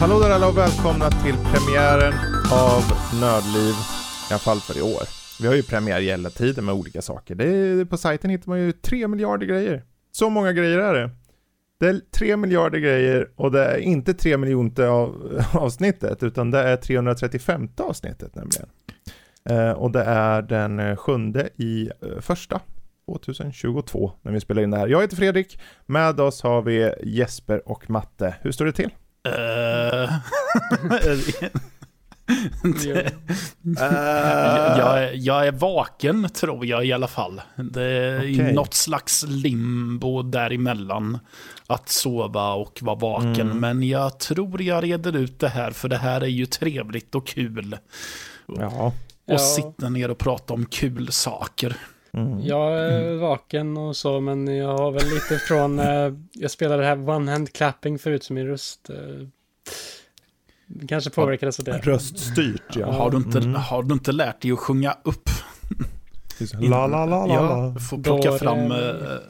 Hallå där alla och välkomna till premiären av Nördliv, i alla fall för i år. Vi har ju premiär hela tiden med olika saker. Det är, på sajten hittar man ju tre miljarder grejer. Så många grejer är det. Det är tre miljarder grejer och det är inte tre miljonte av, avsnittet utan det är 335 avsnittet nämligen. Eh, och det är den eh, sjunde i eh, första 2022 när vi spelar in det här. Jag heter Fredrik, med oss har vi Jesper och Matte. Hur står det till? Eh, det, Eh, jag, är- jag är vaken tror jag i alla fall. Det är Okej. något slags limbo däremellan. Att sova och vara vaken. Mm. Men jag tror jag reder ut det här för det här är ju trevligt och kul. Ja. Och Ja. sitta ner och prata om kul saker. Mm. Jag är vaken och så, men jag har väl lite från... Eh, jag spelade det här one hand clapping förut som min röst. Kanske påverkades av det. Röststyrt ja. Har, du inte, Mm. har du inte lärt dig att sjunga upp? La la la la Ja, får plocka Då är fram... det-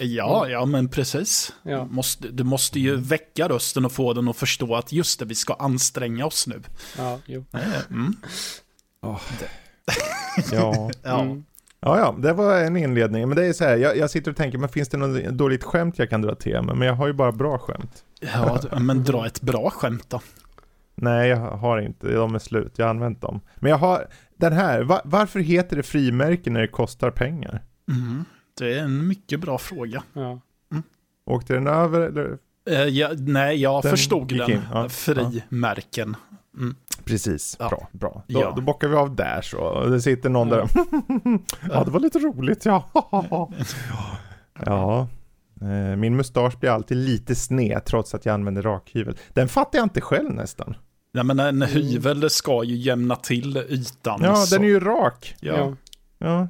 eh, ja, ja, men precis. Ja. Måste, du måste ju väcka rösten och få den att förstå att just det, vi ska anstränga oss nu. Ja, jo. Mm. Ja. Ja. Mm. ja, ja, det var en inledning. Men det är så här, jag, jag sitter och tänker, men finns det något dåligt skämt jag kan dra till med? Men jag har ju bara bra skämt. ja, men dra ett bra skämt då. Nej, jag har inte. De är slut. Jag har använt dem. Men jag har, den här, va, varför heter det frimärke när det kostar pengar? Mm. Det är en mycket bra fråga. Ja. Åkte den över eller? Eh, ja, nej, jag Den förstod den. in, ja. Frimärken. Mm. Precis, Ja. bra, bra. Då, Ja. då bockar vi av där så. Det sitter någon där. ja, det var lite roligt, ja. ja. Eh, Min mustasch blir alltid lite sned trots att jag använder rakhyvel. Den fattar jag inte själv nästan. Nej, men en hyvel ska ju jämna till ytan. Ja, så- den är ju rak. Ja, Ja. Ja.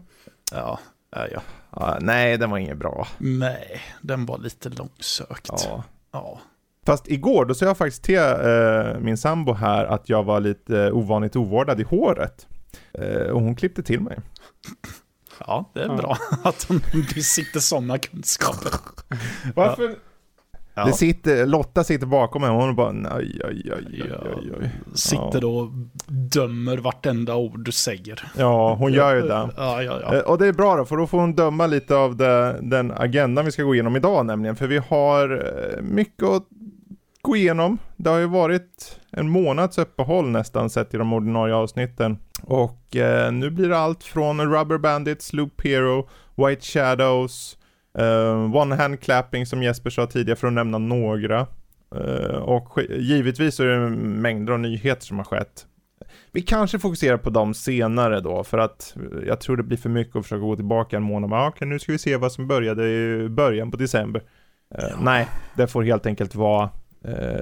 ja, ja, ja. ja nej, den var inget bra. Nej, den var lite långsökt. Ja. Ja. Fast igår, då sa jag faktiskt till eh, min sambo här att jag var lite eh, ovanligt ovårdad i håret. Eh, och hon klippte till mig. Ja, det är Ja. bra att hon besitter sådana kunskaper. Varför? Ja. Det sitter, Lotta sitter bakom mig och hon bara nej, oj, oj, oj, oj. Sitter och dömer vartenda ord du säger. Ja, hon gör ju det. Ja, ja, ja. Eh, Och det är bra då, för då får hon döma lite av det, den agendan vi ska gå igenom idag nämligen. För vi har eh, mycket att gå igenom. Det har ju varit en månads uppehåll nästan sett i de ordinarie avsnitten. Och eh, nu blir det allt från Rubber Bandits, Loop Hero, White Shadows, eh, One Hand Clapping som Jesper sa tidigare för att nämna några. Eh, och givetvis så är det mängder av nyheter som har skett. Vi kanske fokuserar på dem senare då, för att jag tror det blir för mycket att försöka gå tillbaka en månad. Men, ah, nu ska vi se vad som började i början på december. Eh, Ja. Nej, det får helt enkelt vara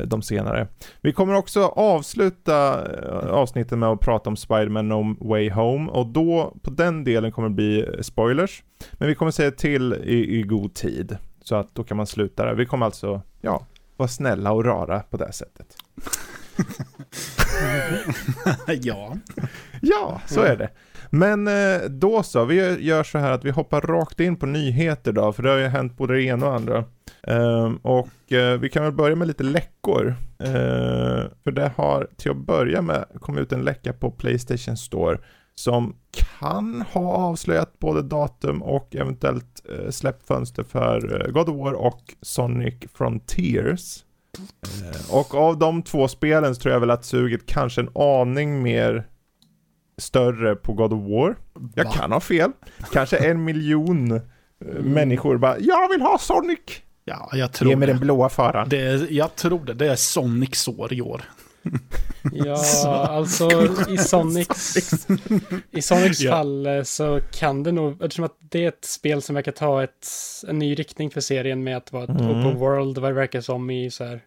de senare. Vi kommer också avsluta eh, avsnittet med att prata om Spider-Man No Way Home och då på den delen kommer det bli eh, spoilers. Men vi kommer säga till i, i god tid så att då kan man sluta där. Vi kommer alltså, ja, vara snälla och rara på det sättet. ja. Ja, så är det. Men eh, då så, vi gör så här att vi hoppar rakt in på nyheter då, för det har ju hänt både det ena och andra. Ehm, och eh, vi kan väl börja med lite läckor. Ehm, för det har till att börja med kommit ut en läcka på Playstation Store som kan ha avslöjat både datum och eventuellt eh, släppfönster för eh, God of War och Sonic Frontiers. Eh, och av de två spelen så tror jag väl att suget kanske en aning mer större på God of War. Jag Va? kan ha fel. Kanske en miljon eh, människor bara Jag vill ha Sonic! Ja, jag tror Ge mig den det. blåa faran. det är, jag tror det. Det är Sonics år i år. Ja, alltså i Sonics, i Sonics Ja. fall eh, så kan det nog, eftersom att det är ett spel som verkar ta ett, en ny riktning för serien med att vara ett Mm. open world, vad det verkar som i så här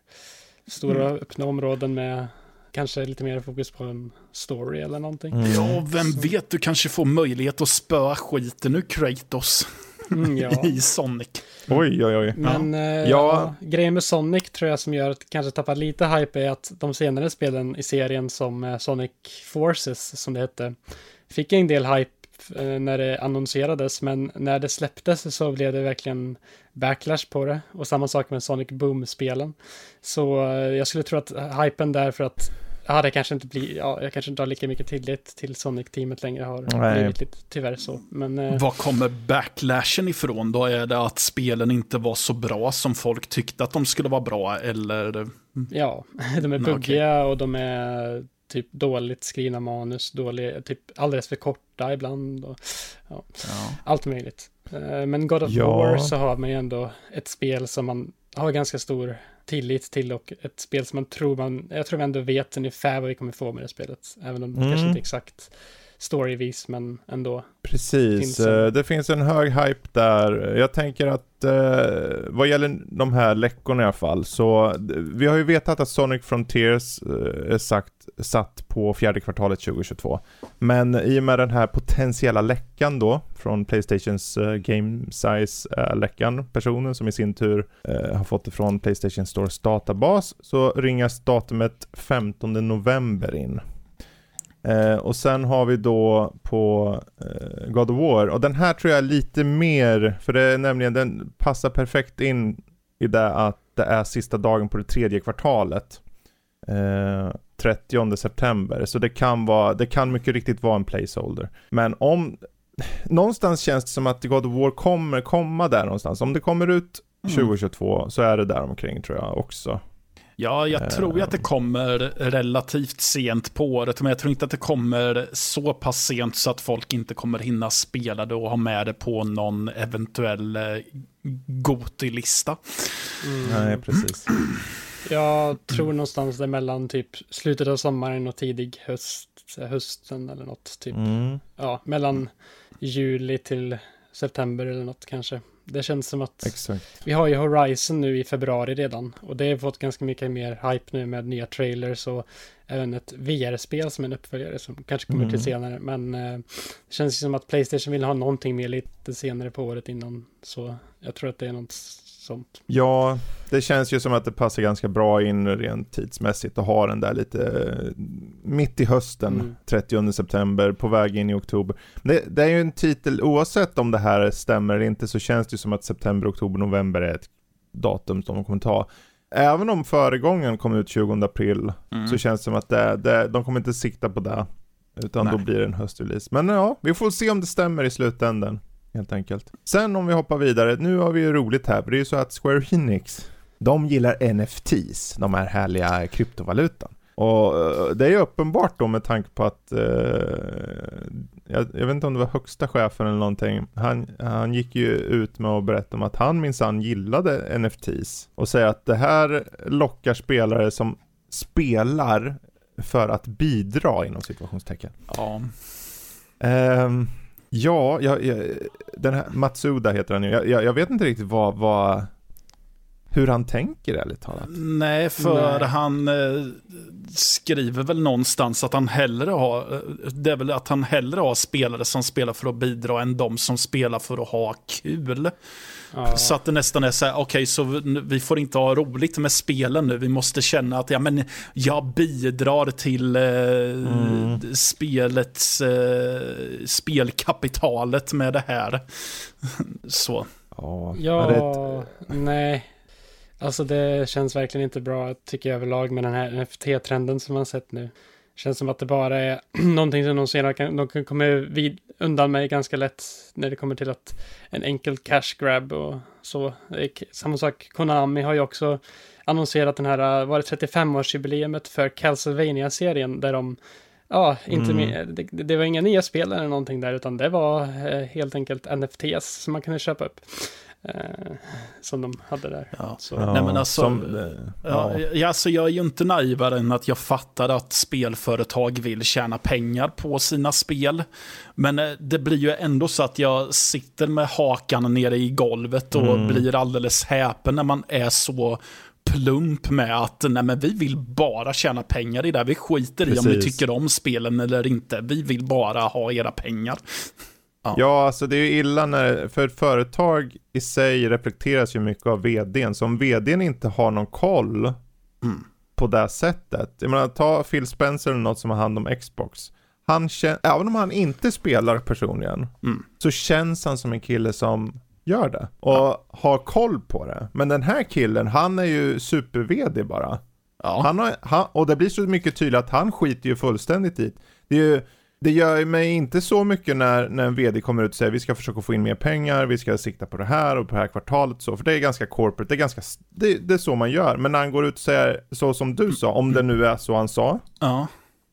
stora öppna områden med kanske lite mer fokus på en story eller någonting. Mm. Ja, vem vet, du kanske får möjlighet att spöa skiten ur Kratos Mm, ja. i Sonic. Oj, oj, oj. Men eh, Ja. ja. grejen med Sonic tror jag som gör att kanske tappar lite hype är att de senare spelen i serien som eh, Sonic Forces, som det hette, fick en del hype eh, när det annonserades, men när det släpptes så blev det verkligen backlash på det. Och samma sak med Sonic Boom-spelen. Så eh, jag skulle tro att hypen där för att Ja, det kanske inte blir, ja, jag kanske inte har lika mycket tillit till Sonic-teamet längre har Nej. blivit lite, tyvärr så. Men eh, Var kommer backlashen ifrån då? Är det att spelen inte var så bra som folk tyckte att de skulle vara bra eller? Ja, de är buggiga och de är typ dåligt skrivna manus, dåliga, typ alldeles för korta ibland och ja, Ja. allt möjligt. Eh, Men God of Ja. War så har man ju ändå ett spel som man har ganska stor tillit till och ett spel som man tror man, jag tror vi ändå vet ungefär vad vi kommer få med det spelet. Även om det Mm. kanske inte är exakt storyvis, men ändå. Precis, Finns en- eh, det finns en hög hype där. Jag tänker att eh, vad gäller de här läckorna i alla fall, så vi har ju vetat att Sonic Frontiers eh, är sagt, satt på fjärde kvartalet 2022. Men i och med den här potentiella läckan då, från Playstations eh, Game Size-läckan, personen som i sin tur eh, har fått det från Playstation Stores databas, så ringas datumet 15 november in. Eh, och sen har vi då på eh, God of War, och den här tror jag är lite mer, för det är nämligen, den passar perfekt in i det att det är sista dagen på det tredje kvartalet. Eh, 30 september, så det kan vara, det kan mycket riktigt vara en placeholder. Men om, någonstans känns det som att God of War kommer komma där någonstans. Om det kommer ut Mm. 2022 så är det där omkring tror jag också. Ja, jag Eh. tror att det kommer relativt sent på året, men jag tror inte att det kommer så pass sent så att folk inte kommer hinna spela det och ha med det på någon eventuell eh, Goti-lista. Mm. Nej, precis. Jag tror någonstans där mellan typ slutet av sommaren och tidig höst, hösten eller något. Typ. Mm. Ja, mellan juli till september eller något kanske. Det känns som att Exakt. vi har ju Horizon nu i februari redan och det har fått ganska mycket mer hype nu med nya trailers och även ett VR-spel som en uppföljare som kanske kommer Mm. till senare. Men eh, det känns ju som att Playstation vill ha någonting mer lite senare på året innan. Så jag tror att det är något sånt. Ja, det känns ju som att det passar ganska bra in rent tidsmässigt och ha den där lite mitt i hösten, Mm. 30 september, på väg in i oktober. Det, det är ju en titel, oavsett om det här stämmer eller inte, så känns det ju som att september, oktober, november är ett datum som de kommer ta. Även om föregången kom ut 20 april, Mm. så känns det som att det, det, de kommer inte sikta på det. Utan då Nej. blir det en höstrelease. Men ja, vi får se om det stämmer i slutändan. Helt enkelt. Sen om vi hoppar vidare, nu har vi ju roligt här, för det är ju så att Square Enix, de gillar NFTs, de här härliga kryptovalutan. Och eh, det är ju uppenbart då med tanke på att, eh, jag, jag vet inte om det var högsta chefen eller någonting, han, han gick ju ut med att berätta om att han minsann gillade NFTs. Och säger att det här lockar spelare som spelar för att bidra inom situationstecken. Ja. Ehm, ja, jag, jag, den här Matsuda heter han ju. Jag, jag, jag vet inte riktigt vad, vad, hur han tänker ärligt talat. Nej, för Nej. han eh, skriver väl någonstans att han hellre har, eh, det är väl att han hellre har spelare som spelar för att bidra än de som spelar för att ha kul. Ja. Så att det nästan är så här, okej, så vi får inte ha roligt med spelen nu. Vi måste känna att ja, men jag bidrar till eh, Mm. spelets, eh, spelkapitalet med det här. så. Ja, Ja, det nej. Alltså det känns verkligen inte bra tycker jag överlag med den här NFT-trenden som man sett nu. Känns som att det bara är någonting som de senare kan, de kan komma vid, undan med ganska lätt när det kommer till att en enkel cash grab och så. Samma sak, Konami har ju också annonserat den här, var det 35-årsjubileumet för Castlevania-serien där de Ja, inte Mm. mer, det, det var inga nya spel eller någonting där, utan det var eh, helt enkelt NFTs som man kunde köpa upp. Eh, som de hade där. Ja. Så, ja, Nej, men alltså- som, Ja, ja. ja. Jag är ju inte naivare än att jag fattar att spelföretag vill tjäna pengar på sina spel. Men eh, det blir ju ändå så att jag sitter med hakan nere i golvet och Mm. blir alldeles häpen när man är så plump med att nej men vi vill bara tjäna pengar i det. Vi skiter Precis. i om ni tycker om spelen eller inte. Vi vill bara ha era pengar. Ja. ja, alltså det är ju illa när, för ett företag i sig reflekteras ju mycket av vdn. Så om vdn inte har någon koll mm. på det sättet. Jag menar, ta Phil Spencer eller något som har hand om Xbox. Han känner, även om han inte spelar personligen, mm. så känns han som en kille som gör det. Och ja. har koll på det. Men den här killen, han är ju super-VD bara. Ja. Han har, han, och det blir så mycket tydligt att han skiter ju fullständigt i det. Är ju, det gör mig inte så mycket när, när en vd kommer ut och säger vi ska försöka få in mer pengar, vi ska sikta på det här och på det här kvartalet så, för det är ganska corporate, det är ganska, det, det är så man gör. Men när han går ut och säger så som du sa, om det nu är så han sa, ja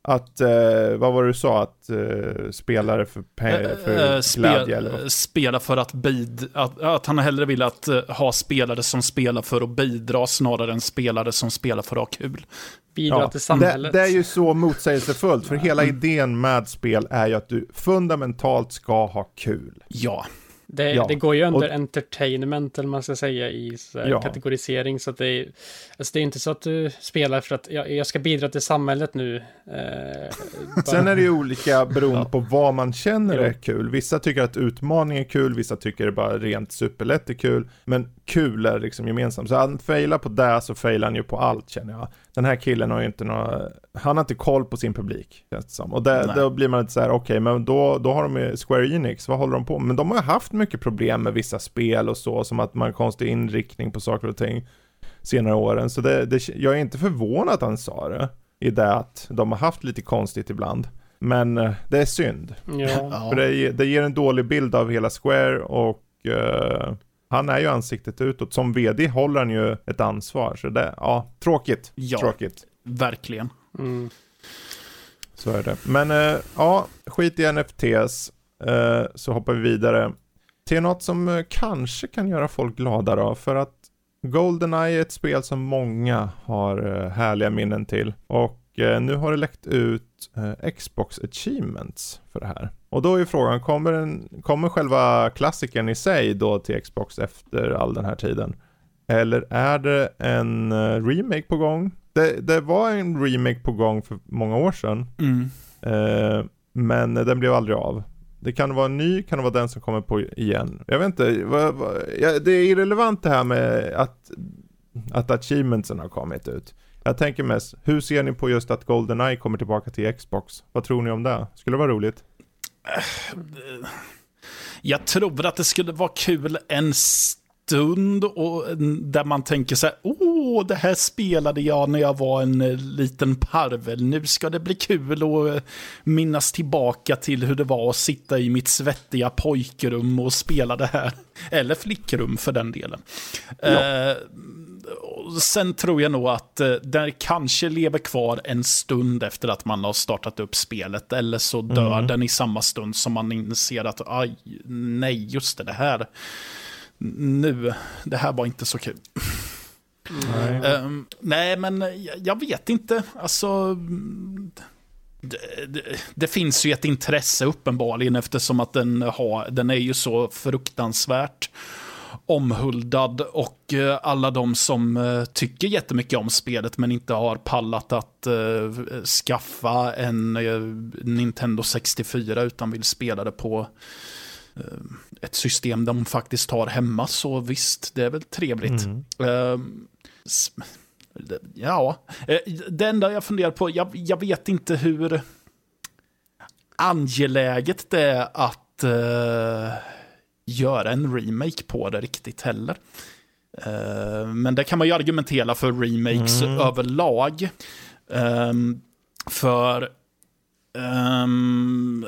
att, eh, vad var det du sa, att eh, spelare för, pengar, för äh, glädje eller Spela för att bid, att, att han hellre vill att ha spelare som spelar för att bidra snarare än spelare som spelar för att ha kul. Bidra ja, till samhället. Det, det, är ju så motsägelsefullt, för hela mm. idén med spel är ju att du fundamentalt ska ha kul. Ja. Det, ja. det, går ju under och, entertainment, eller man ska säga, i ja. kategorisering. Så att det, är, alltså det är inte så att du spelar för att jag, jag ska bidra till samhället nu. Eh, Sen är det ju olika beroende ja. på vad man känner är kul. Vissa tycker att utmaning är kul, vissa tycker det bara rent superlätt är kul. Men kul är liksom gemensamt. Så han failar på det så failar han ju på allt känner jag. Den här killen har ju inte några, han har inte koll på sin publik. Känns det som. Och det, då blir man lite så här, okej, okay, men då, då har de ju Square Enix, vad håller de på med? Men de har haft mycket problem med vissa spel och så, som att man har konstig inriktning på saker och ting senare åren. Så det, det, jag är inte förvånad att han sa det, i det att de har haft lite konstigt ibland. Men eh, det är synd. Ja. För det, det ger en dålig bild av hela Square och uh, han är ju ansiktet utåt. Som vd håller han ju ett ansvar. Så det, ja, tråkigt. Ja, tråkigt. verkligen. Mm. Så är det. Men äh, ja, skit i NFTs. Äh, så hoppar vi vidare till något som äh, kanske kan göra folk glada då. För att Goldeneye är ett spel som många har härliga minnen till. Och nu har det läckt ut Xbox Achievements för det här. Och då är frågan, kommer, den, kommer själva klassikern i sig då till Xbox efter all den här tiden? Eller är det en uh, remake på gång? Det, det, var en remake på gång för många år sedan. Mm. Uh, men den blev aldrig av. Det kan vara en ny, kan det vara den som kommer på igen. Jag vet inte, vad, vad, ja, det är irrelevant det här med att, att achievementsen har kommit ut. Jag tänker mest, hur ser ni på just att Goldeneye kommer tillbaka till Xbox? Vad tror ni om det? Skulle det vara roligt? Jag tror att det skulle vara kul en stund och där man tänker så här, åh, det här spelade jag när jag var en eh, liten parvel. Nu ska det bli kul att eh, minnas tillbaka till hur det var att sitta i mitt svettiga pojkrum och spela det här. Eller flickrum för den delen. Ja. Uh, sen tror jag nog att uh, den kanske lever kvar en stund efter att man har startat upp spelet. Eller så dör mm. den i samma stund som man inser att, aj, nej, just det, det här nu, det här var inte så kul. Nej, um, nej men jag vet inte. Alltså, det, det, det, finns ju ett intresse uppenbarligen eftersom att den, har, den är ju så fruktansvärt omhuldad och uh, alla de som uh, tycker jättemycket om spelet men inte har pallat att uh, skaffa en Nintendo 64 utan vill spela det på Eh, ett system de faktiskt har hemma, så visst, det är väl trevligt. Mm. Uh, ja, eh, det enda jag funderar på, jag, jag, vet inte hur angeläget det är att uh, göra en remake på det riktigt heller. Uh, men det kan man ju argumentera för remakes mm. överlag. Um, för um,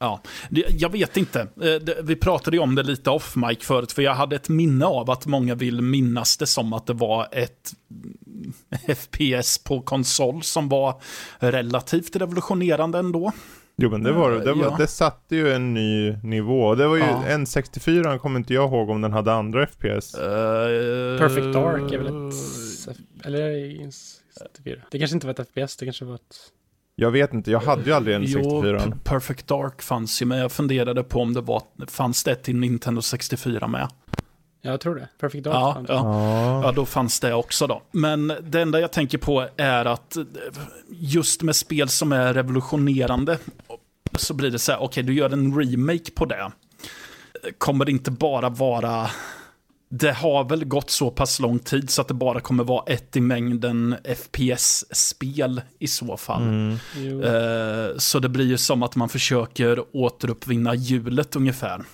Ja, jag vet inte. Eh, vi pratade ju om det lite off mic förut, för jag hade ett minne av att många vill minnas det som att det var ett FPS på konsol som var relativt revolutionerande ändå. Jo men det var det. Var, ja. Det satte ju en ny nivå. Det var ju ja. en 64 kommer inte jag ihåg om den hade andra FPS. Uh, eh, Perfect Dark är väl ett... Eller 64. Det kanske inte var ett FPS, det kanske var ett... Jag vet inte, jag hade ju aldrig en 64. Jo, Perfect Dark fanns ju, men jag funderade på om det var, fanns det till Nintendo 64 med? Ja, jag tror det. Perfect Dark. Ja, ja. ja, då fanns det också då. Men det enda jag tänker på är att just med spel som är revolutionerande så blir det så här, okej, okay, du gör en remake på det. Kommer det inte bara vara det har väl gått så pass lång tid så att det bara kommer vara ett i mängden FPS-spel i så fall. Mm. Uh, så det blir ju som att man försöker återuppvinna hjulet ungefär.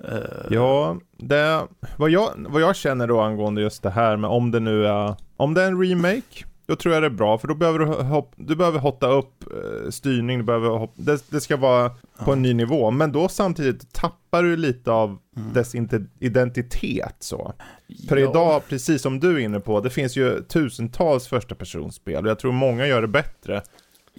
Uh, ja, det, vad, jag, vad jag känner då angående just det här med om det nu är, om det är en remake, då tror jag det är bra, för då behöver du, hopp, du behöver hotta upp uh, styrning, du behöver hopp, det, det ska vara på en ny nivå, men då samtidigt tappar du lite av mm. dess identitet så. För ja. idag, precis som du är inne på, det finns ju tusentals första personspel och jag tror många gör det bättre.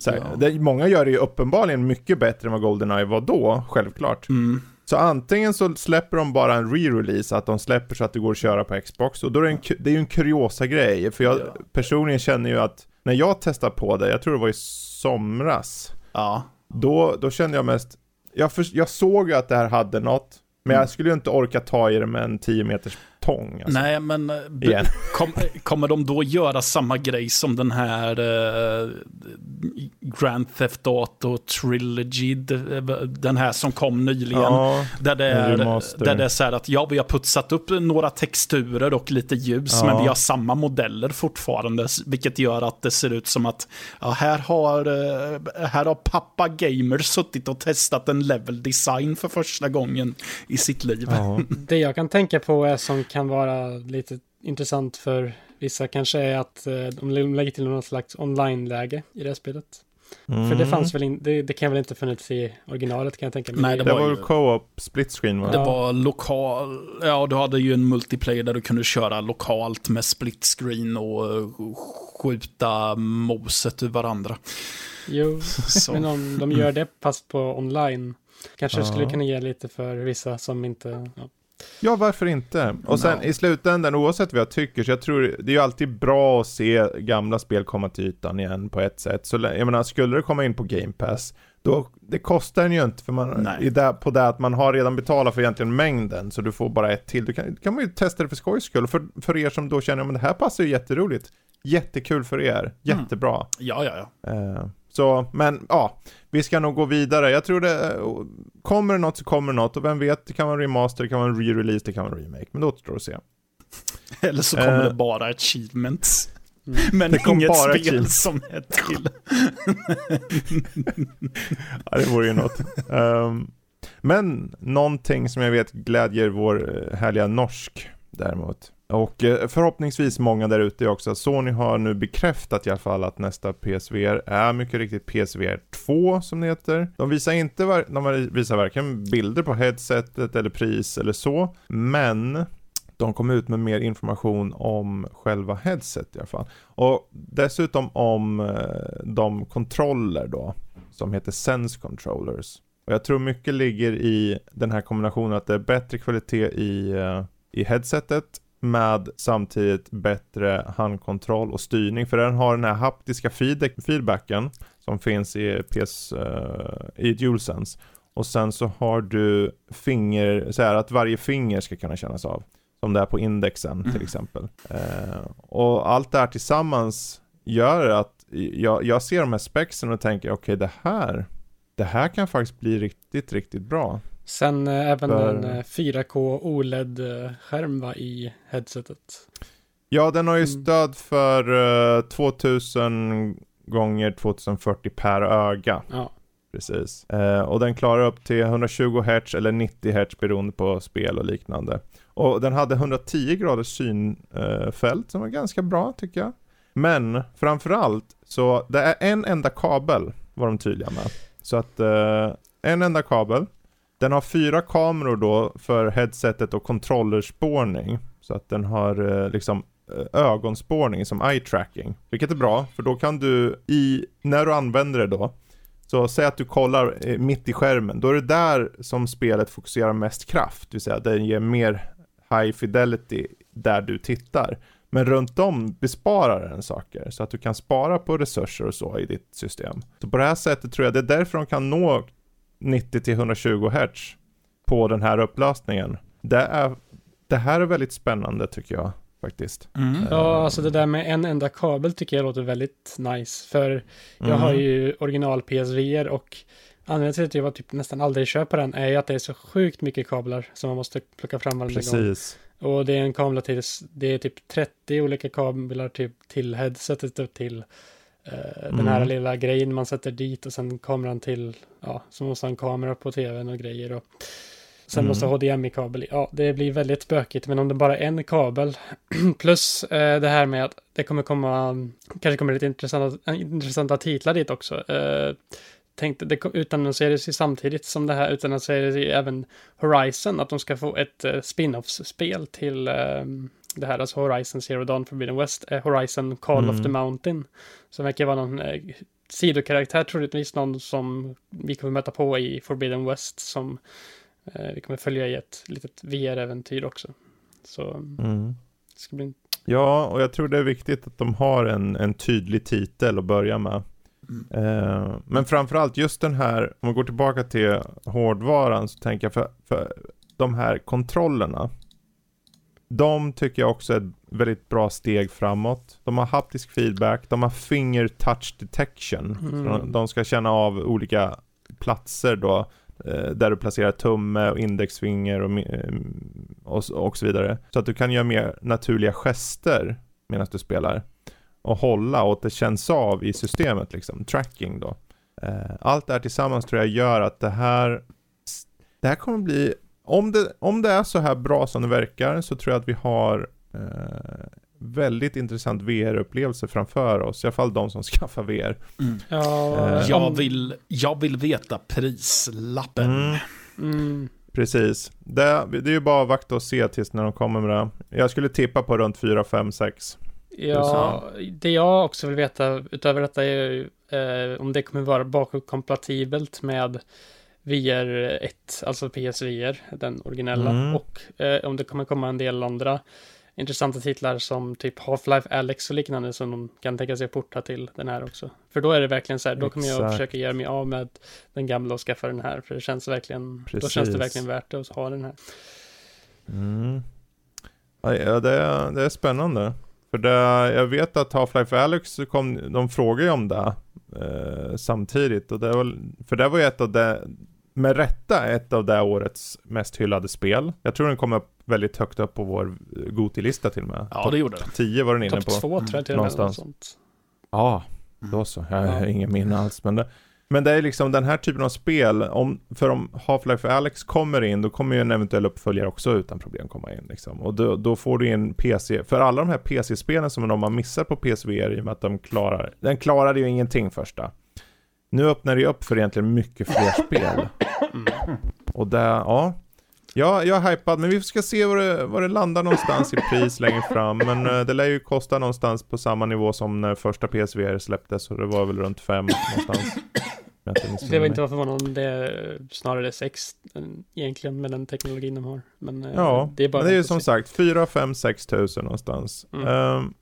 Här, ja. det, många gör det ju uppenbarligen mycket bättre än vad Goldeneye var då, självklart. Mm. Så antingen så släpper de bara en re-release, att de släpper så att det går att köra på Xbox, och då är det, en, det är ju en kuriosa grej, för jag ja. personligen känner ju att när jag testar på det, jag tror det var i somras, ja. då, då kände jag mest, jag, för, jag såg ju att det här hade något, men jag mm. skulle ju inte orka ta i det med en 10 meters tång. Alltså. Nej, men eh, kom, kommer de då göra samma grej som den här uh, Grand Theft Auto Trilogy, den här som kom nyligen. Ja, där, det är, där det är så här att ja, vi har putsat upp några texturer och lite ljus, ja. men vi har samma modeller fortfarande, vilket gör att det ser ut som att ja, här, har, uh, här har pappa gamer suttit och testat en level design för första gången i sitt liv. Ja. Det jag kan tänka på är som kan vara lite intressant för vissa kanske är att eh, de lägger till något slags online-läge i det här spelet. Mm. För det fanns väl inte, det, det, kan väl inte funnits i originalet kan jag tänka mig. Nej, det, det var ju co-op split screen va? Det ja. var lokal, ja du hade ju en multiplayer där du kunde köra lokalt med split screen och eh, skjuta moset ur varandra. Jo, men om de gör det fast på online kanske ja. det skulle kunna ge lite för vissa som inte, ja. Ja, varför inte? Och sen no. i slutändan, oavsett vad jag tycker, så jag tror det är ju alltid bra att se gamla spel komma till ytan igen på ett sätt. Så jag menar, skulle det komma in på Game Pass, då, det kostar den ju inte för man, i det, på det att man har redan betalat för egentligen mängden, så du får bara ett till. Du kan, kan man ju testa det för skojs skull, för, för er som då känner att det här passar ju jätteroligt. Jättekul för er, mm. jättebra. Mm. Ja, ja, ja. Uh, så, men ja, vi ska nog gå vidare. Jag tror det, kommer det något så kommer det något och vem vet, det kan vara en remaster, det kan vara en re-release, det kan vara en remake, men då återstår att se. Eller så kommer uh, det bara achievements. Mm. Men det inget bara spel achievements. som är till. ja, det vore ju något. Um, men någonting som jag vet glädjer vår eh, härliga norsk däremot. Och eh, förhoppningsvis många där ute också. Sony har nu bekräftat i alla fall att nästa PSVR är mycket riktigt PSVR 2 som det heter. De visar inte, de visar varken bilder på headsetet eller pris eller så. Men de kom ut med mer information om själva headset i alla fall. Och dessutom om eh, de kontroller då som heter Sense Controllers. Och jag tror mycket ligger i den här kombinationen att det är bättre kvalitet i, eh, i headsetet med samtidigt bättre handkontroll och styrning. För den har den här haptiska feedbacken som finns i PS, uh, i DualSense. Och sen så har du finger, så här att varje finger ska kunna kännas av. Som det är på indexen till mm. exempel. Uh, och allt det här tillsammans gör att jag, jag ser de här spexen och tänker okej okay, det här, det här kan faktiskt bli riktigt, riktigt bra. Sen eh, även för... en eh, 4K OLED-skärm va, i headsetet. Ja, den har ju mm. stöd för eh, 2000 gånger 2040 per öga. Ja. Precis. Eh, och den klarar upp till 120 Hz eller 90 Hz beroende på spel och liknande. Och den hade 110 graders synfält som var ganska bra tycker jag. Men framförallt så det är en enda kabel var de tydliga med. Så att eh, en enda kabel den har fyra kameror då för headsetet och kontrollerspårning. Så att den har eh, liksom eh, ögonspårning som eye tracking. Vilket är bra, för då kan du i, när du använder det då, så säg att du kollar eh, mitt i skärmen, då är det där som spelet fokuserar mest kraft, det vill säga den ger mer high fidelity där du tittar. Men runt om besparar den saker, så att du kan spara på resurser och så i ditt system. Så på det här sättet tror jag det är därför de kan nå 90 120 Hz på den här upplösningen. Det är det här är väldigt spännande tycker jag faktiskt. Mm. Ja, alltså det där med en enda kabel tycker jag låter väldigt nice. För jag Mm. har ju original PSVR och anledningen till att jag var typ nästan aldrig köper den är ju att det är så sjukt mycket kablar som man måste plocka fram varje gång. Precis. Och det är en kamera till, det är typ 30 olika kablar typ till headsetet och till eh, den Mm. här lilla grejen man sätter dit och sen kameran till, ja, så måste ha en kamera på tvn och grejer och sen Mm. måste HDMI-kabel. Ja, det blir väldigt spökigt, men om det bara är en kabel plus eh, det här med att det kommer komma, kanske kommer lite intressanta, intressanta titlar dit också. Eh, tänkte, det utannonserades ju samtidigt som det här utannonserades ju även Horizon, att de ska få ett eh, spin-off-spel till eh, det här, alltså Horizon Zero Dawn Forbidden West, eh, Horizon Call Mm. of the Mountain, som verkar vara någon eh, sidokaraktär, troligtvis någon som vi kommer möta på i Forbidden West, som eh, vi kommer följa i ett litet VR-äventyr också. Så Mm. det ska bli Ja, och jag tror det är viktigt att de har en, en tydlig titel att börja med. Mm. Eh, men framförallt just den här, om vi går tillbaka till hårdvaran så tänker jag för, för de här kontrollerna. De tycker jag också är ett väldigt bra steg framåt. De har haptisk feedback, de har finger touch detection. Mm. De, de ska känna av olika platser då. eh, Där du placerar tumme och indexfinger och, eh, och, och så vidare. Så att du kan göra mer naturliga gester medan du spelar. Och hålla och att det känns av i systemet liksom. Tracking då. Eh, Allt det här tillsammans tror jag gör att det här Det här kommer bli om det, om det är så här bra som det verkar så tror jag att vi har eh, väldigt intressant VR-upplevelse framför oss. I alla fall de som skaffar VR. Mm. Ja, Eh, Jag, vill, jag vill veta prislappen. Mm. Mm, Precis. Det, det är ju bara att vakta och se tills när de kommer med det. Jag skulle tippa på runt 4, 5, 6. ja, det jag också vill veta utöver detta är ju eh, om det kommer vara bakåtkompatibelt med VR 1, alltså PSVR, den originella, Mm. och eh, om det kommer komma en del andra intressanta titlar som typ Half-Life Alex och liknande som de kan tänka sig porta till den här också. För då är det verkligen så här, då kommer jag Exakt. försöka göra mig av med den gamla och skaffa den här, för det känns verkligen, då känns Precis. det verkligen värt det att ha den här. Mm. Ja, det är, det är spännande. För det, jag vet att Half-Life Alyx kom, de frågade ju om det eh, samtidigt. Och det var, för det var ju ett av det, med rätta ett av det årets mest hyllade spel. Jag tror den kom upp väldigt högt upp på vår Goti-lista till och med. Ja, det gjorde det. 10 var den inne Topp på. två tror jag till och. Någonstans. sånt. Ja, då så. Jag har Ja. ingen minne alls. Men det, men det är liksom den här typen av spel, om, för om Half-Life Alyx kommer in, då kommer ju en eventuell uppföljare också utan problem komma in. Liksom. Och då, då får du in PC, för alla de här PC-spelen som de har missat på PSVR i och med att de klarar, den klarade ju ingenting första. Nu öppnar det upp för egentligen mycket fler spel. Mm. Och det, ja. Ja, jag är hypad, men vi ska se var det, var det landar någonstans i pris längre fram. Men eh, det lär ju kosta någonstans på samma nivå som när första PSVR släpptes, så det var väl runt fem någonstans. Det var inte varför förvånande det är snarare sex än- egentligen med den teknologin de har. Men eh, Ja, det är bara men det är ju som sagt 4, 5, 6 tusen någonstans. Mm. Ehm,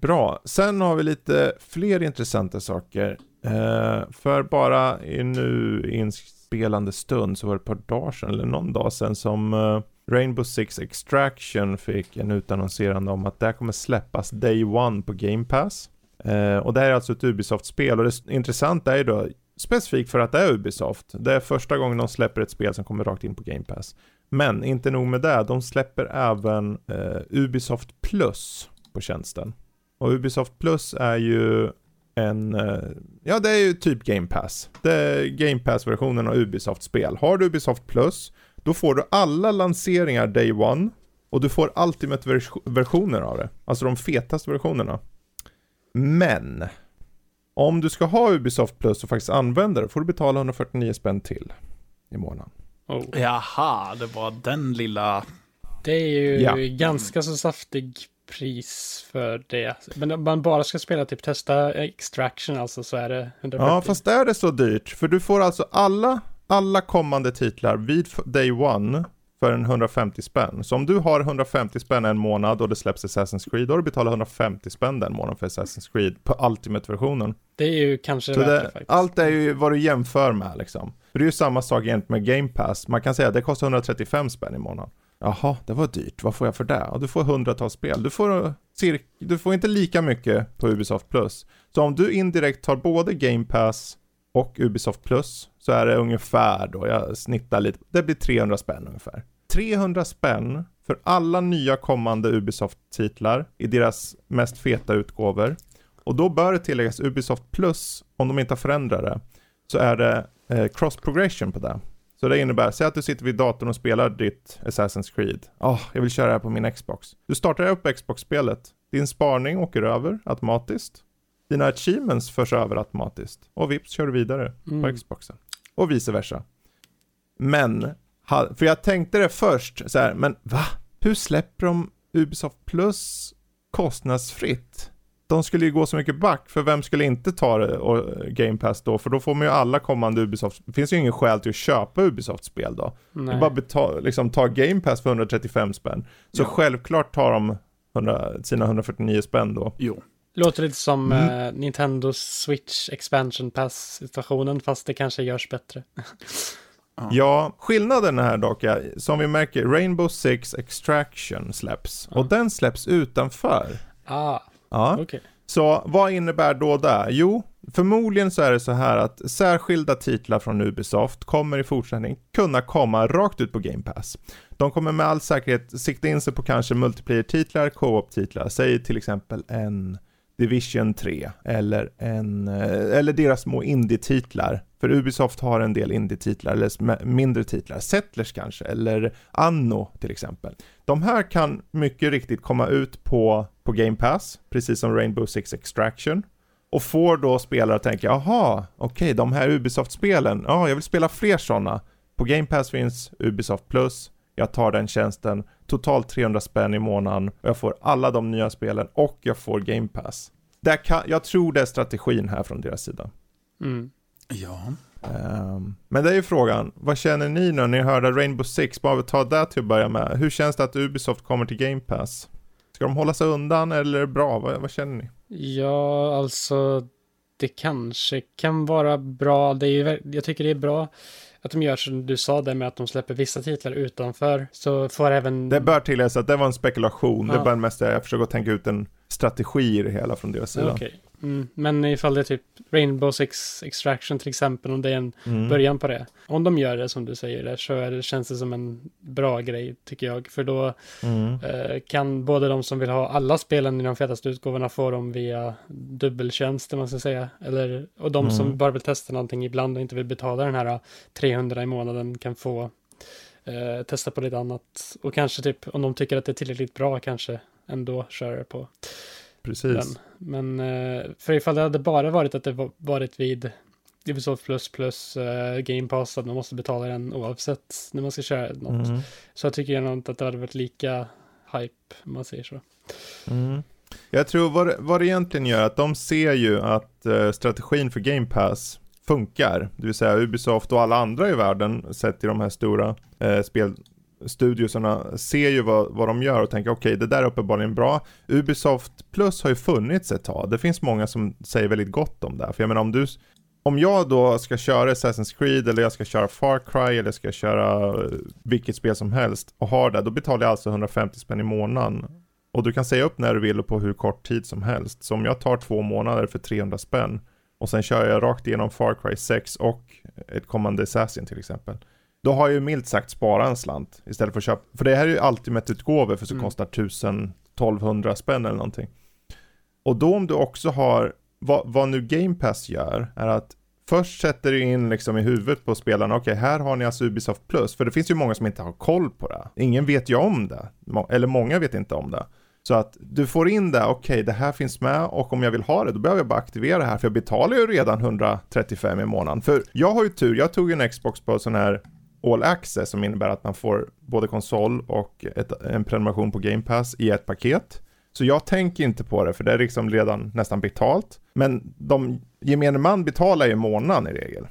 bra, sen har vi lite fler intressanta saker. Eh, för bara i nu inspelande stund så var det ett par dagar sedan, eller någon dag sedan, som eh, Rainbow Six Extraction fick en utannonserande om att det här kommer släppas Day One på Game Pass. Eh, och det här är alltså ett Ubisoft-spel och det intressanta är ju då specifikt för att det är Ubisoft. Det är första gången de släpper ett spel som kommer rakt in på Game Pass. Men inte nog med det, de släpper även eh, Ubisoft Plus på tjänsten. Och Ubisoft Plus är ju en, eh, ja det är ju typ Game Pass. Det är Game Pass-versionen av Ubisoft-spel. Har du Ubisoft Plus, då får du alla lanseringar Day One och du får Ultimate-versioner av det. Alltså de fetaste versionerna. Men, om du ska ha Ubisoft Plus och faktiskt använda det får du betala 149 spänn till i månaden. Oh. Jaha, det var den lilla... Det är ju Ja. ganska så saftig pris för det. Men om man bara ska spela typ testa extraction alltså så är det 140. Ja, fast är det så dyrt? För du får alltså alla, alla kommande titlar vid day one för en 150 spänn. Så om du har 150 spänn en månad och det släpps Assassin's Creed, då har du betalat 150 spänn den månaden för Assassin's Creed på Ultimate-versionen. Det är ju kanske Så värt det, det, faktiskt. allt är ju vad du jämför med liksom. För det är ju samma sak egentligen med Game Pass. Man kan säga att det kostar 135 spänn i månaden. Jaha, det var dyrt. Vad får jag för det? Ja, du får hundratals spel. Du får, cirka, du får inte lika mycket på Ubisoft Plus. Så om du indirekt tar både Game Pass och Ubisoft Plus så är det ungefär då, jag snittar lite, det blir 300 spänn ungefär. 300 spänn för alla nya kommande Ubisoft-titlar i deras mest feta utgåvor. Och då bör det tilläggas Ubisoft Plus, om de inte har förändrat det, så är det eh, cross progression på det. Så det innebär, säg att du sitter vid datorn och spelar ditt Assassin's Creed. Ja, oh, jag vill köra det här på min Xbox. Du startar upp Xbox-spelet. Din sparning åker över automatiskt. Dina achievements förs över automatiskt. Och vips kör du vidare mm. på Xboxen. Och vice versa. Men, för jag tänkte det först, så här, men va? Hur släpper de Ubisoft Plus kostnadsfritt? De skulle ju gå så mycket back, för vem skulle inte ta det och Game Pass då? För då får man ju alla kommande Ubisoft, det finns ju ingen skäl till att köpa Ubisoft-spel då. Nej. Det är bara betal, liksom ta Game Pass för 135 spänn. Så ja. självklart tar de 100, sina 149 spänn då. Jo. Låter lite som mm. uh, Nintendo Switch Expansion Pass-situationen, fast det kanske görs bättre. Ja, skillnaden här dock är, som vi märker, Rainbow Six Extraction släpps. Ja. Och den släpps utanför. Ah. Ja. Okay. Så vad innebär då det? Jo, förmodligen så är det så här att särskilda titlar från Ubisoft kommer i fortsättning kunna komma rakt ut på Game Pass. De kommer med all säkerhet sikta in sig på kanske multiplayer-titlar, co-op-titlar, säg till exempel en Division 3 eller, en, eh, eller deras små indie-titlar. För Ubisoft har en del indie-titlar eller mindre titlar. Settlers kanske, eller Anno till exempel. De här kan mycket riktigt komma ut på, på Game Pass, precis som Rainbow Six Extraction. Och får då spelare att tänka, jaha, okej, okay, de här Ubisoft-spelen, ja, jag vill spela fler sådana. På Game Pass finns Ubisoft Plus, jag tar den tjänsten, totalt 300 spänn i månaden och jag får alla de nya spelen och jag får Game Pass. Där kan, jag tror det är strategin här från deras sida. Mm. Ja. Um, men det är ju frågan, vad känner ni när ni hörde Rainbow Six? Bara vi tar det till att börja med. Hur känns det att Ubisoft kommer till Game Pass? Ska de hålla sig undan eller är det bra? Vad, vad känner ni? Ja, alltså det kanske kan vara bra. Det är ju, jag tycker det är bra att de gör som du sa där med att de släpper vissa titlar utanför. Så får även... Det bör tilläggas att det var en spekulation. Ja. Det var mest jag försöker tänka ut en strategi i det hela från deras sida. Okay. Mm, men ifall det är typ Rainbow Six Extraction till exempel, om det är en mm. början på det. Om de gör det som du säger där så är det, känns det som en bra grej tycker jag. För då mm. eh, kan både de som vill ha alla spelen i de fetaste utgåvorna få dem via dubbeltjänst, man ska säga. Eller, och de som mm. bara vill testa någonting ibland och inte vill betala den här 300 i månaden kan få eh, testa på lite annat. Och kanske typ om de tycker att det är tillräckligt bra kanske ändå köra på Precis. Den. Men eh, för ifall det hade bara varit att det varit vid Ubisoft Plus plus uh, Game Pass att man måste betala den oavsett när man ska köra något. Mm. Så jag tycker jag inte att det hade varit lika hype om man säger så. Mm. Jag tror vad, vad det egentligen gör att de ser ju att uh, strategin för Game Pass funkar. Det vill säga Ubisoft och alla andra i världen sett i de här stora uh, spel studiosarna ser ju vad, vad de gör och tänker okej, okay, det där är uppenbarligen bra. Ubisoft Plus har ju funnits ett tag. Det finns många som säger väldigt gott om det. För jag menar om du om jag då ska köra Assassin's Creed eller jag ska köra Far Cry eller jag ska köra eh, vilket spel som helst och har det, då betalar jag alltså 150 spänn i månaden. Och du kan säga upp när du vill och på hur kort tid som helst. Så om jag tar två månader för 300 spänn och sen kör jag rakt igenom Far Cry 6 och ett kommande Assassin till exempel. Då har jag ju milt sagt sparat en slant istället för att köpa. För det här är ju Ultimate-utgåvor för så mm. kostar 1000-1200 spänn eller någonting. Och då om du också har, vad, vad nu Game Pass gör, är att först sätter du in liksom i huvudet på spelarna, okej okay, här har ni alltså Ubisoft Plus, för det finns ju många som inte har koll på det. Ingen vet ju om det, eller många vet inte om det. Så att du får in det, okej okay, det här finns med och om jag vill ha det då behöver jag bara aktivera det här för jag betalar ju redan 135 i månaden. För jag har ju tur, jag tog ju en Xbox på sån här All Access som innebär att man får både konsol och ett, en prenumeration på Game Pass i ett paket. Så jag tänker inte på det för det är liksom redan nästan betalt. Men de gemene man betalar ju månaden i regel.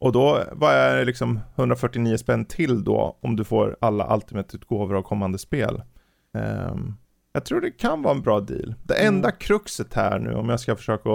Och då, vad är liksom 149 spänn till då om du får alla Ultimate-utgåvor av kommande spel? Um, jag tror det kan vara en bra deal. Det enda mm. kruxet här nu, om jag ska försöka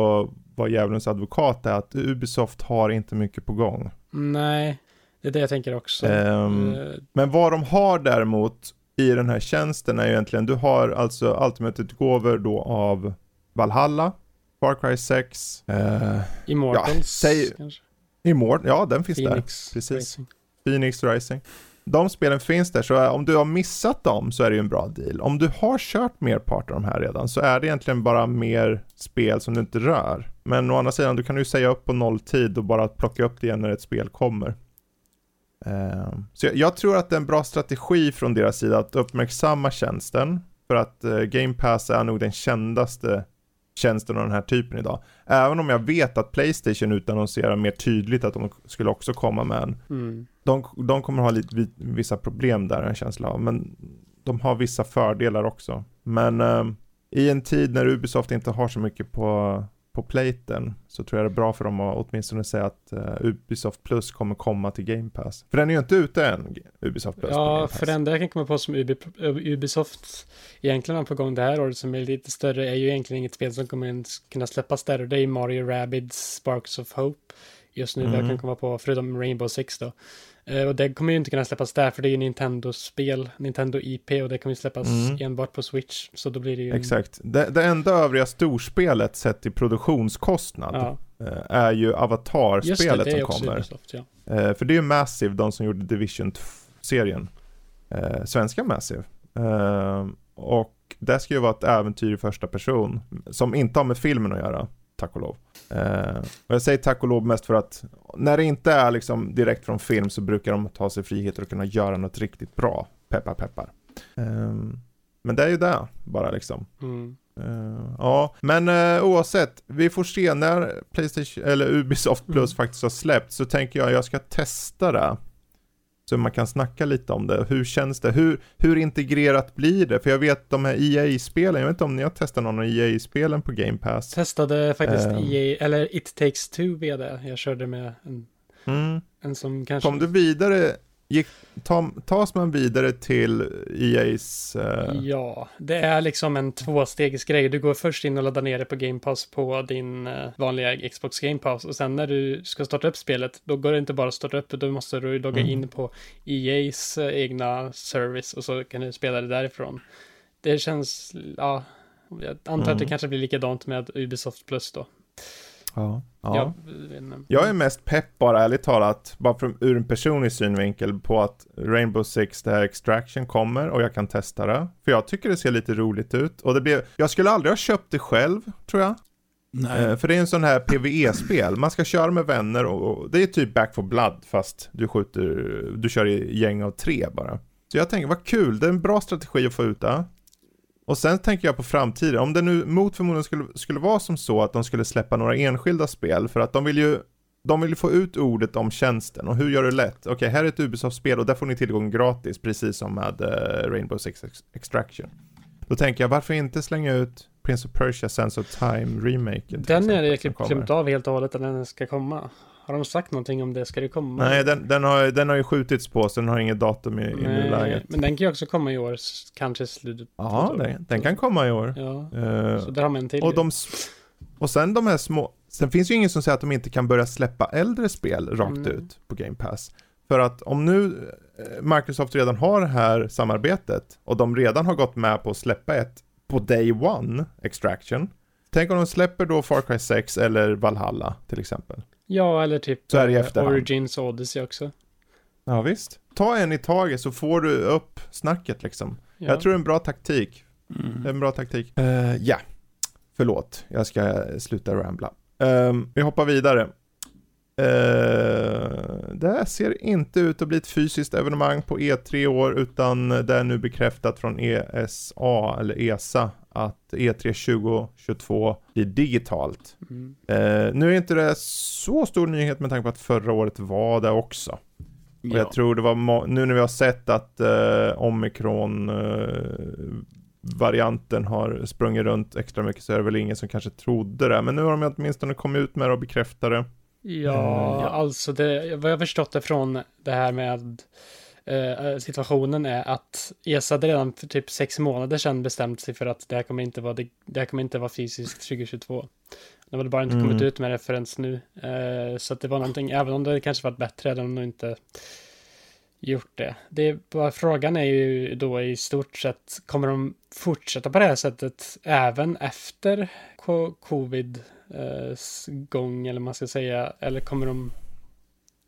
vara djävulens advokat, är att Ubisoft har inte mycket på gång. Nej, Det är det jag tänker också. Ehm, Eh, Men vad de har däremot i den här tjänsten är ju egentligen, du har alltså Ultimate-utgåvor då av Valhalla, Far Cry 6, eh, Immortals ja, säg- kanske? Immort, ja den finns Phoenix där, precis. Racing. Phoenix Rising. De spelen finns där, så om du har missat dem så är det ju en bra deal. Om du har kört merparten av de här redan så är det egentligen bara mer spel som du inte rör. Men å andra sidan, du kan ju säga upp på nolltid och bara plocka upp det igen när ett spel kommer. Ehm, så jag, tror att det är en bra strategi från deras sida att uppmärksamma tjänsten. För att eh, Game Pass är nog den kändaste tjänsten av den här typen idag. Även om jag vet att Playstation utannonserar mer tydligt att de skulle också komma med en Mm. de, de kommer ha lite, vi- vissa problem där, en känsla av. Men de har vissa fördelar också. Men ehm, i en tid när Ubisoft inte har så mycket på, på platen så tror jag det är bra för dem att åtminstone säga att eh, Ubisoft Plus kommer komma till Game Pass. För den är ju inte ute än, Ubisoft Plus Ja, för det enda jag kan komma på som Ubi, Ubisoft egentligen har på gång det här året som är lite större är ju egentligen inget spel som kommer kunna släppas där och det är Mario Rabbids Sparks of Hope just nu, Mm. jag kan komma på, förutom Rainbow Six då. Eh, och det kommer ju inte kunna släppas där för det är ju Nintendo-spel, Nintendo IP och det kommer ju släppas Mm. enbart på Switch. Så då blir det ju... Exakt. Det, det enda övriga storspelet sett till produktionskostnad Ja, eh, är ju det, Avatar-spelet det är som kommer. Ubisoft, ja. Eh, för det är ju Massive, de som gjorde Division-serien. Svenska Massive. Och det ska ju vara ett äventyr i första person. Som inte har med filmen att göra, tack och lov. Eh, och jag säger tack och lov mest för att när det inte är liksom direkt från film så brukar de ta sig friheter att kunna göra något riktigt bra. Peppar peppar. Eh, men det är ju det, bara liksom. Mm. Eh, ja, men uh, oavsett, vi får se när Playstation, eller Ubisoft Plus Mm. faktiskt har släppt så tänker jag jag ska testa det. Så man kan snacka lite om det. Hur känns det? Hur, hur integrerat blir det? För jag vet de här EA-spelen, jag vet inte om ni har testat någon av EA-spelen på Game Pass? Testade faktiskt Ehm. EA, eller It takes two VD. Jag körde med en, Mm. en som kanske... Kom du vidare, gick, ta, tas man vidare till EA's... eh, Ja, det är liksom en tvåstegsgrej. Du går först in och laddar ner det på Game Pass på din eh, vanliga Xbox Game Pass och sen när du ska starta upp spelet, då går det inte bara att starta upp då måste du logga Mm. in på EAs eh, egna service och så kan du spela det därifrån. Det känns, ja, jag antar att det Mm. kanske blir likadant med Ubisoft Plus då. Ja. ja. Jag, är mest pepp bara ärligt talat, bara från, ur en personlig synvinkel på att Rainbow Six, det här Extraction kommer och jag kan testa det. För jag tycker det ser lite roligt ut och det blir, jag skulle aldrig ha köpt det själv tror jag. Nej. Eh, för det är en sån här PVE-spel, man ska köra med vänner och, och det är typ Back for Blood fast du skjuter, du kör i gäng av tre bara. Så jag tänker, vad kul, det är en bra strategi att få ut det. Och sen tänker jag på framtiden, om det nu mot förmodan skulle, skulle vara som så att de skulle släppa några enskilda spel, för att de vill ju de vill få ut ordet om tjänsten och hur gör du lätt? Okej, här är ett Ubisoft-spel och där får ni tillgång gratis, precis som med eh, Rainbow Six Ex- Extraction. Då tänker jag, varför inte slänga ut Prince of Persia Sense of Time remaken? Den är det glömt av helt och hållet att den ska komma. Har de sagt någonting om det? Ska det komma? Nej, den, den, har, den har ju skjutits på, så den har inget datum i, i nuläget. Men den kan ju också komma i år, kanske slutet. Ja, den, den kan komma i år. Ja, Eh, så där har man en till. och, de, och sen de här små, sen finns ju ingen som säger att de inte kan börja släppa äldre spel rakt Mm. ut på Game Pass. För att om nu eh, Microsoft redan har det här samarbetet och de redan har gått med på att släppa ett på Day One, Extraction. Tänk om de släpper då Far Cry 6 eller Valhalla till exempel. Ja, eller typ Så är det i eh, efterhand. Origins Odyssey också. Ja visst. Ta en i taget så får du upp snacket liksom. Ja. Jag tror det är en bra taktik. Det är Mm. en bra taktik. Eh, ja, förlåt. Jag ska sluta rambla. Um, vi hoppar vidare. Uh, det här ser inte ut att bli ett fysiskt evenemang på E3 i år utan det är nu bekräftat från ESA eller ESA att E E3 2022 blir digitalt. Mm. Eh, nu är inte det så stor nyhet med tanke på att förra året var det också. Och Ja. jag tror det var, nu när vi har sett att eh, omikron eh, varianten har sprungit runt extra mycket så är det väl ingen som kanske trodde det. Men nu har de åtminstone kommit ut med det och bekräftat det. Ja, Ja. alltså det, vad jag har förstått det från det här med eh, situationen är att ESA hade redan för typ sex månader sedan bestämt sig för att det här kommer inte vara, det, det här kommer inte vara fysiskt 2022. De hade bara inte Mm. kommit ut med det förrän nu. Eh, så att det var någonting, även om det kanske varit bättre, hade de nog inte gjort det. det bara, frågan är ju då i stort sett, kommer de fortsätta på det här sättet även efter co- covid eh, gång, eller man ska säga, eller kommer de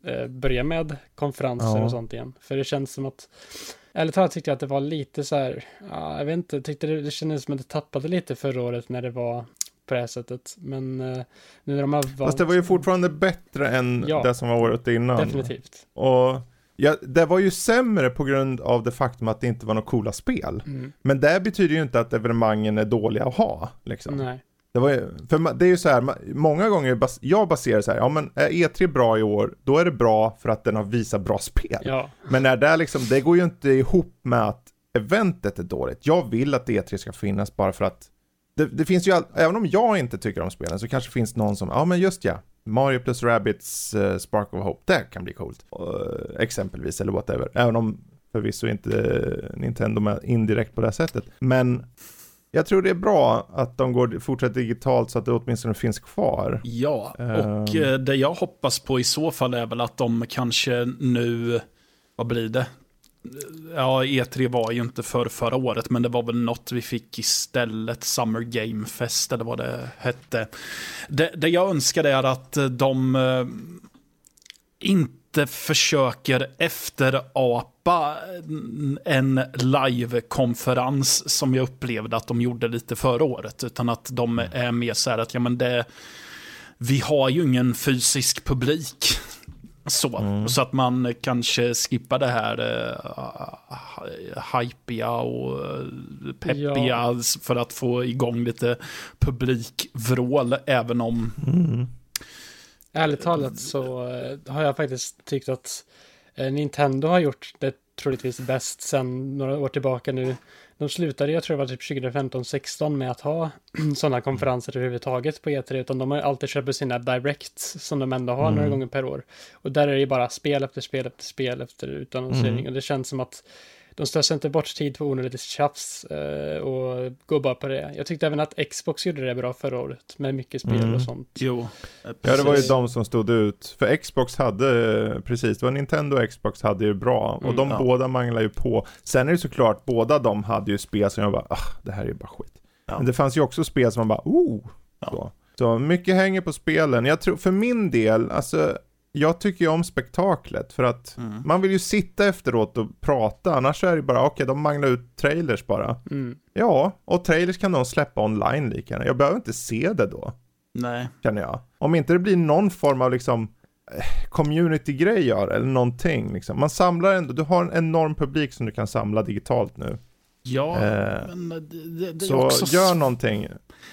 eh, börja med konferenser Ja. och sånt igen? För det känns som att Ärligt talat tyckte jag att det var lite så här, ja, jag vet inte, tyckte det, det kändes som att det tappade lite förra året när det var på det här sättet. Men eh, nu när de har valt... Fast det var ju fortfarande bättre än Ja. det som var året innan. Definitivt. Och ja, det var ju sämre på grund av det faktum att det inte var några coola spel. Mm. Men det betyder ju inte att evenemangen är dåliga att ha. Liksom. Nej. Det, var för det är ju så här, många gånger bas, jag baserar så här, ja men är E3 bra i år, då är det bra för att den har visat bra spel. Ja. Men när det är liksom, det går ju inte ihop med att eventet är dåligt. Jag vill att E3 ska finnas bara för att det, det finns ju, all, även om jag inte tycker om spelen så kanske finns någon som, ja men just ja, Mario plus Rabbids uh, Spark of Hope, det kan bli coolt. Uh, exempelvis, eller whatever. Även om förvisso inte eh, Nintendo med indirekt på det här sättet. Men jag tror det är bra att de går, fortsätter digitalt så att det åtminstone finns kvar. Ja, och eh, det jag hoppas på i så fall är väl att de kanske nu, vad blir det? Ja, E3 var ju inte för förra året, men det var väl något vi fick istället, Summer Game Fest eller vad det hette. Det, det jag önskar är att de eh, inte försöker efterapa en live-konferens som jag upplevde att de gjorde lite förra året, utan att de är mer så här att ja, men det, vi har ju ingen fysisk publik. Så, så att man kanske skippar det här uh, hypiga och eh, peppiga Ja. för att få igång lite publikvrål, även om Ärligt talat så eh, har jag faktiskt tyckt att eh, Nintendo har gjort det troligtvis bäst sedan några år tillbaka nu. De slutade, jag tror det var typ 2015-16 med att ha sådana konferenser överhuvudtaget på E3, utan de har alltid kört på sina directs som de ändå har några gånger per år. Och där är det ju bara spel efter spel efter spel efter utannonsering. Och det känns som att de slösar inte bort tid på onödigt tjafs eh, och går bara på det. Jag tyckte även att Xbox gjorde det bra förra året med mycket spel och sånt. jo, eh, Ja, det var ju precis. de som stod ut. För Xbox hade, precis, det var Nintendo och Xbox hade ju bra. Och Mm, de ja. båda manglar ju på. Sen är det såklart, båda de hade ju spel som jag bara, ah, det här är ju bara skit. Ja. Men det fanns ju också spel som man bara, oh. Ja. Så. så mycket hänger på spelen. Jag tror, för min del, alltså, jag tycker ju om spektaklet. För att Mm. man vill ju sitta efteråt och prata. Annars är det bara, okej, de manglar ut trailers bara. Mm. Ja, och trailers kan de släppa online lika gärna. Jag behöver inte se det då Nej, känner jag. Om inte det blir någon form av liksom eh, community-grej eller någonting liksom. Man samlar ändå, du har en enorm publik som du kan samla digitalt nu. ja, Eh, men det, det, det är Så också gör någonting.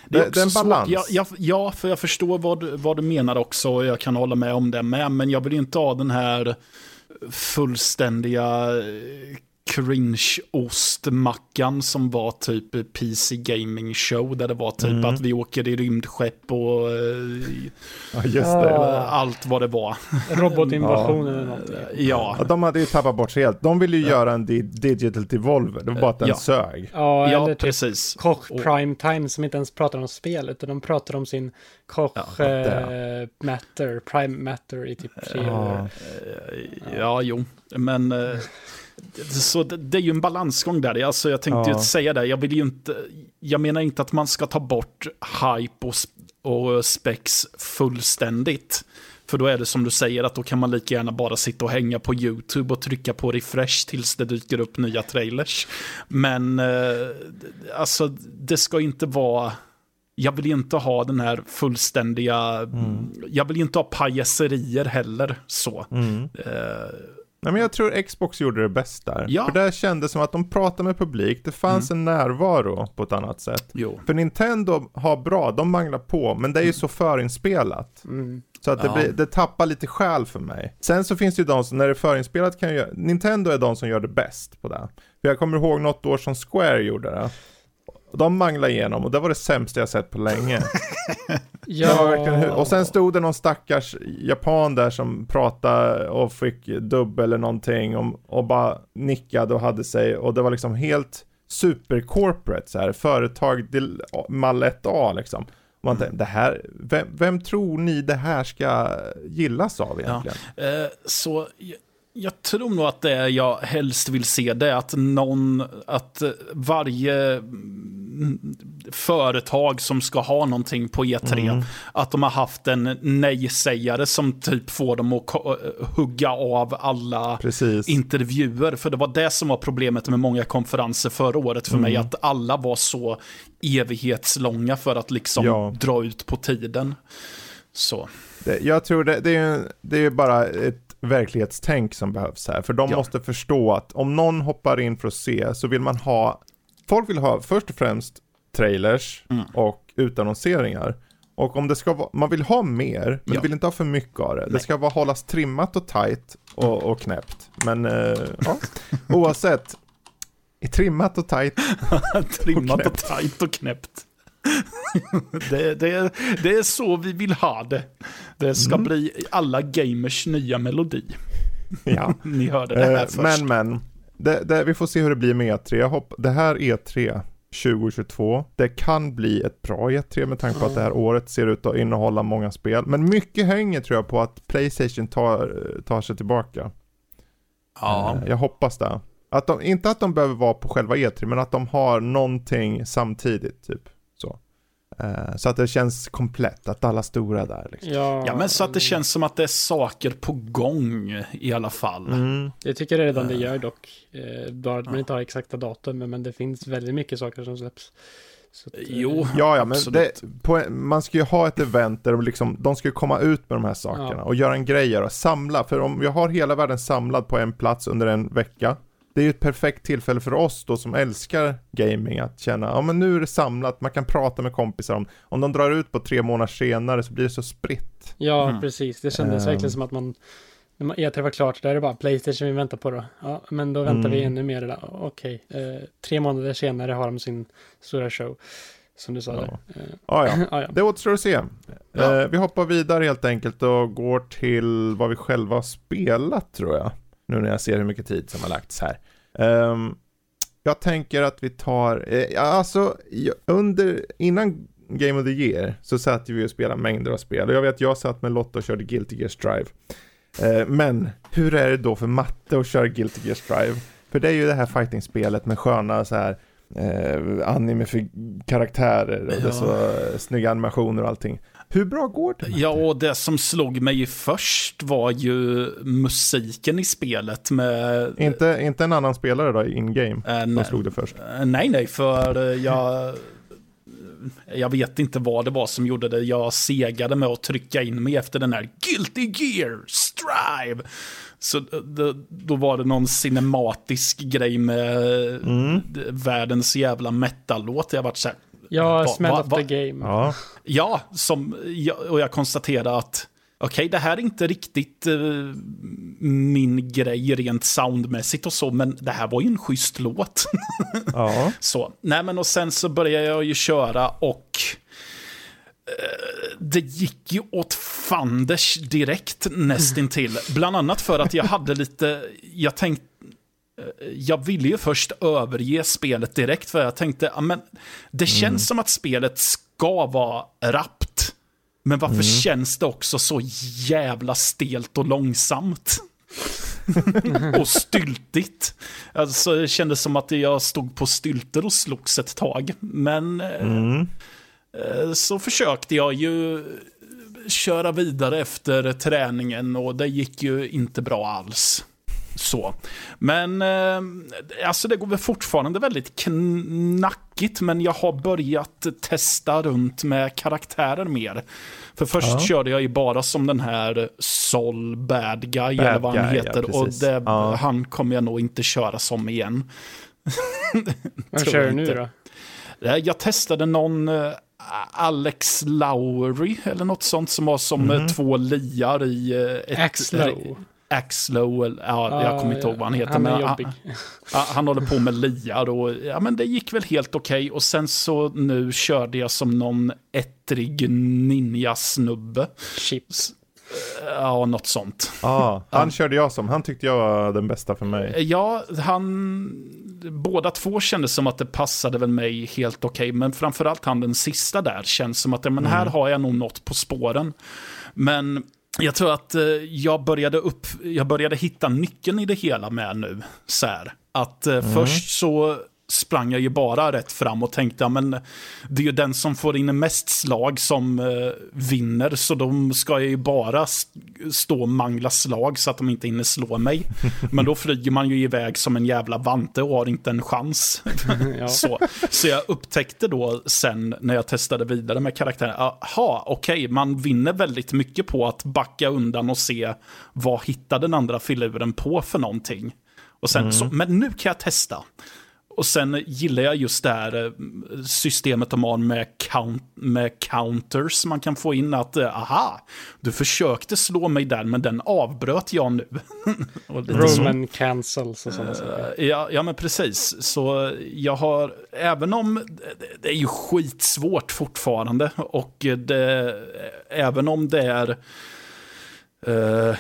Det är, Det, det också är en balans. Ja, ja, ja, för jag förstår vad, du- vad du menar också och jag kan hålla med om det med. Men jag vill inte ha den här fullständiga eh, cringe-ostmackan som var typ PC Gaming Show. Där det var typ Mm. att vi åker i rymdskepp och eh, Ja, just det. Ja. allt vad det var. Robotinvasion eller någonting. Ja, Ja, de hade ju tappat bort sig helt. De ville ju göra en di digital devolver. Det var bara att den Ja. sög. Ja, ja eller typ precis. Koch Och- Prime Time som inte ens pratar om spel, utan de pratar om sin Koch Ja, eh, Matter, Prime Matter i typ tre Ja. år. Eh, Ja, jo, men eh, så det, det är ju en balansgång där. Alltså, jag tänkte Ja. ju säga det, jag vill ju inte, jag menar inte att man ska ta bort hype och, och specs fullständigt. För då är det som du säger att då kan man lika gärna bara sitta och hänga på YouTube och trycka på refresh tills det dyker upp nya trailers. Men eh, alltså det ska inte vara, jag vill inte ha den här fullständiga, jag vill inte ha pajaserier heller så. Mm. Eh, Nej, men jag tror Xbox gjorde det bäst där. Ja. För där kändes som att de pratade med publik. Det fanns en närvaro på ett annat sätt. jo. För Nintendo har bra, de manglar på, men det är ju så förinspelat. Mm. Så att det, Ja. blir, det tappar lite själ för mig. Sen så finns det ju de som, när det är förinspelat kan ju Nintendo är de som gör det bäst på det. För jag kommer ihåg något år som Square gjorde det. Och De manglade igenom och det var det sämsta jag sett på länge. Det var verkligen, hu- och sen stod det någon stackars japan där som pratade och fick dubb eller någonting om, och bara nickade och hade sig och det var liksom helt super corporate så här, företag mall 1A liksom. Man tänker, det här, vem, vem tror ni det här ska gillas av egentligen? Eh, så jag, tror nog att det jag helst vill se det är att någon, att varje mm, företag som ska ha någonting på E3, att de har haft en nej-sägare som typ får dem att ko- hugga av alla Precis. intervjuer. För det var det som var problemet med många konferenser förra året för mig, att alla var så evighetslånga för att liksom Ja. dra ut på tiden. Så. Det, jag tror det, det, är, det är bara ett verklighetstänk som behövs här. För de Ja. måste förstå att om någon hoppar in för att se så vill man ha, folk vill ha först och främst trailers Mm. och utannonseringar. Och om det ska vara, man vill ha mer, men Ja. du vill inte ha för mycket av det. Det Nej. ska vara hållas trimmat och tight och, och knäppt. Men eh, ja, oavsett, trimmat och tight, Trimmat och, knäppt. tajt och knäppt. Det, det, det är så vi vill ha det. Det ska Mm. bli alla gamers nya melodi. ja. Ni hörde det här Eh, först. men men, det, det, vi får se hur det blir med E3. Jag hopp, det här E3 2022, det kan bli ett bra E3 med tanke på att det här året ser ut att innehålla många spel. Men mycket hänger tror jag på att Playstation tar, tar sig tillbaka. ja. Eh, Jag hoppas det. Att de, inte att de behöver vara på själva E3, men att de har någonting samtidigt, typ. Så. Eh, så att det känns komplett, att alla stora är där liksom. Ja, ja, men så att det känns som att det är saker på gång i alla fall. Mm. Jag tycker redan det gör dock. Eh, bara att man inte har exakta datum, men- det finns väldigt mycket saker som släpps. Så att, eh, Jo, Ja, ja, men absolut. det, på, man ska ju ha ett event där de, liksom, de ska komma ut med de här sakerna Ja. och göra en grej och samla. För om vi har hela världen samlad på en plats under en vecka, det är ju ett perfekt tillfälle för oss då som älskar gaming att känna, ja men nu är det samlat, man kan prata med kompisar om, om de drar ut på tre månader senare så blir det så spritt. Ja, Mm. precis. Det kändes Ehm. verkligen som att man... När man E3 var klart, där är det bara Playstation vi väntar på då. Ja, men då väntar vi Mm. ännu mer. Okej. Eh, tre månader senare har de sin stora show. Som du sa Ja. där. Eh, Ja, ja. ja, ja. Det återstår att se. Ja. Eh, vi hoppar vidare helt enkelt och går till vad vi själva har spelat tror jag. Nu när jag ser hur mycket tid som har lagts här. Ehm, jag tänker att vi tar, eh, alltså under, innan Game of the Year så satt vi och spelade mängder av spel. Och jag vet, jag satt med Lotta och körde Guilty Gear Strive. Eh, men hur är det då för matte att köra Guilty Gear Strive? För det är ju det här fighting-spelet med sköna så här eh, anime för karaktärer och det är Ja. så eh, snygga animationer och allting. Hur bra går det? Ja, och det som slog mig först var ju musiken i spelet med... Inte, inte en annan spelare då in-game eh, som nej, slog det först? eh, nej, nej, för eh, jag... Jag vet inte vad det var som gjorde det. Jag segade med att trycka in mig efter den här Guilty Gear Strive. Så då, då var det någon cinematisk grej med Mm. världens jävla metal-låt. Jag vart så här, Ja, va- of the game. Ja, Ja, som, och jag konstaterade att okej, det här är inte riktigt eh, min grej rent soundmässigt och så, men det här var ju en schysst låt. ja. så, nej men och sen så började jag ju köra och eh, det gick ju åt fanders direkt nästintill. Bland annat för att jag hade lite, jag tänkte, jag ville ju först överge spelet direkt för jag tänkte, men det känns som att spelet ska vara rappt. Men varför känns det också så jävla stelt och långsamt? och styltigt. Alltså, det kändes som att jag stod på stylter och slogs ett tag. Men eh, Mm. eh, så försökte jag ju köra vidare efter träningen och det gick ju inte bra alls. Så. Men eh, alltså det går väl fortfarande väldigt knackigt, men jag har börjat testa runt med karaktärer mer. För först Ja. körde jag ju bara som den här Sol Bad Guy, eller vad han Guy, ja, heter. och precis. det, Ja. han kommer jag nog inte köra som igen. Vad tror kör du jag nu då? Eh, Jag testade någon eh, Alex Lowry eller något sånt som var som eh, två liar i ett... Axlow. Axlow, eller- ja, jag kommer inte ihåg vad han heter. Han men han, han håller på med liar och ja, men det gick väl helt okej. Och sen så nu körde jag som någon ettrig ninja-snubbe. Chips. Ja, något sånt. Ja, han körde jag som. Han tyckte jag var den bästa för mig. Ja, han... båda två kändes som att det passade väl mig helt okej, okay, men framförallt han den sista där känns som att men här mm. har jag nog något på spåren. Men jag tror att eh, jag började, upp, jag började hitta nyckeln i det hela med nu. Så här, att eh, mm. först så sprang jag ju bara rätt fram och tänkte, ja, men det är ju den som får in mest slag som eh, vinner, så de ska jag ju bara stå och mangla slag så att de inte hinner slå mig. Men då flyger man ju iväg som en jävla vante och har inte en chans. ja. så, så jag upptäckte då sen när jag testade vidare med karaktären, aha, okej, okay, man vinner väldigt mycket på att backa undan och se vad hittar den andra filuren på för någonting. Och sen mm. så, men nu kan jag testa. Och sen gillar jag just det här eh, systemet de har med, count, med counters man kan få in att, eh, aha, du försökte slå mig där men den avbröt jag nu. Roman cancels och sådana saker. Uh, ja, ja, men precis. Så jag har, även om det är ju skitsvårt fortfarande och det, även om det är uh,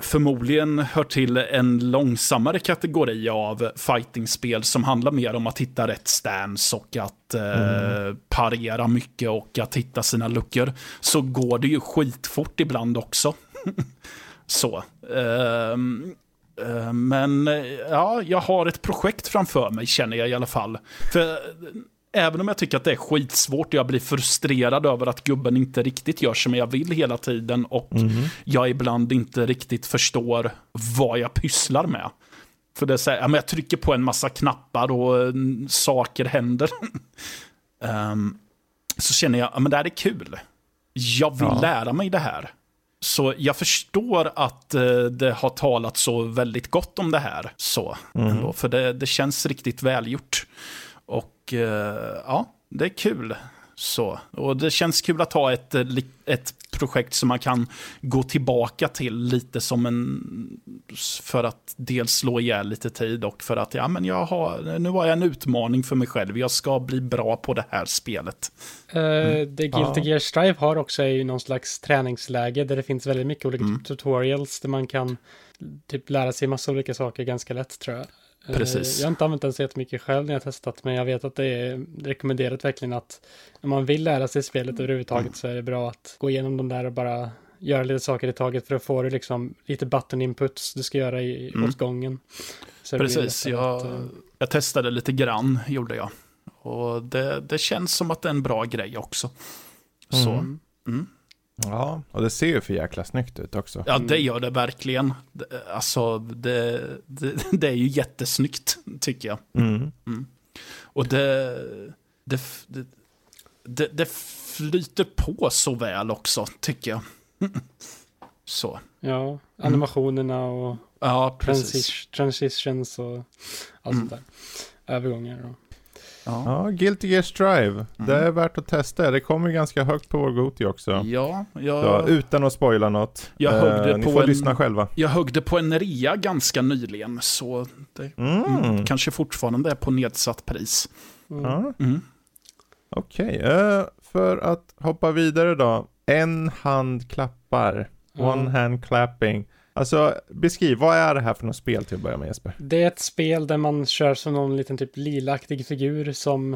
förmodligen hör till en långsammare kategori av fightingspel som handlar mer om att hitta rätt stance och att eh, mm. parera mycket och att hitta sina luckor. Så går det ju skitfort ibland också. så. Eh, men ja, jag har ett projekt framför mig känner jag i alla fall. För även om jag tycker att det är skitsvårt och jag blir frustrerad över att gubben inte riktigt gör som jag vill hela tiden och mm. jag ibland inte riktigt förstår vad jag pysslar med. För det är så här, jag trycker på en massa knappar och mm, saker händer. um, så känner jag, att det här är kul. Jag vill ja. lära mig det här. Så jag förstår att uh, det har talat så väldigt gott om det här. Så, mm. ändå, för det, det känns riktigt välgjort. Och eh, ja, det är kul. Så. Och det känns kul att ha ett, eh, ett projekt som man kan gå tillbaka till lite som en... För att dels slå ihjäl lite tid och för att ja, men jag har, nu har jag en utmaning för mig själv. Jag ska bli bra på det här spelet. Uh, det Guilty. Gear Strive har också är ju någon slags träningsläge där det finns väldigt mycket olika mm. tutorials där man kan typ lära sig massa olika saker ganska lätt tror jag. Precis. Eh, jag har inte använt den så jättemycket själv när jag testat, men jag vet att det är rekommenderat verkligen att när man vill lära sig spelet överhuvudtaget mm. så är det bra att gå igenom de där och bara göra lite saker i taget för att få det liksom lite button inputs du ska göra i, mm. åt gången. Precis, jag, att, uh... jag testade lite grann, gjorde jag. Och det, det känns som att det är en bra grej också. Så, mm. mm. Ja, och det ser ju för jäkla snyggt ut också. Ja, det gör det verkligen. Alltså, det, det, det är ju jättesnyggt, tycker jag. Mm. Mm. Och det, det, det, det, flyter på så väl också, tycker jag. Så. Ja, animationerna och ja, transi transitions och allt mm. sånt där. Övergångar och... Ja. ja, Guilty Gear Strive. Mm. Det är värt att testa. Det kommer ganska högt på vår Goti också. Ja, jag... Så, utan att spoila något. Jag högde eh, ni får en... lyssna själva. Jag högde på en rea ganska nyligen, så det mm. Mm, kanske fortfarande är på nedsatt pris. Mm. mm. Okej, okay. uh, eh, för att hoppa vidare då. En hand klappar. One hand clapping. Alltså, beskriv, vad är det här för något spel till att börja med Jesper? Det är ett spel där man kör som någon liten typ lilaktig figur som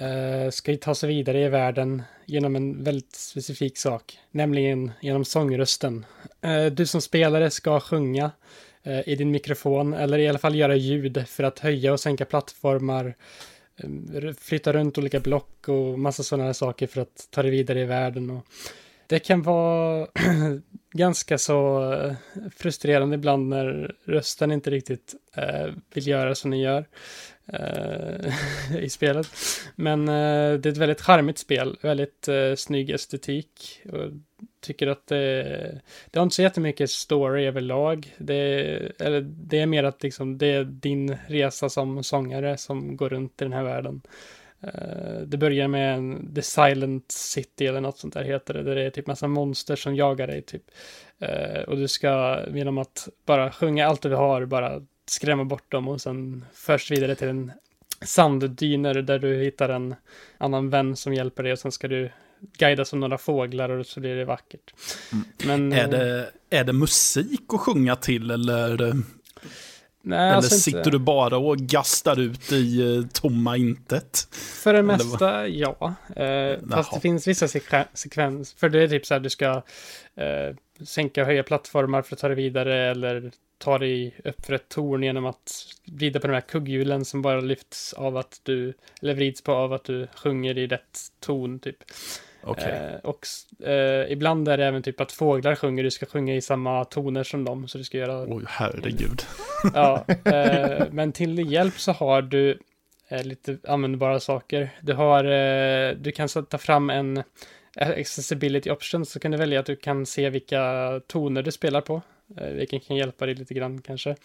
eh, ska ta sig vidare i världen genom en väldigt specifik sak, nämligen genom sångrösten. Eh, du som spelare ska sjunga eh, i din mikrofon, eller i alla fall göra ljud för att höja och sänka plattformar, eh, flytta runt olika block och massa sådana här saker för att ta dig vidare i världen. Och det kan vara ganska så eh, frustrerande ibland när rösten inte riktigt eh, vill göra som den gör eh, i spelet. Men eh, det är ett väldigt charmigt spel, väldigt eh, snygg estetik. Och tycker att det, det har inte så jättemycket story överlag. Det, eller det är mer att liksom, det är din resa som sångare som går runt i den här världen. Uh, det börjar med en The Silent City eller något sånt där heter det. Där det är typ massa monster som jagar dig typ. Uh, och du ska genom att bara sjunga allt du har, bara skrämma bort dem och sen först vidare till en sanddyner där du hittar en annan vän som hjälper dig och sen ska du guida som några fåglar och så blir det vackert. Mm. Men, är, det, är det musik att sjunga till eller? Nej, Eller alltså sitter inte. du bara och gastar ut i eh, tomma intet? För det mesta, ja. Eh, fast det finns vissa sekven- sekvens. För det är typ så här, du ska eh, sänka och höja plattformar för att ta dig vidare eller ta dig upp för ett torn genom att vrida på de här kugghjulen som bara lyfts av att du, eller vrids på av att du sjunger i rätt ton typ. Okej. Eh, och eh, ibland är det även typ att fåglar sjunger, du ska sjunga i samma toner som dem, så du ska göra Oj, herregud. Ja, eh, men till hjälp så har du lite användbara saker. Du har, du kan ta fram en accessibility option, så kan du välja att du kan se vilka toner du spelar på, vilken kan hjälpa dig lite grann kanske.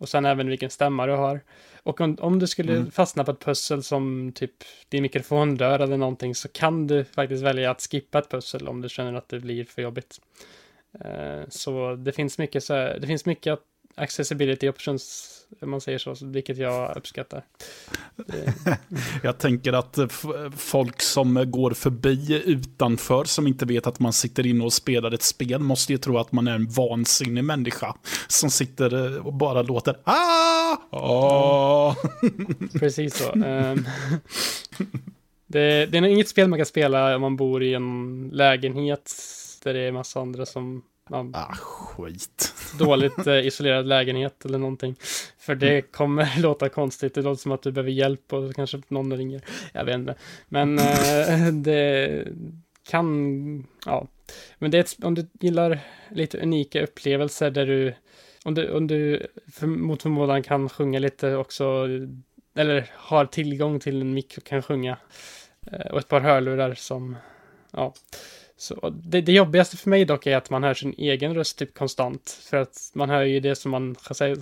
Och sen även vilken stämma du har. Och om, om du skulle Mm. fastna på ett pussel som typ din mikrofon dör eller någonting så kan du faktiskt välja att skippa ett pussel om du känner att det blir för jobbigt. Eh, Så det finns mycket så här, det finns mycket accessibility options, om man säger så, vilket jag uppskattar. Jag tänker att folk som går förbi utanför, som inte vet att man sitter inne och spelar ett spel, måste ju tro att man är en vansinnig människa. Som sitter eh, och bara låter ah! ah. precis så. Ehm, det, det är inget spel man kan spela om man bor i en lägenhet där det är massa andra som ah, skit. dåligt eh, isolerad lägenhet eller någonting. För det kommer låta konstigt. Det låter som att du behöver hjälp och kanske någon ringer. Jag vet inte. Men eh, det kan, ja. Men det är ett, om du gillar lite unika upplevelser där du, om du, om du för, mot förmodan kan sjunga lite också, eller har tillgång till en mick och kan sjunga. eh, Och ett par hörlurar som, ja. Så det, det jobbigaste för mig dock är att man hör sin egen röst typ konstant. För att man hör ju det som man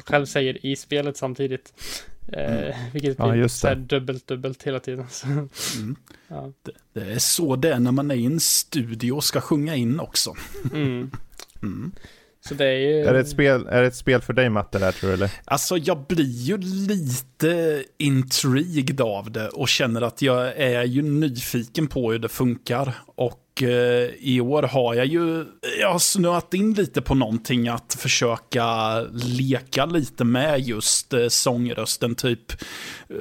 själv säger i spelet samtidigt. Eh, vilket Ja, blir just så här det. dubbelt, dubbelt hela tiden. Så, Mm. ja. Det är så det är när man är i en studio och ska sjunga in också. Mm. Mm. Så det är ju... Är det, ett spel, är det ett spel för dig Matte där tror du eller? Alltså jag blir ju lite intrigued av det och känner att jag är ju nyfiken på hur det funkar. Och eh, i år har jag ju, jag har snöat in lite på någonting att försöka leka lite med just eh, sångrösten, typ eh,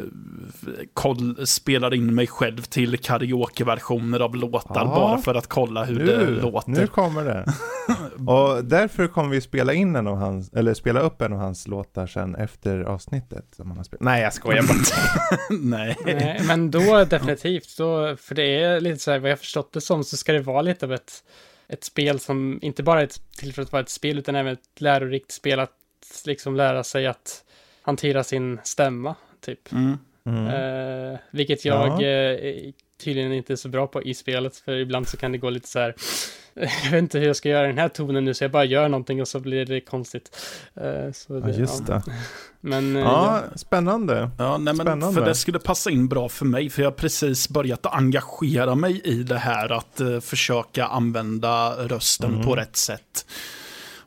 spelar in mig själv till karaokeversioner av låtar Ja. bara för att kolla hur det Nu, låter. nu kommer det. Och därför kommer vi spela in en av hans, eller spela upp en av hans låtar sen efter avsnittet som han har spelat. Nej jag skojar bara. Nej. Nej, men då definitivt. Då, för det är lite så här, vad jag förstått det som, så ska det vara lite av ett, ett spel som inte bara är ett, till för att vara ett spel, utan även ett lärorikt spel att liksom lära sig att hantera sin stämma, typ. Mm. Mm. Eh, vilket jag Ja. eh, tydligen inte är så bra på i spelet, för ibland så kan det gå lite så här, jag vet inte hur jag ska göra den här tonen nu, så jag bara gör någonting och så blir det konstigt. Eh, så Ja, det, just det. Men eh, Ja, spännande. Ja, nej, men Spännande. för det skulle passa in bra för mig, för jag har precis börjat engagera mig i det här att eh, försöka använda rösten Mm. på rätt sätt.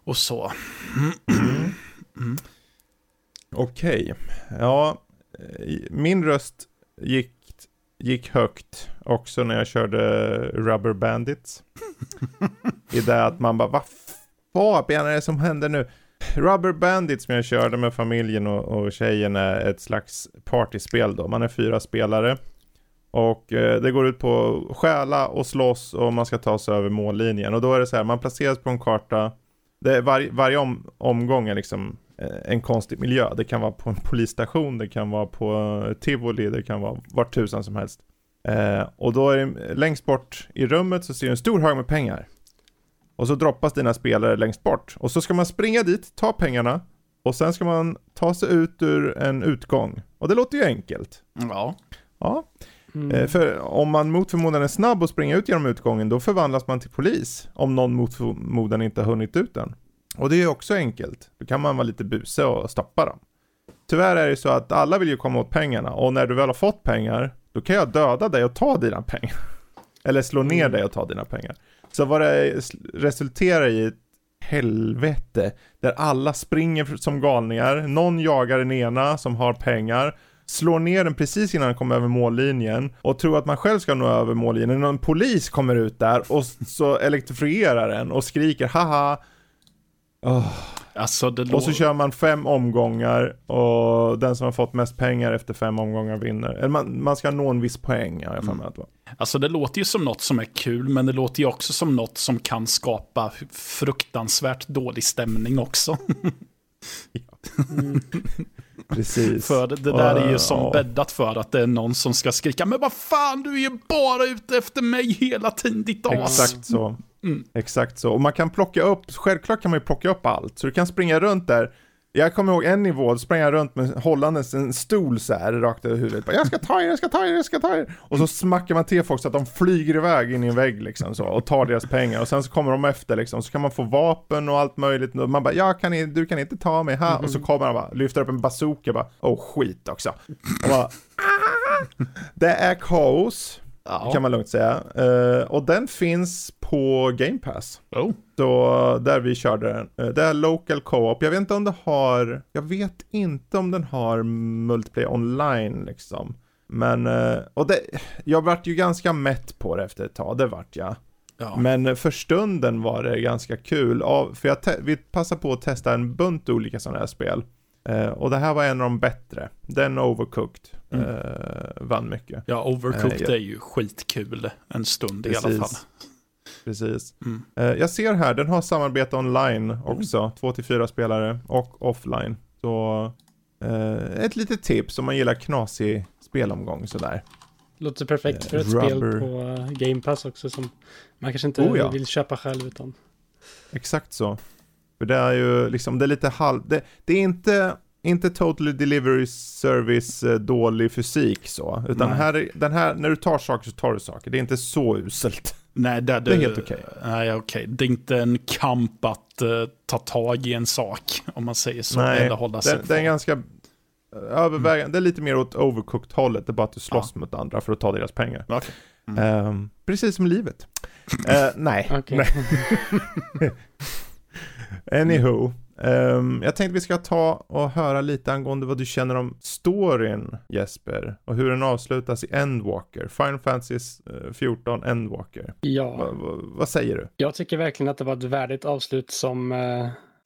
Och så. Okej. Ja, eh, min röst gick, gick högt också när jag körde Rubber Bandits. I det att man bara, vad fabian är det som händer nu? Rubber Bandits som jag körde med familjen och, och tjejen är ett slags partyspel då. Man är fyra spelare. Och eh, det går ut på att stjäla och slåss och man ska ta sig över mållinjen. Och då är det så här, man placeras på en karta. Det är var, varje om, omgång är liksom en konstig miljö. Det kan vara på en polisstation, det kan vara på eh, tivoli, det kan vara vart tusan som helst. Eh, och då är det längst bort i rummet så ser du en stor hög med pengar. Och så droppas dina spelare längst bort. Och så ska man springa dit, ta pengarna och sen ska man ta sig ut ur en utgång. Och det låter ju enkelt. Ja. Ja, mm. Eh, För om man mot förmodan är snabb och springer ut genom utgången, då förvandlas man till polis. Om någon mot förmodan inte har hunnit ut den. Och det är också enkelt. Då kan man vara lite buse och stoppa dem. Tyvärr är det så att alla vill ju komma åt pengarna. Och när du väl har fått pengar, då kan jag döda dig och ta dina pengar. Eller slå ner Mm. dig och ta dina pengar. Så vad det resulterar i ett helvete. Där alla springer som galningar. Någon jagar den ena som har pengar slår ner den precis innan den kommer över mållinjen och tror att man själv ska nå över mållinjen. Någon polis kommer ut där och så elektrifierar den och skriker haha. Åh, Alltså, Och så kör man fem omgångar och den som har fått mest pengar efter fem omgångar vinner. Eller man, man ska nå en viss poäng, har jag mig att. Alltså det låter ju som något som är kul, men det låter ju också som något som kan skapa fruktansvärt dålig stämning också. Precis. För det, det där är ju som ja. bäddat för att det är någon som ska skrika Men vad fan, du är ju bara ute efter mig hela tiden, ditt as. Exakt så. Mm. Exakt så. Och man kan plocka upp, självklart kan man ju plocka upp allt. Så du kan springa runt där. Jag kommer ihåg en nivå, då sprang jag runt med hållandes en stol så här rakt över huvudet. Bara, jag ska ta er, jag ska ta er, jag ska ta er. Och så smackar man till folk så att de flyger iväg in i en vägg liksom så. Och tar deras pengar. Och sen så kommer de efter liksom. Så kan man få vapen och allt möjligt. Och man bara, jag kan du kan inte ta mig här. Och så kommer han bara, lyfter upp en bazooka bara, åh skit också. Och bara, "Ah!" Det är kaos. Ja. Kan man lugnt säga. Eh, och den finns på Game Pass. Oh. Så där vi körde den. Eh, det är Local Co-op. Jag vet inte om det har, jag vet inte om den har multiplayer online liksom. Men, eh, och det, jag vart ju ganska mätt på det efter ett tag, det vart jag. Ja. Men för stunden var det ganska kul, av, för jag vi passade på att testa en bunt olika sådana här spel. Och det här var en av de bättre. Den Overcooked Mm. eh, vann mycket. ja, Overcooked ja. är ju skitkul en stund i Precis. alla fall. Precis. Mm. Eh, jag ser här, den har samarbete online också. Två till fyra spelare och offline. Så ett litet tips om man gillar knasig spelomgång sådär. Låter perfekt för ett spel rubber. på eh, Game Pass också som man kanske inte Oh, ja. vill köpa själv utan. Exakt så. För det är ju liksom, det är lite halv... Det, det är inte, inte totally delivery service eh, dålig fysik så. Utan Nej. här, är- den här, när du tar saker så tar du saker. Det är inte så uselt. Nej, det, Det är helt okej. Nej, okej. Det är inte en kamp att eh, ta tag i en sak, om man säger så. Nej, eller hålla sig det, det är ganska... Övervägande, det är lite mer åt overcooked hållet. Det är bara att du slåss mot andra för att ta deras pengar. Okej. Mm. Ehm, precis som livet. Eh, nej. Okej. nej. Anywho. Ehm, jag tänkte vi ska ta och höra lite angående vad du känner om storyn Jesper. Och hur den avslutas i Endwalker. Final Fantasy eh, 14 Endwalker. Va, Ja, va, vad säger du? jag tycker verkligen att det var ett värdigt avslut som eh,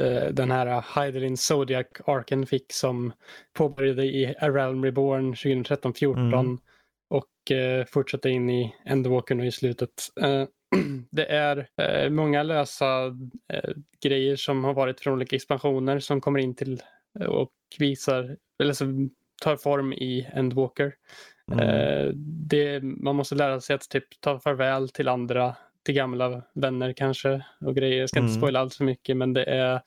eh, den här Hydelin Zodiac-arken fick som påbörjade i A Realm Reborn 2013-14 Mm. och eh, fortsatte in i Endwalker nu i slutet. Eh, det är eh, många lösa eh, grejer som har varit från olika expansioner som kommer in till eh, och visar, eller som tar form i Endwalker. Mm. Eh, det, man måste lära sig att typ ta farväl till andra, till gamla vänner kanske och grejer. Jag ska inte Mm. spoila allt för mycket men det är,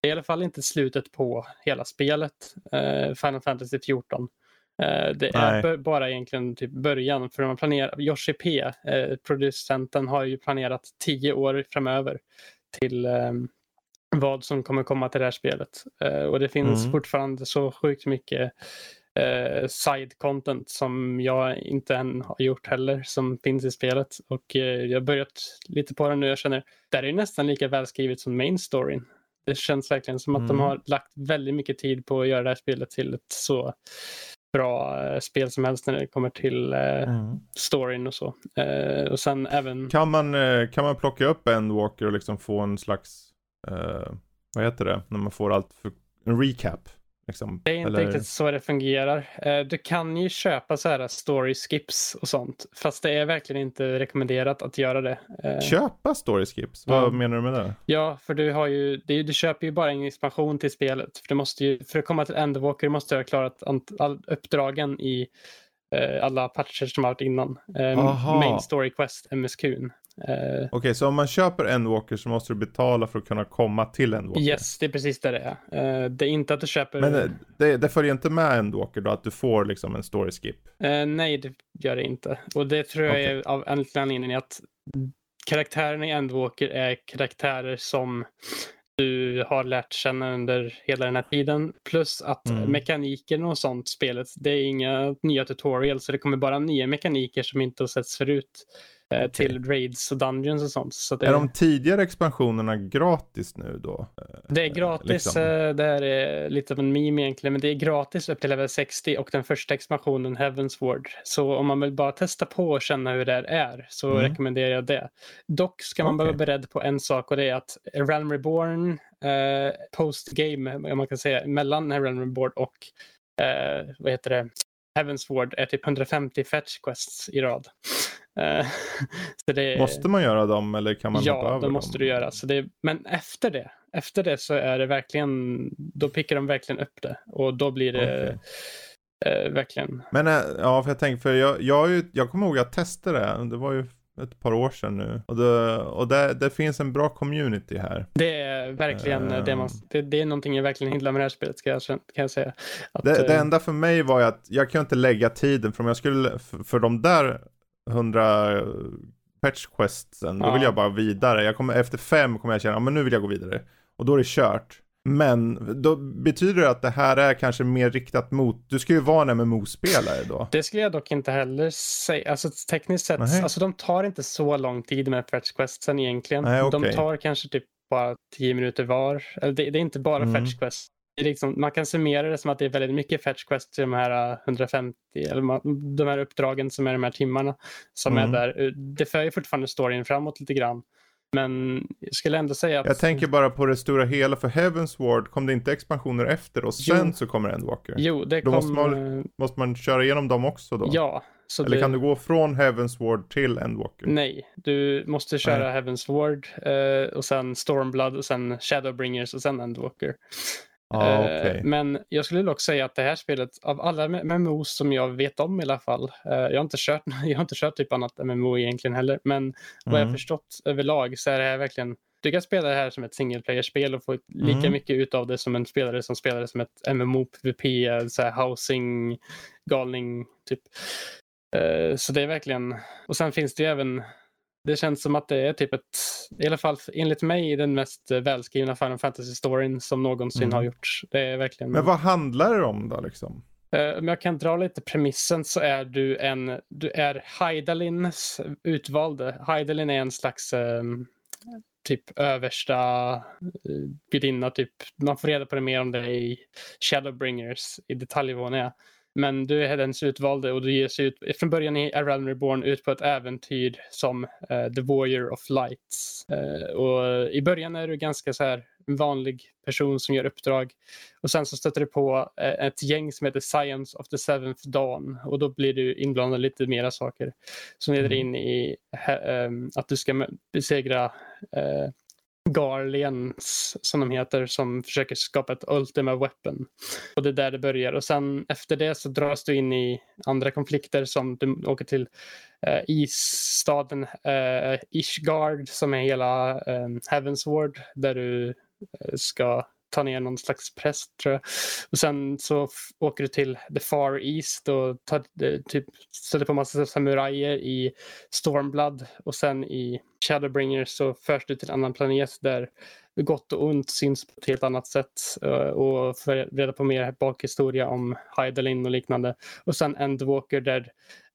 det är i alla fall inte slutet på hela spelet, eh, Final Fantasy 14. Eh, det är Nej. bara egentligen typ början för man planerar, Yoshi P, eh, producenten har ju planerat tio år framöver till eh, vad som kommer komma till det här spelet. Eh, och det finns Mm. fortfarande så sjukt mycket eh, side content som jag inte än har gjort heller som finns i spelet. Och eh, jag har börjat lite på det nu. Jag känner det här är nästan lika välskrivet som main storyn. Det känns verkligen som att de Mm. har lagt väldigt mycket tid på att göra det här spelet till ett så bra eh, spel som helst när det kommer till eh, Mm. storyn och så. Eh, och sen även Kan man, eh, kan man plocka upp Endwalker och liksom få en slags, eh, vad heter det, när man får allt för, en recap? Liksom, Det är inte eller- riktigt så det fungerar. Eh, Du kan ju köpa så här story skips och sånt. Fast det är verkligen inte rekommenderat att göra det. Eh, Köpa story skips? Vad menar du med det? Ja, för du har ju, är, du köper ju bara en expansion till spelet. För, du måste ju, för att komma till Endwalker måste du ha klarat all, uppdragen i eh, alla patcher som har varit innan. Aha. main story quest, MSQn. Eh, Okej, så om man köper Endwalker så måste du betala för att kunna komma till Endwalker? yes, det är precis det det är. Eh, det är inte att du köper... Men eh, det, det följer inte med Endwalker då, att du får liksom en story skip? Eh, nej, det gör det inte. Och det tror jag Okej. är av anledningen att karaktärerna i Endwalker är karaktärer som du har lärt känna under hela den här tiden. Plus att Mm. mekaniken och sånt spelet, det är inga nya tutorials, så det kommer bara nya mekaniker som inte har setts förut. Eh, till raids och dungeons och sånt. Så det, Är de tidigare expansionerna gratis nu då? det är gratis, liksom? eh, det här är lite av en meme egentligen, men det är gratis upp till level 60 och den första expansionen Heaven's Ward. Så om man vill bara testa på och känna hur det är så Mm. rekommenderar jag det. Dock ska man Okej. vara beredd på en sak och det är att Realm Reborn eh, post-game, om man kan säga, mellan Realm Reborn och eh, vad heter det? Heaven's Ward är typ 150 fetch quests i rad. Eh, det, Måste man göra dem eller kan man hoppa Ja, över det måste dem? du göra. Så det, men efter det, efter det så är det verkligen, då pickar de verkligen upp det. Och då blir det eh, verkligen, Men äh, ja, för jag tänker, för jag, jag, ju, jag kommer ihåg att jag testade det. Det var ju ett par år sedan nu. Och det, och det, det finns en bra community här. det är verkligen Eh. det man, det, det är någonting jag verkligen gillar med det här spelet ska jag, kan jag säga. Att, Det, det eh, enda för mig var ju att jag kan inte lägga tiden för om jag skulle, för, för de där 100 patch questsen, då vill jag bara vidare. Jag kommer, efter fem kommer jag känna, ja men nu vill jag gå vidare. Och då är det kört. Men då betyder det att det här är kanske mer riktat mot, du ska ju vara en MMO-spelare då. Det skulle jag dock inte heller säga. Alltså tekniskt sett, Nej. alltså de tar inte så lång tid med fetch questsen egentligen. Nej, De okej. tar kanske typ bara 10 minuter var. Eller det, det är inte bara Mm. fetch quest. Liksom, man kan summera det som att det är väldigt mycket fetch quest till de här eh, 150, eller ma- de här uppdragen som är de här timmarna som Mm. är där. Eh, Det för ju fortfarande storyn framåt lite grann. Men jag skulle ändå säga att... Jag tänker bara på det stora hela för Heaven's Ward, kom det inte expansioner efter och sen Jo. så kommer Endwalker? Jo, det Då kom... måste man eh, Måste man köra igenom dem också då? Ja. Eller det, kan du gå från Heaven's Ward till Endwalker? Nej, du måste köra Heaven's Ward eh, och sen Stormblood och sen Shadowbringers och sen Endwalker. Ja, Eh, okej. Men jag skulle dock säga att det här spelet, av alla MMOs som jag vet om i alla fall, eh, jag, har inte kört, jag har inte kört typ annat MMO egentligen heller, men vad jag Mm. förstått överlag så är det här verkligen, du kan spela det här som ett single player-spel och få lika Mm. mycket ut av det som en spelare som spelar det som ett MMO, PVP, eh, så här housing, galning, typ. Så det är verkligen, och sen finns det ju även det känns som att det är typ ett, i alla fall enligt mig, den mest välskrivna Final Fantasy-storyn som någonsin Mm. har gjorts. Det är verkligen... Men vad handlar det om då liksom? Eh, Om jag kan dra lite premissen så är du en, du är Hydaelins utvalde. Hydaelin är en slags ehm, typ översta eh, gudinna, typ. Man får reda på det mer om det i Shadowbringers i detaljnivån är. Men du är dens utvalde och du ger sig ut, från början i A Realm Reborn ut på ett äventyr som eh, The Warrior of Lights. Eh, och i början är du ganska så här en vanlig person som gör uppdrag. Och sen så stöter du på eh, ett gäng som heter Science of the Seventh Dawn och då blir du inblandad i lite mera saker som leder in i att du ska besegra Garlians som de heter som försöker skapa ett Ultima Weapon. Och det är där det börjar och sen efter det så dras du in i andra konflikter som du åker till eh, isstaden eh, Ishgard som är hela eh, Heavensward där du eh, ska ta ner någon slags präst tror jag. Och sen så åker du till the far east och tar, eh, typ, stöter på massa samurajer i Stormblood och sen i Shadowbringer så förs du till en annan planet där gott och ont syns på ett helt annat sätt eh, och får reda på mer bakhistoria om Hydaelin och liknande. Och sen Endwalker där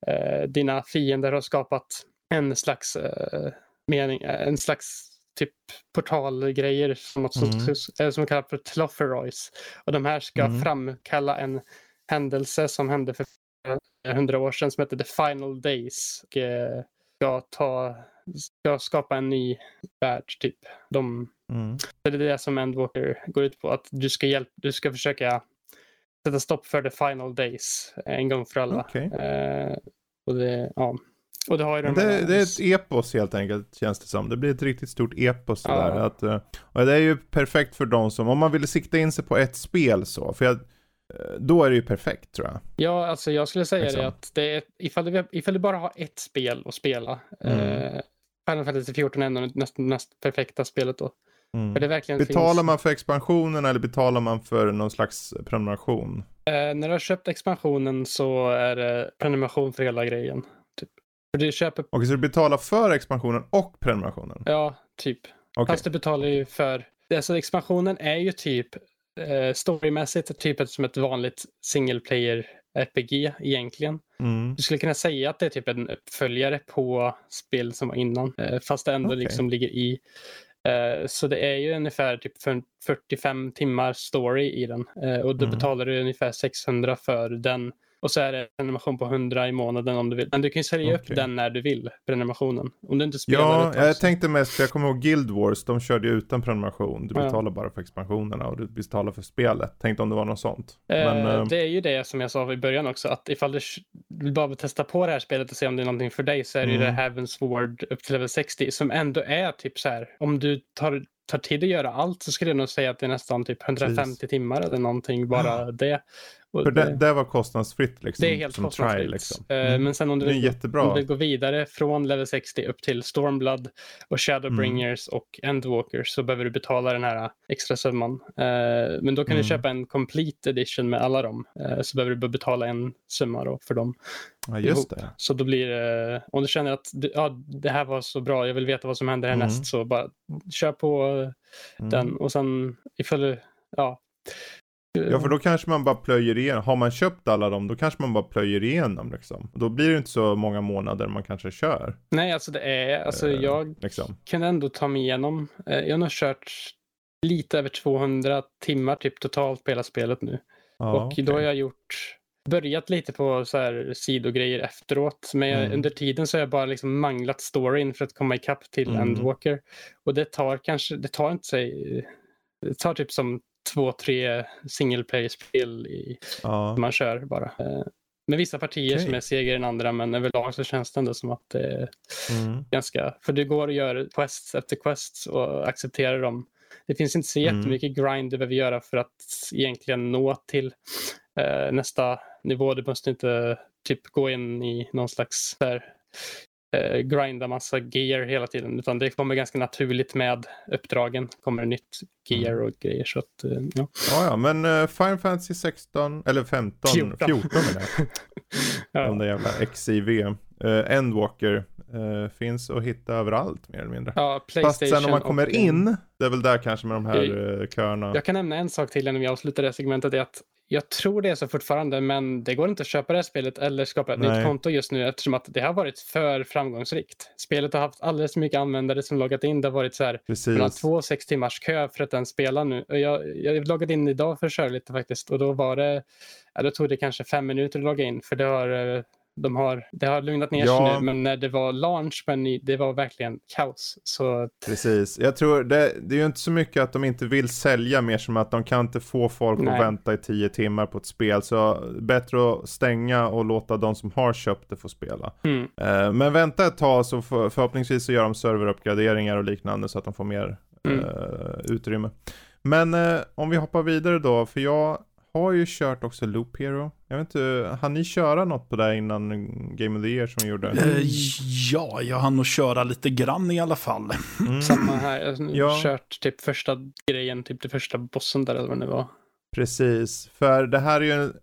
eh, dina fiender har skapat en slags eh, mening, eh, en slags typ portalgrejer som, något Mm. som, eh, som kallas för Tlofferoys. Och de här ska Mm. framkalla en händelse som hände för hundra år sedan som heter The Final Days. Och, eh, ska, ta, ska skapa en ny värld typ. De, Mm. det är det som Endwalker går ut på. Att du ska, hjälp, du ska försöka sätta stopp för The Final Days en gång för alla. Okej. Eh, och det, ja. Och det har ju de Det, det är ett epos helt enkelt känns det som. Det blir ett riktigt stort epos Ja. där. Att, eh, och det är ju perfekt för de som, om man vill sikta in sig på ett spel så. För jag, eh, då är det ju perfekt tror jag. Ja, alltså jag skulle säga Liksom. det att det är, ifall, du, ifall du bara har ett spel att spela. Mm. Eh, Final Fantasy 14 är ändå det näst, näst perfekta spelet då. Mm. Betalar finns, man för expansionen eller betalar man för någon slags prenumeration? eh, när du har köpt expansionen så är det prenumeration för hela grejen. För du köper, Okej, så du betalar för expansionen och prenumerationen? ja, typ. Okej. Fast du betalar ju för, alltså expansionen är ju typ eh, storymässigt typ som ett vanligt single player RPG egentligen. Mm. Du skulle kunna säga att det är typ en uppföljare på spel som var innan, eh, fast det ändå Okej. liksom ligger i. Eh, Så det är ju ungefär typ för 45 timmar story i den Eh, och då Mm. betalar du ungefär 600 för den. Och så är det en animation på 100 i månaden om du vill. Men du kan ju sälja Okej. upp den när du vill, prenumerationen. Om du inte spelar Ja, jag så- tänkte mest, för jag kommer ihåg Guild Wars, de körde ju utan prenumeration. Du Ja. betalar bara för expansionerna och du betalar för spelet. Tänkte om det var något sånt. Eh, Men, eh, Det är ju det som jag sa i början också, att ifall du vill bara testa på det här spelet och se om det är någonting för dig så är det ju Mm. det Heaven's Ward upp till level 60 som ändå är typ så här, om du tar, tar tid att göra allt så skulle jag nog säga att det är nästan typ 150 Precis. timmar eller någonting, bara det. För det, det var kostnadsfritt liksom. det är helt kostnadsfritt. trial liksom. Eh, Mm. Men sen om du, vill, om du vill gå vidare från level 60 upp till Stormblood och Shadowbringers Mm. och Endwalkers så behöver du betala den här extra summan. Eh, Men då kan Mm. du köpa en complete edition med alla dem. Eh, Så behöver du bara betala en summa då för dem. Ja, just ihop. det. Så då blir det, om du känner att ja, det här var så bra, jag vill veta vad som händer Mm. härnäst, så bara kör på Mm. den. Och sen ifall du, ja. Ja, för då kanske man bara plöjer igenom. Har man köpt alla dem, då kanske man bara plöjer igenom liksom. Då blir det inte så många månader man kanske kör. Nej, alltså det är, alltså Eh, jag Liksom. kan ändå ta mig igenom. Eh, Jag har nog kört lite över 200 timmar typ totalt på hela spelet nu. Ja, och okej. då har jag gjort, börjat lite på så här sidogrejer efteråt. Men jag, Mm. under tiden så har jag bara liksom manglat storyn för att komma ikapp till Mm. Endwalker. Och det tar kanske, det tar inte sig, det tar typ som två, tre single player-spel i, Ja. man kör bara. Eh, Med vissa partier Okej. som är segare än andra men överlag så känns det ändå som att det är Mm. ganska, för du går och gör quests efter quests och accepterar dem. Det finns inte så Mm. jättemycket grind du behöver göra för att egentligen nå till eh, nästa nivå. Du måste inte typ gå in i någon slags där, eh, grinda massa gear hela tiden, utan det kommer ganska naturligt med uppdragen. kommer det nytt gear och grejer. Så att, eh, ja. Ja, ja, men uh, Final Fantasy 16, eller 15, 14, 14. 14 menar jag. Ja. De där jävla XIV. Uh, Endwalker uh, finns att hitta överallt mer eller mindre. Ja, Fast sen om man och, kommer eh, in, det är väl där kanske med de här uh, köerna. Jag kan nämna en sak till innan vi avslutar det segmentet. är att jag tror det är så fortfarande, men det går inte att köpa det här spelet eller skapa ett Nej. nytt konto just nu eftersom att det har varit för framgångsrikt. Spelet har haft alldeles för mycket användare som loggat in. Det har varit så här mellan två och sex timmars kö för att den spelar nu. Och Jag, jag loggade in idag för att köra lite faktiskt och då var det, ja, då tog det kanske fem minuter att logga in för det har, eh, de har, det har lugnat ner Ja. sig nu. Men när det var launch, men det var verkligen kaos. Så Precis. Jag tror det, det är ju inte så mycket att de inte vill sälja mer som att de kan inte få folk Nej. att vänta i tio timmar på ett spel. Så bättre att stänga och låta de som har köpt det få spela. mm, Eh, men vänta ett tag så för, förhoppningsvis så gör de serveruppgraderingar och liknande så att de får mer Mm. eh, utrymme. Men eh, om vi hoppar vidare då, för jag har ju kört också Loop Hero. Jag vet inte, hann ni köra något på det innan Game of the Year som vi gjorde? Eh, ja, jag hann nog köra lite grann i alla fall. Mm. samma här. Jag har Ja. kört typ första grejen, typ det första bossen där eller vad det var. Precis, för det här är ju en...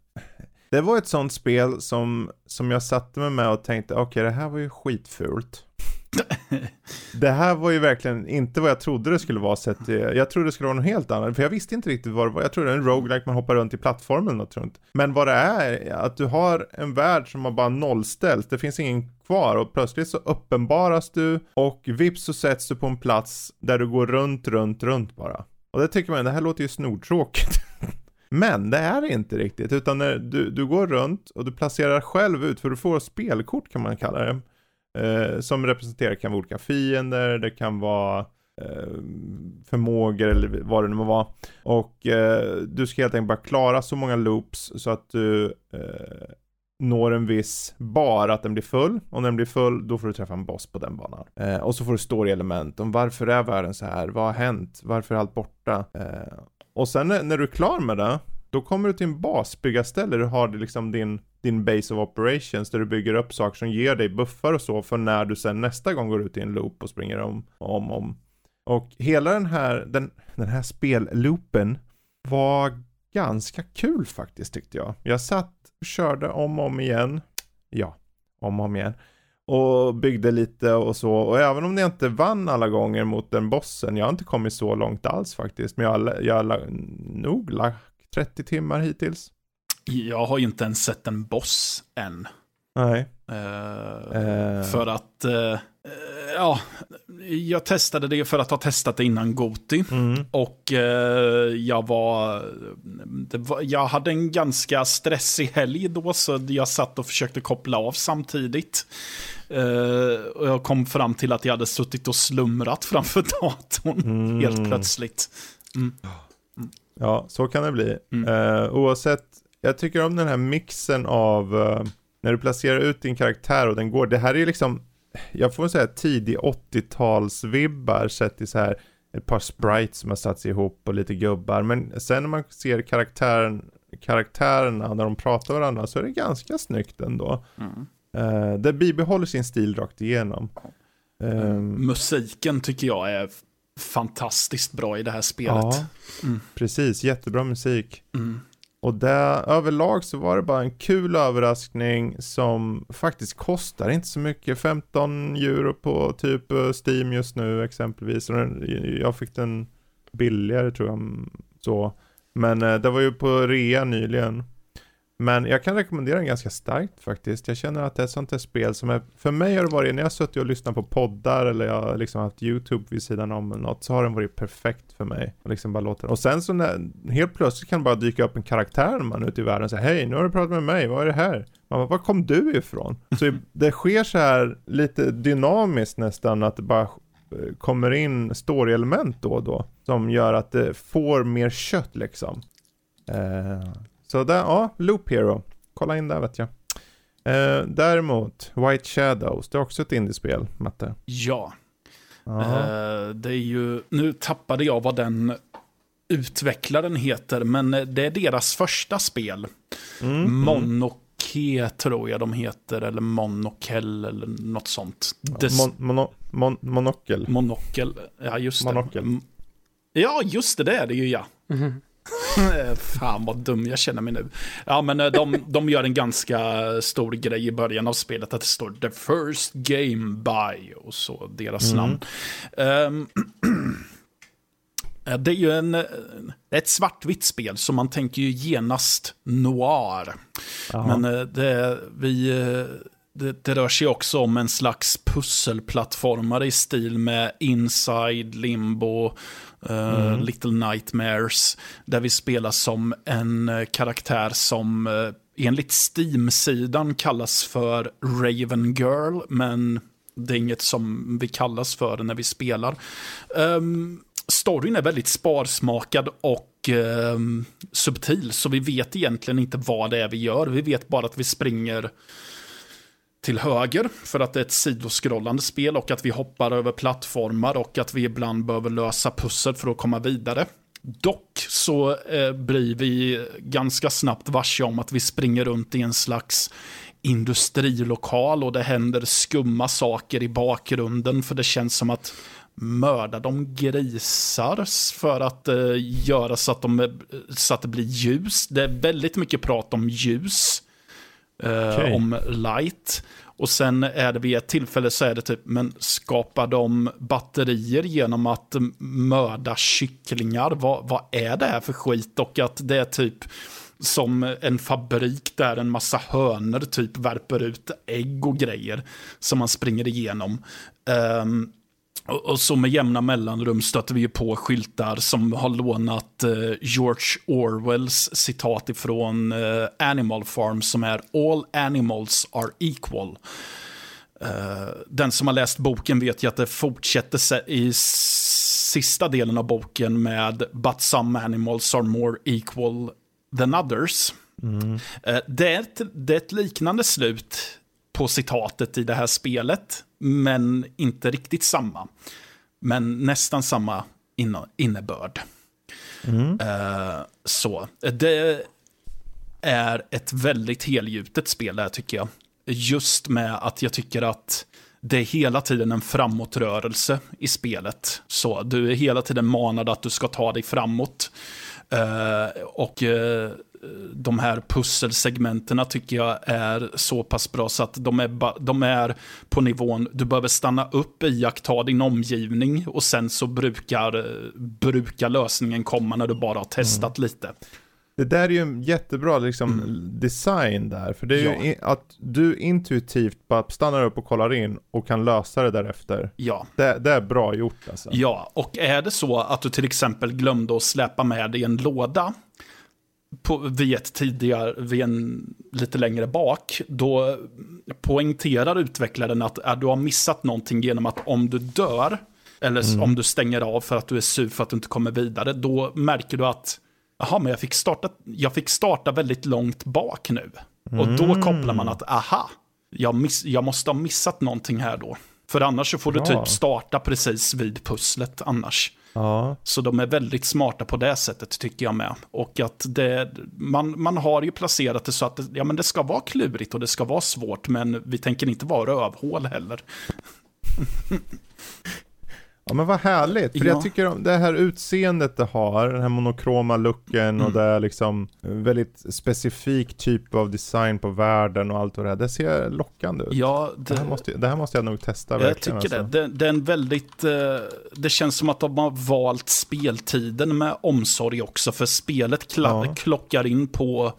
Det var ett sånt spel som, som jag satte mig med och tänkte, okej det här var ju skitfult det här var ju verkligen inte vad jag trodde det skulle vara sett eh, jag trodde det skulle vara något helt annat, för jag visste inte riktigt vad det var. Jag trodde det var en roguelike man hoppar runt i plattformen och runt. Men vad det är, är att du har en värld som har bara nollställt, det finns ingen kvar och plötsligt så uppenbaras du och vips så sätts du på en plats där du går runt, runt, runt bara. Och det tycker man, det här låter ju snortråkigt. Men det är det inte riktigt, utan när du, du går runt och du placerar själv ut, för du får spelkort kan man kalla det. Eh, som representerar, kan vara olika fiender, det kan vara eh, förmågor eller vad det nu må vara. Och eh, du ska helt enkelt bara klara så många loops så att du eh, når en viss bar, att den blir full. Och när den blir full, då får du träffa en boss på den banan. Eh, och så får du story-element om varför är världen så här? Vad har hänt? Varför är allt borta? Eh, och sen när, när du är klar med det, då kommer du till en basbyggarställe. Du har liksom din, din base of operations där du bygger upp saker som ger dig buffar och så för när du sen nästa gång går ut i en loop och springer om, om, om. Och hela den här, den, den här spelloopen var ganska kul faktiskt tyckte jag. Jag satt och körde om och om igen. Ja, om och om igen. Och byggde lite och så. Och även om jag inte vann alla gånger mot den bossen. Jag har inte kommit så långt alls faktiskt. Men jag har, jag har nog lagt 30 timmar hittills. Jag har inte ens sett en boss än. Nej. Eh, Eh. För att, eh, ja, jag testade det för att ha testat det innan Goti. Mm. Och jag var, var, jag hade en ganska stressig helg då, så jag satt och försökte koppla av samtidigt. Och jag kom fram till att jag hade suttit och slumrat framför datorn helt plötsligt. Ja, så kan det bli. Mm. Oavsett, jag tycker om den här mixen av eh, när du placerar ut din karaktär och den går. Det här är liksom, jag får säga tidig 80-talsvibbar sett i så här ett par sprites som har satts ihop och lite gubbar. Men sen när man ser karaktären, karaktärerna när de pratar varandra så är det ganska snyggt ändå. Mm. Eh, det bibehåller sin stil rakt igenom. Ehm, Musiken tycker jag är fantastiskt bra i det här spelet. ja, Mm. precis. Jättebra musik. Och det, överlag så var det bara en kul överraskning som faktiskt kostar inte så mycket. 15 euro på typ eh, Steam just nu exempelvis. Jag fick den billigare tror jag. Mm, så. Men eh, det var ju på rea nyligen. Men jag kan rekommendera den ganska starkt faktiskt. Jag känner att det är ett sånt där spel som är, för mig har det varit, när jag har suttit och lyssnat på poddar eller jag har liksom haft YouTube vid sidan om eller något, så har den varit perfekt för mig. Och liksom bara låter Och sen så när, helt plötsligt kan det bara dyka upp en karaktär när man är ute i världen och säger hej, nu har du pratat med mig, vad är det här? Man bara, var kom du ifrån? Så det sker så här lite dynamiskt nästan, att det bara kommer in story-element då och då. Som gör att det får mer kött liksom. Eh, så där, ja, Loop Hero. Kolla in där vet jag. Eh, däremot, White Shadows, det är också ett indiespel, Matte. Ja. Eh, det är ju, nu tappade jag vad den utvecklaren heter, men det är deras första spel. Mm. Monoke tror jag de heter, eller Monokel eller något sånt. Des- Mon, mono, mon, monokel. Monokel, ja just det. Monokel. Mm. Ja, just det, det är det ju ja. Mhm. Fan vad dum jag känner mig nu. Ja, men eh, de, de gör en ganska stor grej i början av spelet. Att det står the first game by och så deras namn. Ehm, eh, det är ju en, eh, ett svartvitt spel, så man tänker ju genast noir. Jaha. Men det, vi, det, det rör sig också om en slags pusselplattformare i stil med Inside, Limbo, eh, Little Nightmares. Där vi spelar som en eh, karaktär som eh, enligt Steam-sidan kallas för Raven Girl. Men det är inget som vi kallas för när vi spelar. Um, storyn är väldigt sparsmakad och ehm, subtil, så vi vet egentligen inte vad det är vi gör. Vi vet bara att vi springer till höger för att det är ett sidoskrollande spel och att vi hoppar över plattformar och att vi ibland behöver lösa pussel för att komma vidare. Dock så eh, blir vi ganska snabbt varse om att vi springer runt i en slags industrilokal och det händer skumma saker i bakgrunden för det känns som att mörda de grisar för att eh, göra så att, de, eh, så att det blir ljus. Det är väldigt mycket prat om ljus. Eh, Okej. Om light. Och sen är det vid ett tillfälle så är det typ, men skapar de batterier genom att mörda kycklingar? Vad, vad är det här för skit? Och att det är typ som en fabrik där en massa hönor typ värper ut ägg och grejer som man springer igenom. Ehm, och, så med jämna mellanrum stöter vi ju på skyltar som har lånat eh, George Orwells citat ifrån eh, Animal Farm som är All animals are equal. Eh, den som har läst boken vet ju att det fortsätter i sista delen av boken med But some animals are more equal than others. Eh, Det är, ett, det är ett liknande slut på citatet i det här spelet, men inte riktigt samma. Men nästan samma inne- innebörd. Eh, så, det är ett väldigt helgjutet spel där tycker jag. Just med att jag tycker att det är hela tiden en framåtrörelse i spelet. Så du är hela tiden manad att du ska ta dig framåt. Eh, och eh, de här pusselsegmenterna tycker jag är så pass bra så att de är, de är på nivån, du behöver stanna upp, iaktta din omgivning och sen så brukar, brukar lösningen komma när du bara har testat lite. Det där är ju en jättebra liksom, Mm. design där. För det är Ja. ju att du intuitivt bara stannar upp och kollar in och kan lösa det därefter. Ja. Det, det är bra gjort alltså. Ja, och är det så att du till exempel glömde att släppa med dig en låda på, vid ett tidigare, vid en lite längre bak, då poängterar utvecklaren att äh, du har missat någonting genom att om du dör, eller s- om du stänger av för att du är sur för att du inte kommer vidare, då märker du att Jaha, men jag fick, starta, jag fick starta väldigt långt bak nu. Och då kopplar man att, aha, jag, miss, jag måste ha missat någonting här då. För annars så får du Bra. typ starta precis vid pusslet annars. Ja. Så de är väldigt smarta på det sättet tycker jag med. Och att det, man, man har ju placerat det så att det, ja, men det ska vara klurigt och det ska vara svårt, men vi tänker inte vara rövhål heller. Ja men vad härligt, för Ja. jag tycker om det här utseendet det har, den här monokroma looken och Mm. det är liksom väldigt specifik typ av design på världen och allt och det här. Det ser lockande ut. Ja, Det, här det, måste, det här måste jag nog testa jag verkligen. tycker alltså. det. det. Det är en väldigt, eh, det känns som att de har valt speltiden med omsorg också, för spelet Ja. klockar in på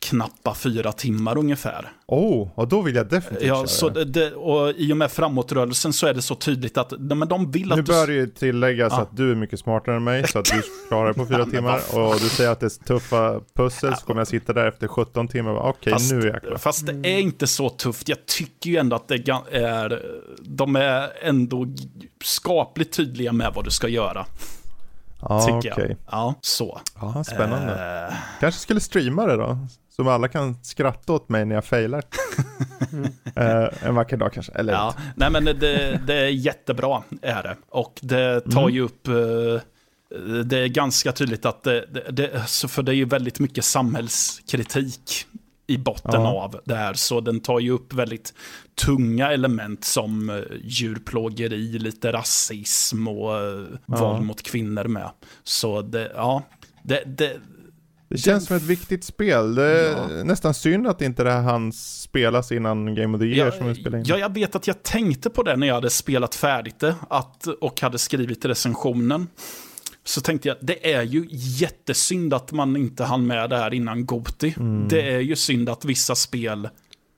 knappa fyra timmar ungefär. Oh, och då vill jag definitivt Ja, köra så det. och i och med framåtrörelsen så är det så tydligt att men de vill att Nu du... bör det ju tilläggas Ja. att du är mycket smartare än mig, så att du klarar det på fyra men timmar. Och du säger att det är tuffa pussel, så kommer jag sitta där efter 17 timmar och okej, Fast, nu jäklar. fast det är inte så tufft. Jag tycker ju ändå att det är är, de är ändå skapligt tydliga med vad du ska göra. Ja, tycker okej. jag. Ja, så. Ja, spännande. Eh, Kanske skulle streama det då? Så alla kan skratta åt mig när jag failar. Eh, en vacker dag kanske, eller ja. Nej men det, det är jättebra, är det. Och det tar Mm. ju upp... eh, Det är ganska tydligt att det, det, det, för det är ju väldigt mycket samhällskritik i botten Ja. av det här. Så den tar ju upp väldigt tunga element som eh, djurplågeri, lite rasism och eh, Ja. våld mot kvinnor med. Så det, ja, det, det, Det känns som ett viktigt spel. Det är Ja. nästan synd att inte det här hans spelas innan Game of the Year som vi spelar in. ja, jag vet att jag tänkte på det när jag hade spelat färdigt det att, och hade skrivit recensionen. Så tänkte jag, det är ju jättesynd att man inte hann med det här innan Goti. Mm. Det är ju synd att vissa spel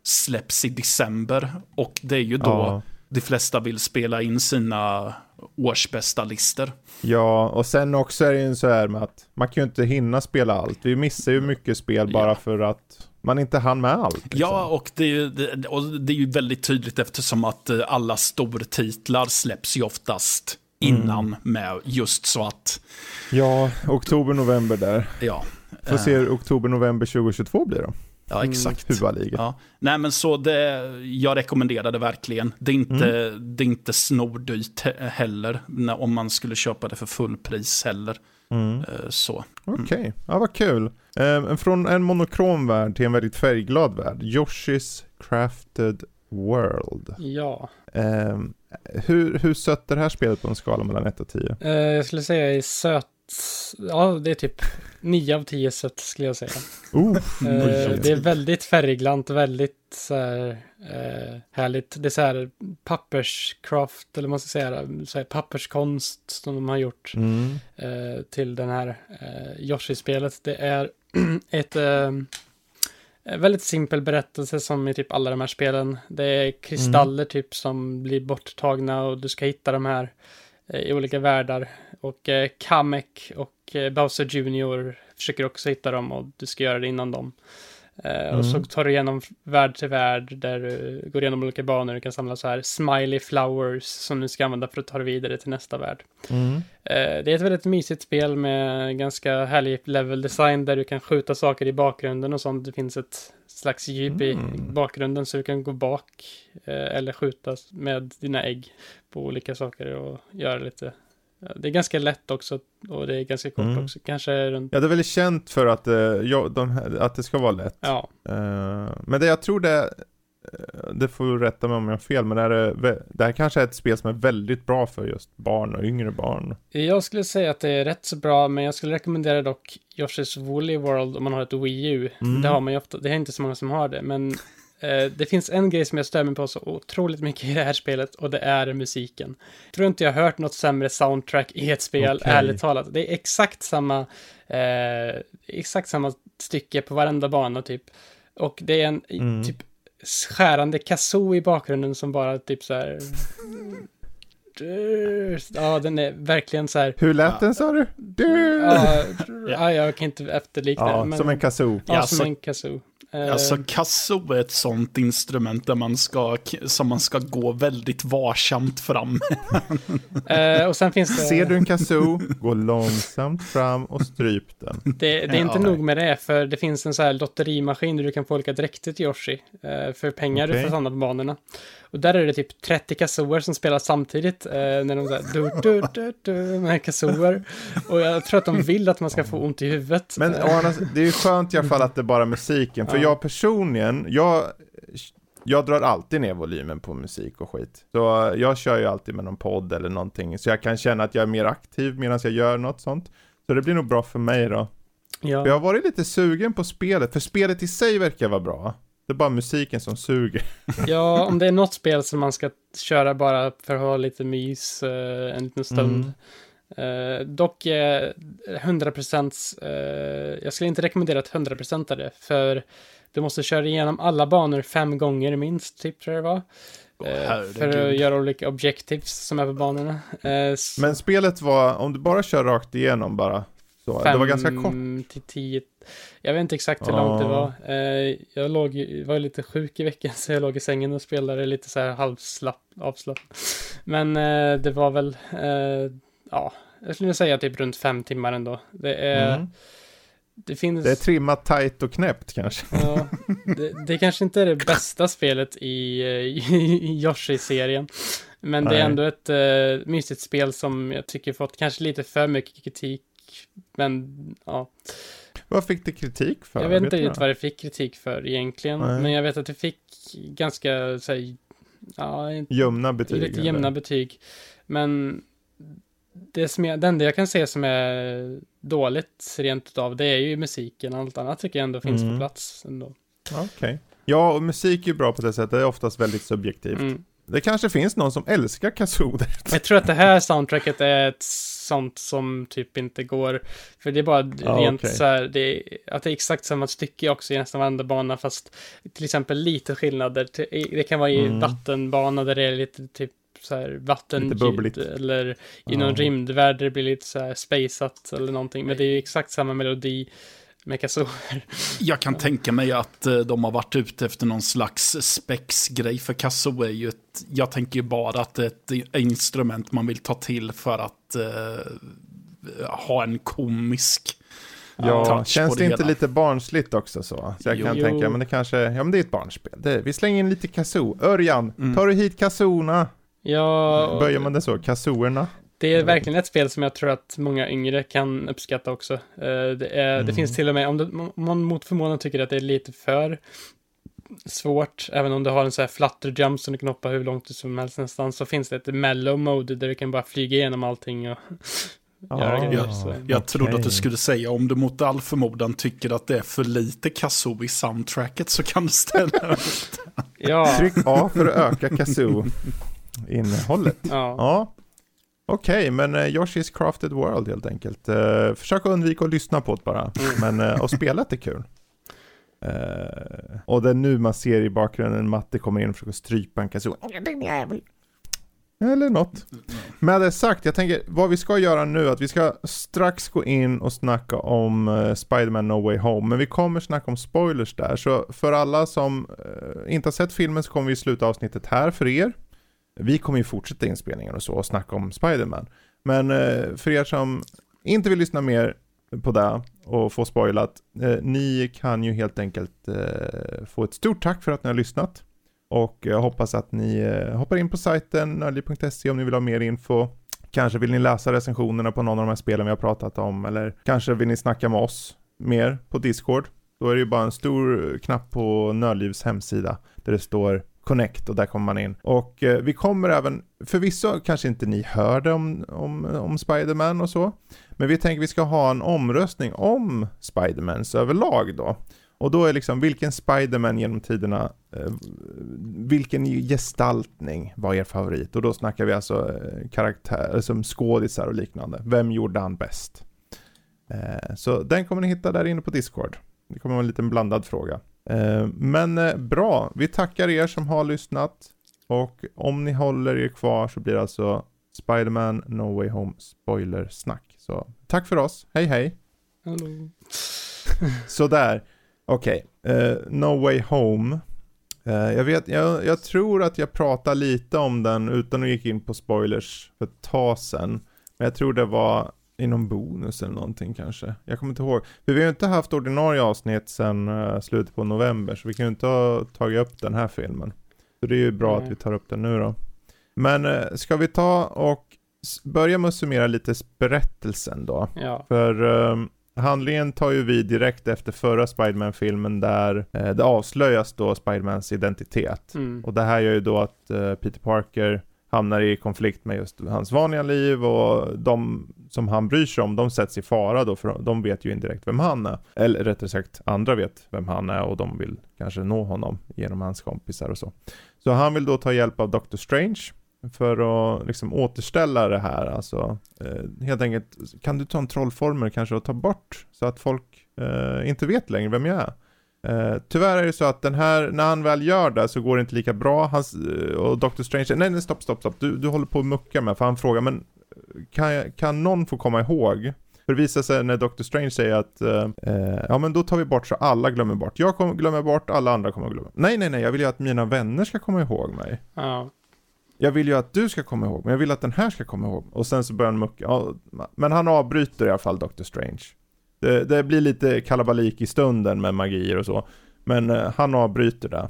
släpps i december. Och det är ju då Ja. de flesta vill spela in sina årsbästa listor. Ja, och sen också är det ju så här med att man kan ju inte hinna spela allt. Vi missar ju mycket spel bara Ja. för att man inte hann med allt. liksom. Ja, och det, är ju, det, och det är ju väldigt tydligt eftersom att eh, alla stortitlar släpps ju oftast innan Mm. med just så att, ja, oktober, november där. ja. Får eh, se hur oktober, november 2022 blir då. Ja, exakt. Huvudliga. Ja. Nej, men så det, jag rekommenderar det verkligen. Det är inte, det är inte snordyrt he- heller, när, om man skulle köpa det för fullpris heller. Mm. Eh, Så. Okej, ja vad kul. Eh, från en monokrom värld till en väldigt färgglad värld. Yoshi's Crafted World. Ja. Eh, hur, hur sött är det här spelet på en skala mellan 1 och 10? Eh, jag skulle säga i söt... Ja, det är typ 9 av 10 sött skulle jag säga. Oh, Eh, det är väldigt färgglant, väldigt så här, eh, härligt. Det är så här papperscraft, eller man ska säga, så här, papperskonst som de har gjort mm. eh, till den här eh, Yoshi-spelet. Det är ett eh, väldigt simpel berättelse som i typ alla de här spelen. Det är kristaller typ som blir borttagna och du ska hitta de här eh, i olika världar. Och eh, Kamek och eh, Bowser Jr försöker också hitta dem och du ska göra det innan dem. Eh, Och så Mm. tar du igenom värld till värld där du går igenom olika banor. Du kan samla så här smiley flowers som du ska använda för att ta dig vidare till nästa värld. Mm. Eh, Det är ett väldigt mysigt spel med ganska härlig level design där du kan skjuta saker i bakgrunden och sånt. Det finns ett slags djup i Mm. bakgrunden så du kan gå bak eh, eller skjuta med dina ägg på olika saker och göra lite. Det är ganska lätt också och det är ganska kort Mm. också. Kanske runt, Ja, det är väl känt för att, eh, ja, de, här- att det ska vara lätt. ja. Eh, men det jag tror det, eh, det får du rätta mig om jag har fel, men det här, är, det här kanske är ett spel som är väldigt bra för just barn och yngre barn. Jag skulle säga att det är rätt så bra, men jag skulle rekommendera dock Yoshi's Woolly World om man har ett Wii U. Mm. Det har man ju ofta, det är inte så många som har det, men det finns en grej som jag stör mig på så otroligt mycket i det här spelet och det är musiken. Jag tror inte jag har hört något sämre soundtrack i ett spel, Okej. ärligt talat. Det är exakt samma, eh, exakt samma stycke på varenda bana typ. Och det är en Mm. typ skärande kazoo i bakgrunden som bara typ så här... Ja, den är verkligen så här... Hur lät den sa du? du? Ja, ja, jag kan inte efterlikna Ja, det, men... som en kazoo. Ja, Ja, som så- en kazoo. Eh, Alltså kazoo är ett sånt instrument där man ska, som man ska gå väldigt varsamt fram. eh, och sen finns det... Ser du en kazoo, gå långsamt fram och stryp den. Det, det är inte Ja. nog med det, för det finns en sån här lotterimaskin där du kan få olika dräkter till Yoshi. Eh, för pengar du Okej. får samla på banorna. Och där är det typ 30 kazooer som spelar samtidigt. Eh, när de där du, du, du, du, med kazooer. Och jag tror att de vill att man ska få ont i huvudet. Men sidan, det är ju skönt i alla fall att det är bara musiken. För Ja. jag personligen, jag, jag drar alltid ner volymen på musik och skit. Så jag kör ju alltid med någon podd eller någonting. Så jag kan känna att jag är mer aktiv medan jag gör något sånt. Så det blir nog bra för mig då. ja. Jag har varit lite sugen på spelet, för spelet i sig verkar vara bra. Det är bara musiken som suger. ja, om det är något spel som man ska köra bara för att ha lite mys eh, en liten stund. Eh, dock eh, 100% eh, jag skulle inte rekommendera att 100% det, för du måste köra igenom alla banor fem gånger minst, typ tror jag det var. Herregud. för att göra olika objectives som är på banorna. Eh, Men spelet var, om du bara kör rakt igenom bara. Så, det var ganska kort. till tio. Jag vet inte exakt hur långt det var. Eh, jag låg, var lite sjuk i veckan så jag låg i sängen och spelade lite så här halvslapp, avslappnat. Men eh, det var väl, eh, ja, jag skulle säga typ runt fem timmar ändå. Det är, Mm. det finns... Det är trimmat, tight och knäppt kanske. Ja, det, det kanske inte är det bästa spelet i, i Yoshi-serien. Men det är Nej. ändå ett uh, mysigt spel som jag tycker fått kanske lite för mycket kritik. Men ja, Vad fick det kritik för? jag vet inte riktigt vad det fick kritik för egentligen. Nej. Men jag vet att det fick ganska, så här, ja, Ljumna betyg. lite eller? jämna betyg. Men det, som jag, det enda jag kan säga som är dåligt rent utav det är ju musiken. Allt annat tycker jag ändå finns Mm. på plats ändå. Okej. Ja, och musik är ju bra på det sättet. Det är oftast väldigt subjektivt. Mm. Det kanske finns någon som älskar kazoo. Jag tror att det här soundtracket är ett sånt som typ inte går, för det är bara Ja, rent okej. så här, det är, att det är exakt samma stycke också i nästan varenda bana, fast till exempel lite skillnader. Det kan vara i Mm. vattenbana där det är lite typ så här vattenljud, eller i Ja. någon rymdvärld där det blir lite så här spaceat eller någonting, men det är ju exakt samma melodi kazoo. Jag kan tänka mig att eh, de har varit ute efter någon slags spex-grej. För kazoo är ju ett, jag tänker ju bara att det är ett instrument man vill ta till för att eh, ha en komisk Ja, känns det det inte hela. lite barnsligt också så? Så jag Jo. kan Jo. tänka, men det kanske, ja men det är ett barnspel. Det, vi slänger in lite kazoo. Örjan, Mm. tar du hit kazoorna? Ja, Böjer man det så? Kazooerna? Det är verkligen ett spel som jag tror att många yngre kan uppskatta också. Eh, Det, är, det Mm. finns till och med, om, det, om man mot förmodan tycker att det är lite för svårt, även om du har en sån här flutter jump som du kan hoppa hur långt som helst nästan, så finns det ett mellow mode där du kan bara flyga igenom allting och göra grejer. Ja, Så. Jag trodde att du skulle säga om du mot all förmodan tycker att det är för lite kazoo i soundtracket så kan du ställa upp. Ja, Tryck A för att öka kazoo-innehållet. ja. Ja. Okej, men uh, Yoshi's Crafted World helt enkelt. Eh, försök att undvika att lyssna på det bara. Men uh, och spelet är kul. Eh, och det är nu man ser i bakgrunden Matte kommer in och försöker strypa en kazoo. Eller något. Med det sagt, jag tänker vad vi ska göra nu, att vi ska strax gå in och snacka om uh, Spider-Man No Way Home, men vi kommer snacka om spoilers där, så för alla som eh, inte har sett filmen så kommer vi sluta avsnittet här för er. Vi kommer ju fortsätta inspelningen och så och snacka om Spider-Man. Men eh, för er som inte vill lyssna mer på det och få spoilat, eh, ni kan ju helt enkelt eh, få ett stort tack för att ni har lyssnat. Och jag hoppas att ni eh, hoppar in på sajten nördliv.se om ni vill ha mer info. Kanske vill ni läsa recensionerna på någon av de här spelen vi har pratat om, eller kanske vill ni snacka med oss mer på Discord. Då är det ju bara en stor knapp på Nördlivs hemsida där det står Connect och där kommer man in. Och eh, vi kommer även, förvisso kanske inte ni hörde om, om, om Spiderman och så, men vi tänker vi ska ha en omröstning om Spidermans överlag då. Och då är liksom vilken Spiderman genom tiderna eh, vilken gestaltning var er favorit? Och då snackar vi alltså eh, karaktär, eh, som skådisar och liknande. Vem gjorde han bäst? Eh, så den kommer ni hitta där inne på Discord. Det kommer vara en liten blandad fråga. Eh, men eh, bra, vi tackar er som har lyssnat. Och om ni håller er kvar så blir det alltså Spiderman No Way Home spoilersnack. Så tack för oss, hej hej! Hallå. Sådär, okej. Okay. no Way Home. jag, vet, jag, jag, tror att jag pratade lite om den utan att gick in på spoilers för ett tag sedan. Men jag tror det var i någon bonus eller någonting kanske. Jag kommer inte ihåg. För vi har ju inte haft ordinarie avsnitt sedan uh, slutet på november. Så vi kan ju inte ha tagit upp den här filmen. Så det är ju bra Nej. att vi tar upp den nu då. Men uh, ska vi ta och börja med att summera lite berättelsen då. Ja. För um, handlingen tar ju vi direkt efter förra Spiderman-filmen där uh, det avslöjas då Spidermans identitet. Mm. Och det här gör ju då att Peter Parker hamnar i konflikt med just hans vanliga liv och de som han bryr sig om, de sätts i fara då, för de vet ju indirekt vem han är. Eller rättare sagt, andra vet vem han är och de vill kanske nå honom genom hans kompisar och så. Så han vill då ta hjälp av Doctor Strange för att liksom återställa det här, alltså eh, helt enkelt, kan du ta en trollformel kanske och ta bort så att folk eh, inte vet längre vem jag är? Uh, tyvärr är det så att den här, när han väl gör det så går det inte lika bra. Hans, uh, och Dr. Strange, nej nej stopp stopp stopp, du, du håller på att mucka med, för han frågar men kan, kan någon få komma ihåg? För det visar sig när Dr. Strange säger att uh, ja men då tar vi bort så alla glömmer bort. Jag kommer glömma bort, alla andra kommer glömma. Nej nej nej, jag vill ju att mina vänner ska komma ihåg mig. Ja. Jag vill ju att du ska komma ihåg, men jag vill att den här ska komma ihåg. Och sen så börjar han mucka. Ja, men han avbryter i alla fall Dr. Strange. Det, det, blir lite kalabalik i stunden med magier och så. Men eh, han avbryter det.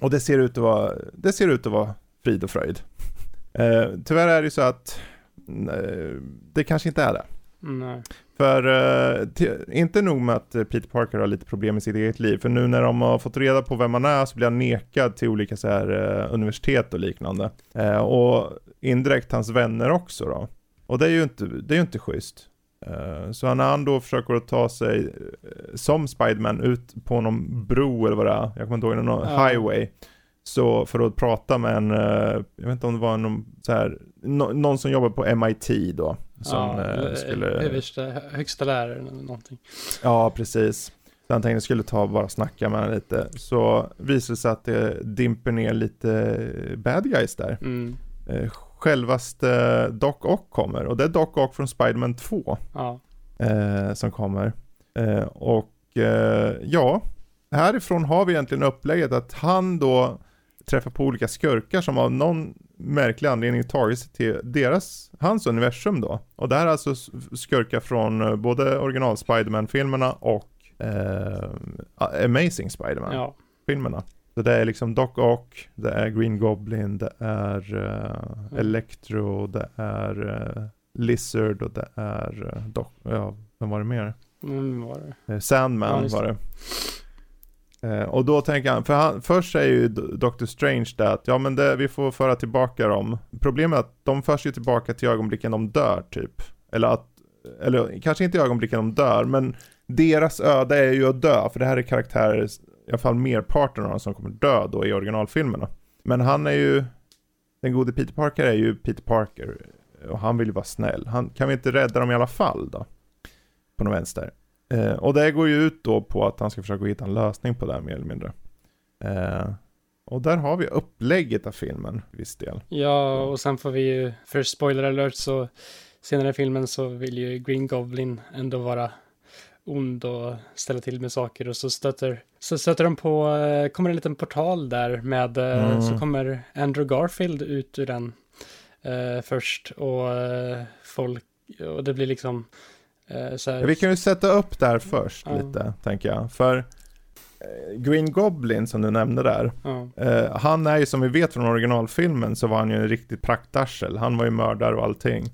Och det ser ut att vara, det ser ut att vara frid och fröjd. Eh, tyvärr är det ju så att eh, det kanske inte är det. Nej. För eh, inte nog med att Peter Parker har lite problem i sitt eget liv, för nu när de har fått reda på vem han är så blir han nekad till olika så här, eh, universitet och liknande. Eh, och indirekt hans vänner också då. Och det är ju inte, det är ju inte schysst. Eh, så när han då försöker att ta sig eh, som Spiderman ut på någon bro eller vad det är, jag kommer inte ihåg, någon ja. highway. Så för att prata med en, eh, jag vet inte om det var någon, så här, någon som jobbar på MIT då. Som ja, skulle... Översta, högsta läraren eller någonting. Ja, precis. Så han tänkte skulle ta och bara snacka med honom lite. Så visade det sig att det dimper ner lite bad guys där. Mm självaste Doc Ock kommer. Och det är Doc Ock från Spiderman 2. Ja. Eh, som kommer. Eh, och eh, ja, härifrån har vi egentligen upplägget att han då träffar på olika skurkar som av någon märklig anledning tagit sig till deras, hans universum då. Och det här är alltså skurkar från eh, både original Spiderman-filmerna och eh, Amazing Spiderman-filmerna. Ja. Så det är liksom Doc Ock, det är Green Goblin, det är uh, Electro, det är uh, Lizard och det är uh, Doc, ja, vem var det mer? Mm, var det? Sandman ja, var det. Uh, och då tänker han, för han, först säger ju Doctor Strange det att ja men det, vi får föra tillbaka dem. Problemet är att de förs ju tillbaka till ögonblicken de dör typ. Eller att, eller kanske inte i ögonblicken de dör, men deras öde är ju att dö, för det här är karaktärer i alla fall merparten av dem som kommer dö då i originalfilmerna. Men han är ju, den gode Peter Parker är ju Peter Parker. Och han vill ju vara snäll. Han, kan vi inte rädda dem i alla fall då? På något vänster. Eh, och det går ju ut då på att han ska försöka hitta en lösning på det här mer eller mindre. Eh, och där har vi upplägget av filmen, viss del. Ja, och sen får vi ju, för spoiler alert så senare i filmen så vill ju Green Goblin ändå vara ond och ställa till med saker och så stöter, så stöter de på, eh, kommer en liten portal där med, eh, mm. så kommer Andrew Garfield ut ur den uh, först och uh, folk, och det blir liksom uh, så här. Vi kan ju sätta upp där först lite, tänker jag, för Green Goblin som du nämnde där. han är ju som vi vet från originalfilmen så var han ju en riktigt praktarsel. Han var ju mördare och allting.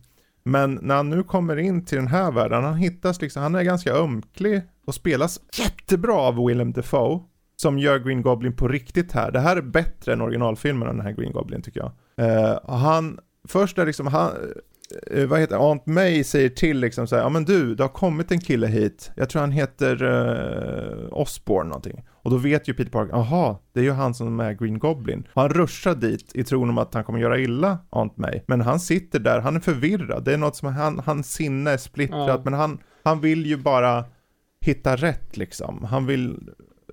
Men när han nu kommer in till den här världen, han hittas liksom, han är ganska ömklig och spelas jättebra av Willem Dafoe. Som gör Green Goblin på riktigt här. Det här är bättre än originalfilmen den här Green Goblin tycker jag. Uh, han, först är liksom, han, vad heter Aunt May säger till liksom så här, ja men du, det har kommit en kille hit, jag tror han heter uh, Osborn någonting. Och då vet ju Peter Parker, aha, det är ju han som är Green Goblin. Och han ruschar dit i tron om att han kommer göra illa Aunt May. Men han sitter där, han är förvirrad, det är något som, han, hans sinne är splittrat, ja. men han, han vill ju bara hitta rätt liksom. Han vill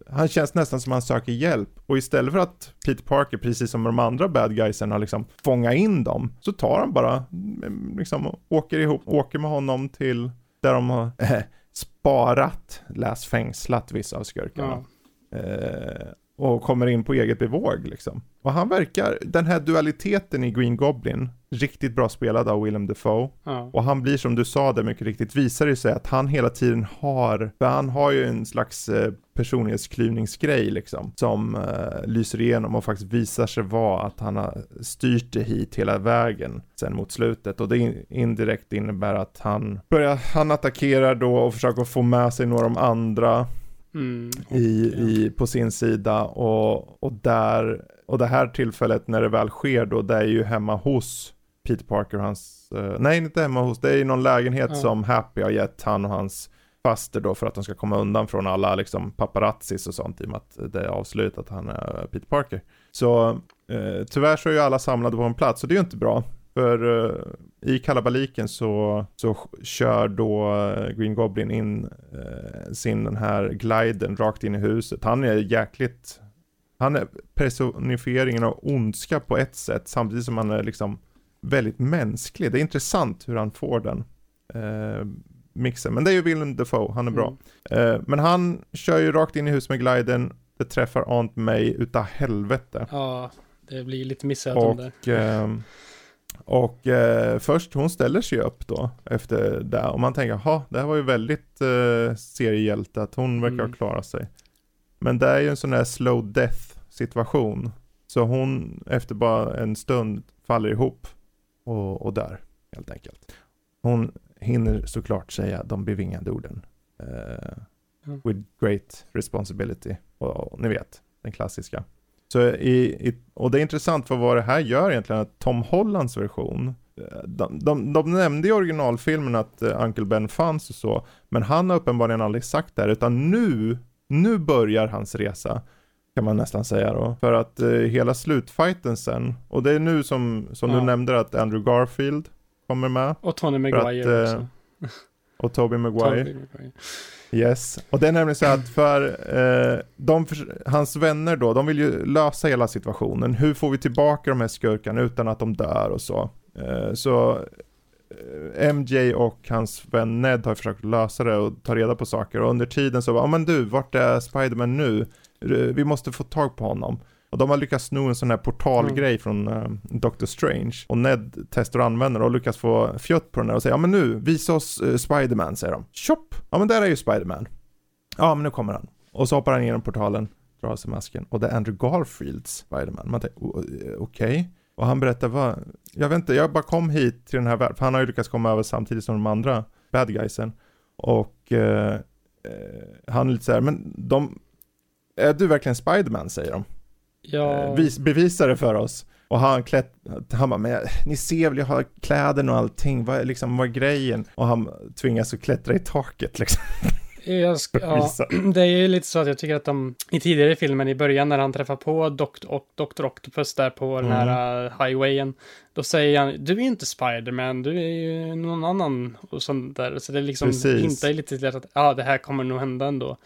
han känns nästan som att han söker hjälp. Och istället för att Peter Parker, precis som de andra bad guysen, har liksom fångat in dem, så tar han bara, mm, liksom, åker ihop, åker med honom till där de har äh, sparat, läs fängslat vissa av skurkarna. Ja. Eh, och kommer in på eget bevåg liksom. Och han verkar, den här dualiteten i Green Goblin, riktigt bra spelad av Willem Dafoe. Ja. Och han blir som du sa det mycket riktigt, visar det sig att han hela tiden har, för han har ju en slags eh, personlighetsklyvningsgrej liksom, som eh, lyser igenom och faktiskt visar sig vara att han har styrt det hit hela vägen sen mot slutet. Och det in, indirekt innebär att han börjar, han attackerar då och försöker få med sig några av de andra Mm, i, i, på sin sida och, och där, och det här tillfället när det väl sker då, det är ju hemma hos Peter Parker och hans, uh, nej inte hemma hos, det är ju någon lägenhet ja. som Happy har gett han och hans faster då för att de ska komma undan från alla liksom paparazzis och sånt i och med att det är avslutat att han är Peter Parker. Så uh, tyvärr så är ju alla samlade på en plats och det är ju inte bra. För uh, i kalabaliken så, så kör då uh, Green Goblin in uh, sin den här gliden rakt in i huset. Han är jäkligt, han är personifieringen av ondska på ett sätt samtidigt som han är liksom väldigt mänsklig. Det är intressant hur han får den mixen. Men det är ju Willem Dafoe, han är bra. Mm. men han kör ju rakt in i huset med gliden, det träffar Aunt May utav helvete. Ja, det blir lite missöden där. Ehm, och eh, först hon ställer sig upp då efter det och man tänker, ha det här var ju väldigt eh, seriehjälte att hon verkar mm. ha klarat sig. Men det är ju en sån där slow death situation. Så hon efter bara en stund faller ihop och, och dör helt enkelt. Hon hinner såklart säga de bevingade orden. Eh, mm. With great responsibility. Och, och, ni vet, den klassiska. Så i, i, och det är intressant för vad det här gör egentligen, att Tom Hollands version, eh, de, de, de nämnde i originalfilmen att uh, Uncle Ben fanns och så, men han har uppenbarligen aldrig sagt det här, utan nu, nu börjar hans resa. Kan man nästan säga då. För att uh, hela slutfighten sen, och det är nu som, som ja. du nämnde att Andrew Garfield kommer med. Och Tony Maguire att, uh, också. Och Toby Maguire. Toby Maguire. Yes, och det är nämligen så att för eh, de, hans vänner då, de vill ju lösa hela situationen. Hur får vi tillbaka de här skurkarna utan att de dör och så. Eh, så eh, MJ och hans vän Ned har försökt lösa det och ta reda på saker. Och under tiden så, ja men du, vart är Spiderman nu? Vi måste få tag på honom. Och de har lyckats sno en sån här portalgrej mm. från uh, Doctor Strange. Och Ned testar och använder och lyckas få fjutt på den där och säger ja men nu, visa oss uh, Spiderman säger de. Tjopp! Ja men där är ju Spiderman. Ja men nu kommer han. Och så hoppar han genom portalen, drar av sig masken. Och det är Andrew Garfields Spiderman. Man tänker, okej. Okay. Och han berättar vad, jag vet inte, jag bara kom hit till den här världen, för han har ju lyckats komma över samtidigt som de andra bad guysen. Och eh, han är lite såhär, men de, är du verkligen Spiderman säger de. Ja. Eh, vis, bevisa det för oss. Och han klätt, han bara, men ni ser väl, jag har kläderna och allting, vad är, liksom, vad är grejen? Och han tvingas att klättra i taket liksom. Jag ska, ja, det är ju lite så att jag tycker att de i tidigare filmen i början när han träffar på Dr. Dr. Octopus där på mm. den här mm. highwayen. Då säger han, du är inte Spiderman, du är ju någon annan och sånt där. Så det är liksom inte lite lätt att, ja det här kommer nog hända ändå.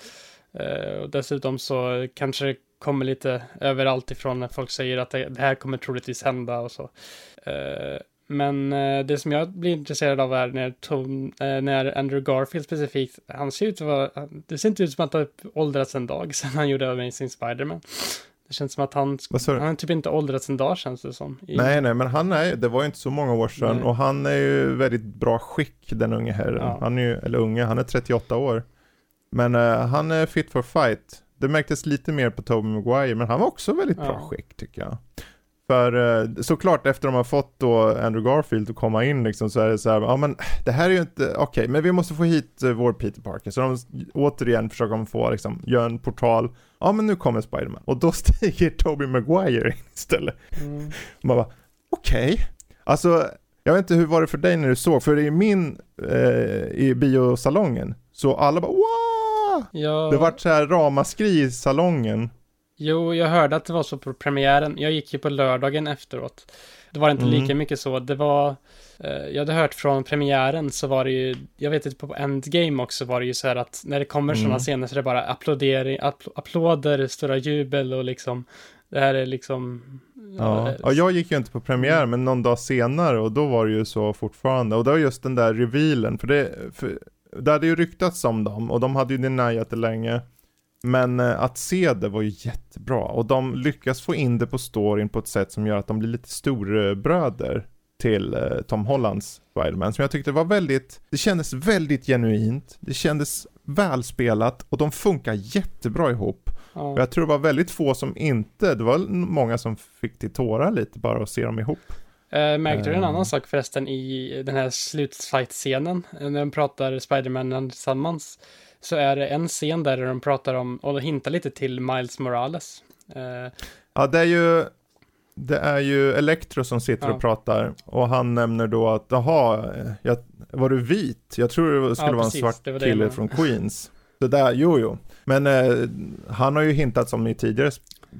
Uh, och dessutom så kanske kommer lite överallt ifrån när folk säger att det, här kommer troligtvis hända och så. Uh, men uh, det som jag blir intresserad av är när, Tom, uh, när Andrew Garfield specifikt, han ser ut att vara, det ser inte ut som att han åldrats en dag sedan han gjorde Amazing Spiderman. Det känns som att han, han typ inte åldrats en dag känns det som. I... Nej, nej, men han är, det var ju inte så många år sedan nej. och han är ju väldigt bra skick den unge herren. Ja. Han är ju, eller unge, han är 38 år. Men han är fit for fight. Det märktes lite mer på Tobey Maguire, men han var också väldigt bra ja. skick tycker jag. För eh, såklart efter de har fått då Andrew Garfield att komma in liksom så är det så här, ja men det här är ju inte, okej, okay, men vi måste få hit uh, vår Peter Parker. Så de återigen försöker de få liksom, göra en portal, ja men nu kommer Spiderman. Och då stiger Tobey Maguire in istället. Mm. Man bara, okej. Okay. Alltså, Jag vet inte hur var det för dig när du såg, för i min, eh, i biosalongen, så alla bara wow! Ja, Det vart så här ramaskri i salongen. Jo, jag hörde att det var så på premiären. Jag gick ju på lördagen efteråt. Det var inte Mm. lika mycket så. Det var, eh, jag hade hört från premiären så var det ju, jag vet inte på Endgame också var det ju så här att när det kommer Mm. sådana scener så är det bara applådering, appl- applåder, stora jubel och liksom, det här är liksom... Ja. ja, jag gick ju inte på premiär, men någon dag senare och då var det ju så fortfarande. Och det var just den där revealen, för det, för, det hade ju ryktats om dem och de hade ju deniat det länge. Men eh, att se det var ju jättebra och de lyckas få in det på storyn på ett sätt som gör att de blir lite storbröder till eh, Tom Hollands Spiderman. Som jag tyckte var väldigt, det kändes väldigt genuint, det kändes välspelat och de funkar jättebra ihop. ja. Och jag tror det var väldigt få som inte, det var många som fick till tårar lite bara att se dem ihop. Eh, märkte du en Eh. annan sak förresten i den här slutfight-scenen? eh, När de pratar Spiderman tillsammans. Så är det en scen där de pratar om, och hintar lite till Miles Morales. Ja, det är ju, det är ju Electro som sitter Ja. och pratar och han nämner då att, jaha, jag, var du vit? Jag tror det skulle Ja, vara precis, en svart jag kille från Queens. Det där, jo jo. Men eh, han har ju hintat som i tidigare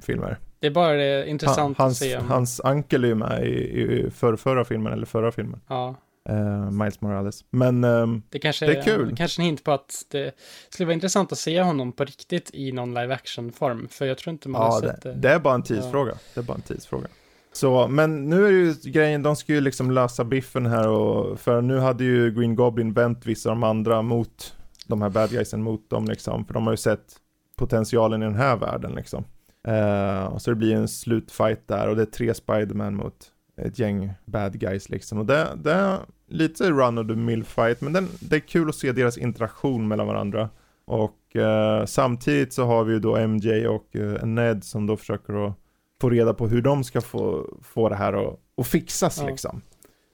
filmer. Det är bara det intressant hans, att se. om- hans ankel är ju med i, i förra, förra filmen, eller förra filmen. Ja, Eh, Miles Morales. Men ehm, det kanske Det är kul. Kanske en hint på att det skulle vara intressant att se honom på riktigt i någon live action-form. För jag tror inte man har Ja, sett det, det. det är bara en tidsfråga. Det är bara en tidsfråga. Så, men nu är det ju grejen, de ska ju liksom lösa biffen här och, för nu hade ju Green Goblin vänt vissa av de andra mot de här bad guysen mot dem liksom, för de har ju sett potentialen i den här världen liksom. Eh, och så det blir en slutfight där och det är tre Spiderman mot ett gäng bad guys liksom. Och det, det är lite run of the mill fight, men den, det är kul att se deras interaktion mellan varandra. Och eh, samtidigt så har vi ju då MJ och eh, Ned som då försöker att få reda på hur de ska få, få det här att, att fixas Ja. liksom.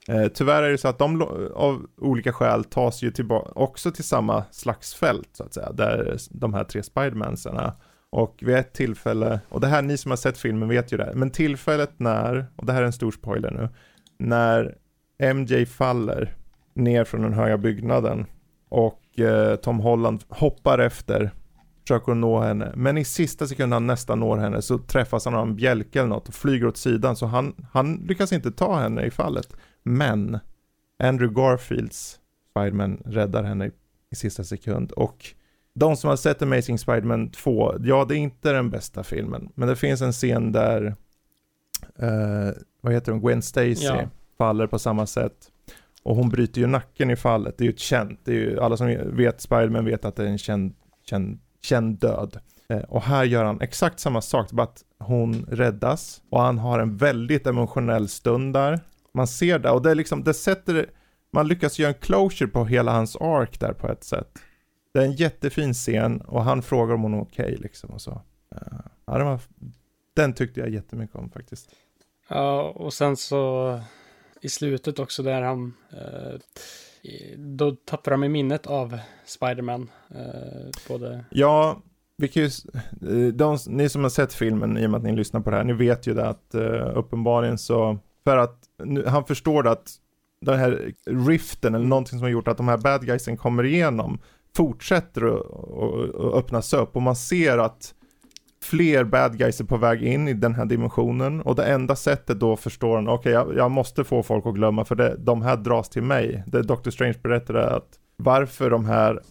Eh, tyvärr är det så att de av olika skäl tas ju tillbaka också till samma slags fält så att säga, där de här tre Spidermansen är. Och vid ett tillfälle, och det här ni som har sett filmen vet ju det, här, men tillfället när, och det här är en stor spoiler nu, när MJ faller ner från den höga byggnaden och eh, Tom Holland hoppar efter, försöker nå henne, men i sista sekunden han nästan når henne så träffas han av en bjälke eller något och flyger åt sidan så han, han lyckas inte ta henne i fallet. Men Andrew Garfields Spiderman räddar henne i, i sista sekund och de som har sett Amazing Spiderman 2, ja det är inte den bästa filmen, men det finns en scen där, eh, vad heter hon, Gwen Stacy Ja. faller på samma sätt. Och hon bryter ju nacken i fallet, det är ju ett känt, det är ju, alla som vet Spiderman vet att det är en känd, känd, känd död. Eh, och här gör han exakt samma sak, bara att hon räddas och han har en väldigt emotionell stund där. Man ser det och det är liksom, det sätter, man lyckas göra en closure på hela hans ark där på ett sätt. Det är en jättefin scen och han frågar om hon är okej liksom och så. Eh, ja, det var, den tyckte jag jättemycket om faktiskt. Ja, och sen så i slutet också där han, eh, då tappar de i minnet av Spiderman. Eh, både, Ja, vi kan ju, de, ni som har sett filmen i och med att ni lyssnar på det här, ni vet ju det att uh, uppenbarligen så, för att nu, han förstår att den här riften eller någonting som har gjort att de här bad guysen kommer igenom fortsätter att- öppnas upp och man ser att fler bad guys är på väg in i den här dimensionen och det enda sättet då förstår han, okej jag, jag måste få folk att glömma för det, de här dras till mig. Det Dr. Strange berättade att varför de här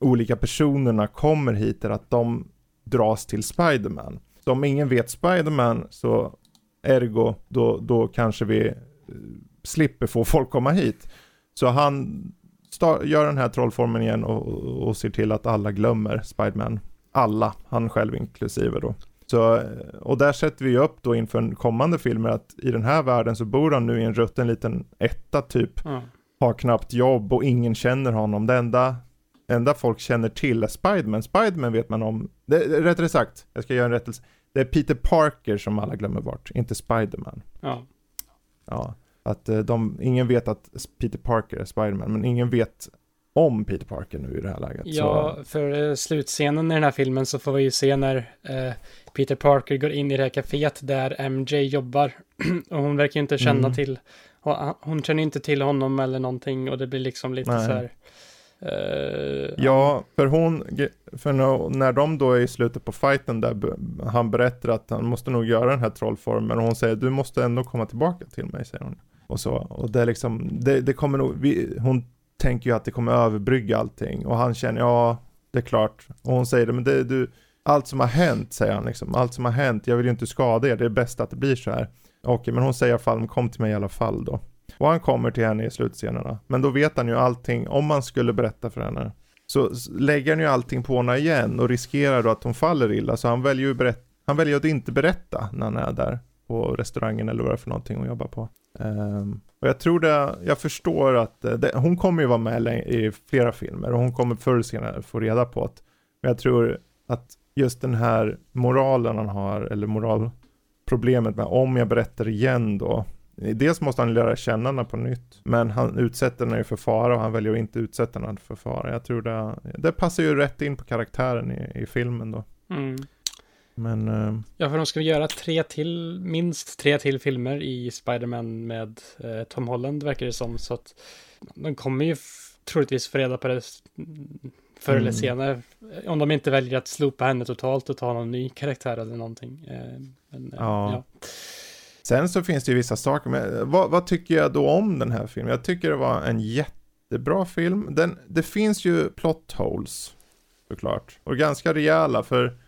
olika personerna kommer hit är att de dras till Spiderman. Så om ingen vet Spiderman så ergo då, då kanske vi eh, slipper få folk komma hit. Så han gör den här trollformen igen och, och, och ser till att alla glömmer Spiderman. Alla, han själv inklusive då. Så, och där sätter vi upp då inför kommande filmer att i den här världen så bor han nu i en rutten liten etta typ ja, har knappt jobb och ingen känner honom. Det enda, enda folk känner till är Spiderman. Spiderman vet man om, det, rättare sagt, jag ska göra en rättelse. Det är Peter Parker som alla glömmer bort, inte Spiderman. ja, Ja, att eh, de, ingen vet att Peter Parker är Spiderman, men ingen vet om Peter Parker nu i det här läget. ja, Så, för eh, slutscenen i den här filmen så får vi ju se när eh, Peter Parker går in i det här kaféet där MJ jobbar. och hon verkar ju inte känna Mm. till hon känner inte till honom eller någonting och det blir liksom lite Nej. så här. eh, Ja, för hon, för när, de då är i slutet på fighten där han berättar att han måste nog göra den här trollformen och hon säger du måste ändå komma tillbaka till mig, säger hon. Och så, och det är liksom, det, det kommer nog, vi, hon tänker ju att det kommer överbrygga allting och han känner ja, det är klart. Och hon säger det, men det, du, allt som har hänt, säger han liksom, allt som har hänt, jag vill ju inte skada er, det är bäst att det blir så här. Okej, men hon säger i alla fall, "Men kom till mig i alla fall då. Och han kommer till henne i slutscenerna. Men då vet han ju allting, om man skulle berätta för henne. Så lägger han ju allting på henne igen och riskerar då att hon faller illa. Så han väljer ju berätt- han väljer att inte berätta när han är där på restaurangen eller vad det är för någonting hon jobbar på. Um, och jag tror det, jag förstår att eh, det, hon kommer ju vara med i flera filmer och hon kommer förr eller senare få reda på att, men jag tror att just den här moralen han har, eller moralproblemet med om jag berättar igen då, Dels måste han lära känna henne på nytt, men han utsätter henne ju för fara och han väljer att inte utsätta henne för fara. Jag tror det, det passar ju rätt in på karaktären i, i filmen då. mm. Men eh, Ja, för de ska göra tre till, minst tre till filmer i Spider-Man med eh, Tom Holland verkar det som. Så att de kommer ju troligtvis få reda på det förr eller Mm. senare. Om de inte väljer att slopa henne totalt och ta någon ny karaktär eller någonting. Eh, men, Ja. ja. sen så finns det ju vissa saker med, vad, vad tycker jag då om den här filmen? Jag tycker det var en jättebra film. Den, det finns ju plot holes, såklart. Och ganska rejäla, för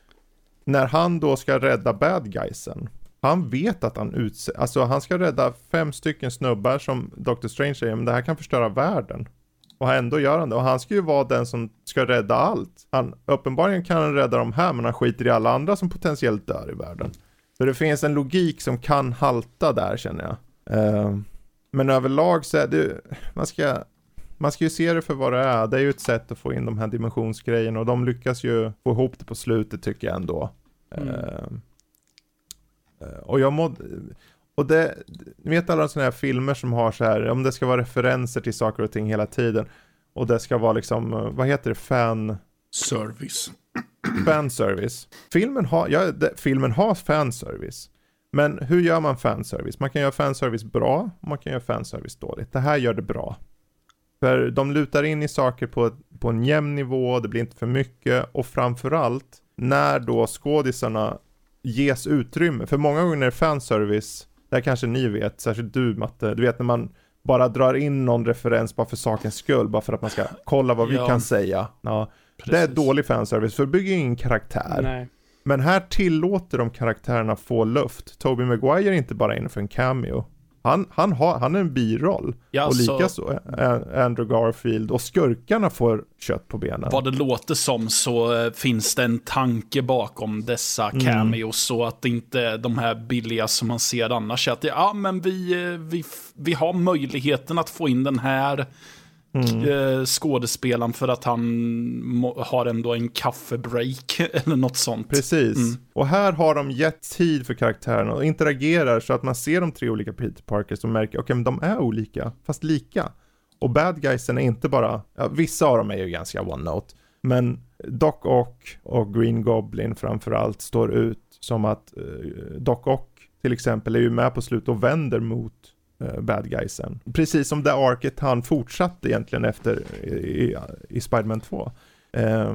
när han då ska rädda bad guysen, han vet att han utser, alltså han ska rädda fem stycken snubbar som Dr. Strange säger, men det här kan förstöra världen. Och ändå gör han det. Och han ska ju vara den som ska rädda allt. Han, uppenbarligen kan han rädda de här, men han skiter i alla andra som potentiellt dör i världen. Så det finns en logik som kan halta där känner jag. Uh, men överlag så är det, man ska, man ska ju se det för vad det är. Det är ju ett sätt att få in de här dimensionsgrejerna och de lyckas ju få ihop det på slutet tycker jag ändå. Mm. Eh, eh, och jag må, och det, ni vet alla sådana här filmer som har så här, om det ska vara referenser till saker och ting hela tiden. Och det ska vara liksom, eh, vad heter det, fan, Service. fanservice. Filmen har, ja, det, filmen har fanservice. Men hur gör man fanservice? Man kan göra fanservice bra, och man kan göra fanservice dåligt. Det här gör det bra. För de lutar in i saker på, på en jämn nivå, det blir inte för mycket och framförallt när då skådisarna ges utrymme. För många gånger är fanservice, det här kanske ni vet, särskilt du Matte, du vet när man bara drar in någon referens bara för sakens skull, bara för att man ska kolla vad vi Ja. kan säga. Ja, det är dålig fanservice, för det bygger ingen karaktär. Nej. Men här tillåter de karaktärerna få luft. Toby Maguire är inte bara inne för en cameo. Han, han, har, han är en biroll. Ja, och så- likaså Andrew Garfield. Och skurkarna får kött på benen. Vad det låter som så eh, finns det en tanke bakom dessa Mm. cameos så att inte de här billiga som man ser annars att ja men vi, eh, vi, vi har möjligheten att få in den här Mm. eh, skådespelaren för att han har ändå en kaffebreak eller något sånt. Precis. Mm. Och här har de gett tid för karaktärerna och interagerar så att man ser de tre olika Peter Parkers och märker, okej men de är olika, fast lika. Och bad guysen är inte bara, ja, vissa av dem är ju ganska one-note, men Doc Ock och Green Goblin framförallt står ut som att eh, Doc Ock till exempel är ju med på slutet och vänder mot Eh, bad guysen. Precis som det arket han fortsatte egentligen efter i, i, i Spiderman 2. Eh,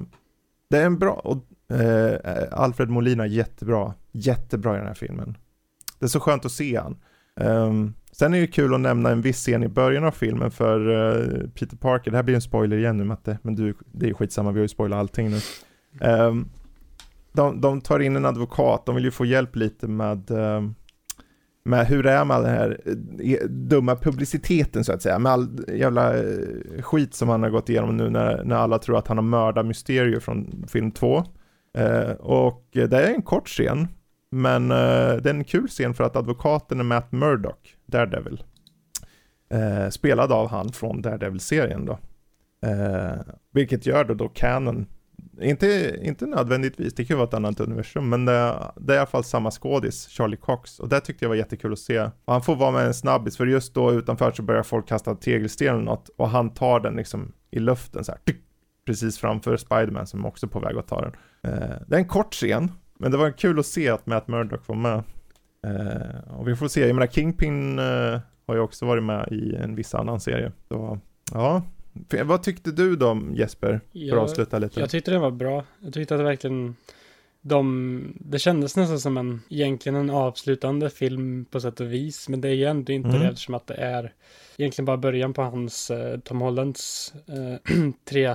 det är en bra, och Eh, Alfred Molina jättebra, jättebra i den här filmen. Det är så skönt att se han. Eh, sen är det kul att nämna en viss scen i början av filmen för eh, Peter Parker, det här blir en spoiler igen nu Matte, men du, det är ju skitsamma, vi har ju spoilat allting nu. Eh, de, de tar in en advokat, de vill ju få hjälp lite med eh, med hur det är med all den här eh, e, dumma publiciteten så att säga, med all jävla eh, skit som han har gått igenom nu när, när alla tror att han har mördat Mysterio från film 2. Eh, och det är en kort scen, men eh, det är en kul scen för att advokaten är Matt Murdock, Daredevil. Eh, spelad av han från Daredevil-serien då. Eh, vilket gör då, då canon, inte, inte nödvändigtvis, det kan ju vara ett annat universum, men det, det är i alla fall samma skådis, Charlie Cox. Och det tyckte jag var jättekul att se. Och han får vara med en snabbis, för just då utanför så börjar folk kasta tegelsten eller något, och han tar den liksom i luften så här, tyck, precis framför Spiderman som också är på väg att ta den. Eh, det är en kort scen, men det var kul att se att Matt Murdock var med. Eh, och vi får se, jag menar Kingpin eh, har ju också varit med i en viss annan serie. Så, ja. Vad tyckte du då Jesper? För att avsluta lite. Jag tyckte den var bra. Jag tyckte att det verkligen de, det kändes nästan som en, egentligen en avslutande film på sätt och vis, men det är ju ändå inte mm. det eftersom att det är egentligen bara början på hans, eh, Tom Hollands eh, tre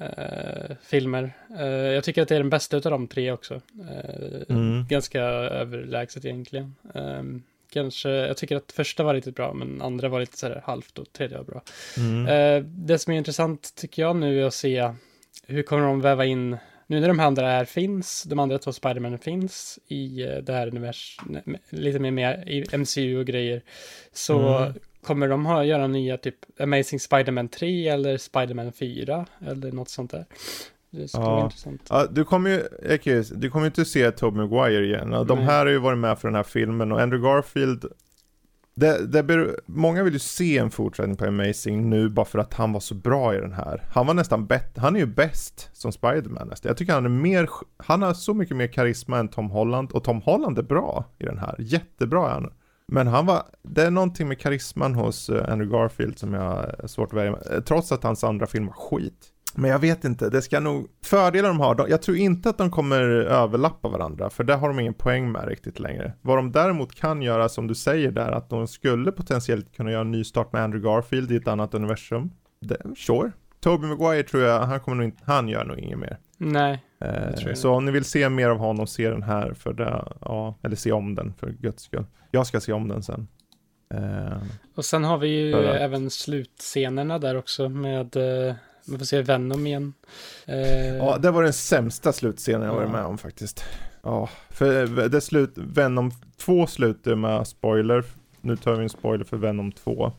eh, filmer. Eh, jag tycker att det är den bästa av de tre också. Eh, mm. Ganska överlägset egentligen. Kanske, jag tycker att första var riktigt bra, men andra var lite sådär halvt och tredje var bra. Mm. Eh, det som är intressant tycker jag nu är att se hur kommer de väva in nu när de andra här finns, de andra två Spiderman finns i eh, det här universum, lite mer med i MCU och grejer, så mm. kommer de ha, göra nya typ Amazing Spiderman 3 eller Spiderman 4 eller något sånt där. Det ja. intressant. Ja, du kommer ju, Ekis, du kommer inte se Tobey Maguire igen. De här har ju varit med för den här filmen och Andrew Garfield det, det ber, många vill ju se en fortsättning på Amazing nu bara för att han var så bra i den här. Han var nästan bättre, han är ju bäst som Spiderman nästan. Jag tycker han är mer, han har så mycket mer karisma än Tom Holland och Tom Holland är bra i den här. Jättebra är han. Men han var, det är någonting med karisman hos eh, Andrew Garfield som jag har svårt att välja med, trots att hans andra film var skit. Men jag vet inte, det ska nog, fördelar de har, jag tror inte att de kommer överlappa varandra, för det har de ingen poäng med riktigt längre. Vad de däremot kan göra, som du säger där, att de skulle potentiellt kunna göra en ny start med Andrew Garfield i ett annat universum. Det, sure. Toby Maguire tror jag, han kommer nog inte, han gör nog inget mer. Nej. Eh, så om ni vill se mer av honom, se den här för det, ja, eller se om den för guds skull. Jag ska se om den sen. Eh, och sen har vi ju även slutscenerna där också med eh man får se Venom igen. Eh... Ja, det var den sämsta slutscenen jag varit med om faktiskt. Ja, för det slut, Venom 2 slutar med spoiler. Nu tar vi en spoiler för Venom 2.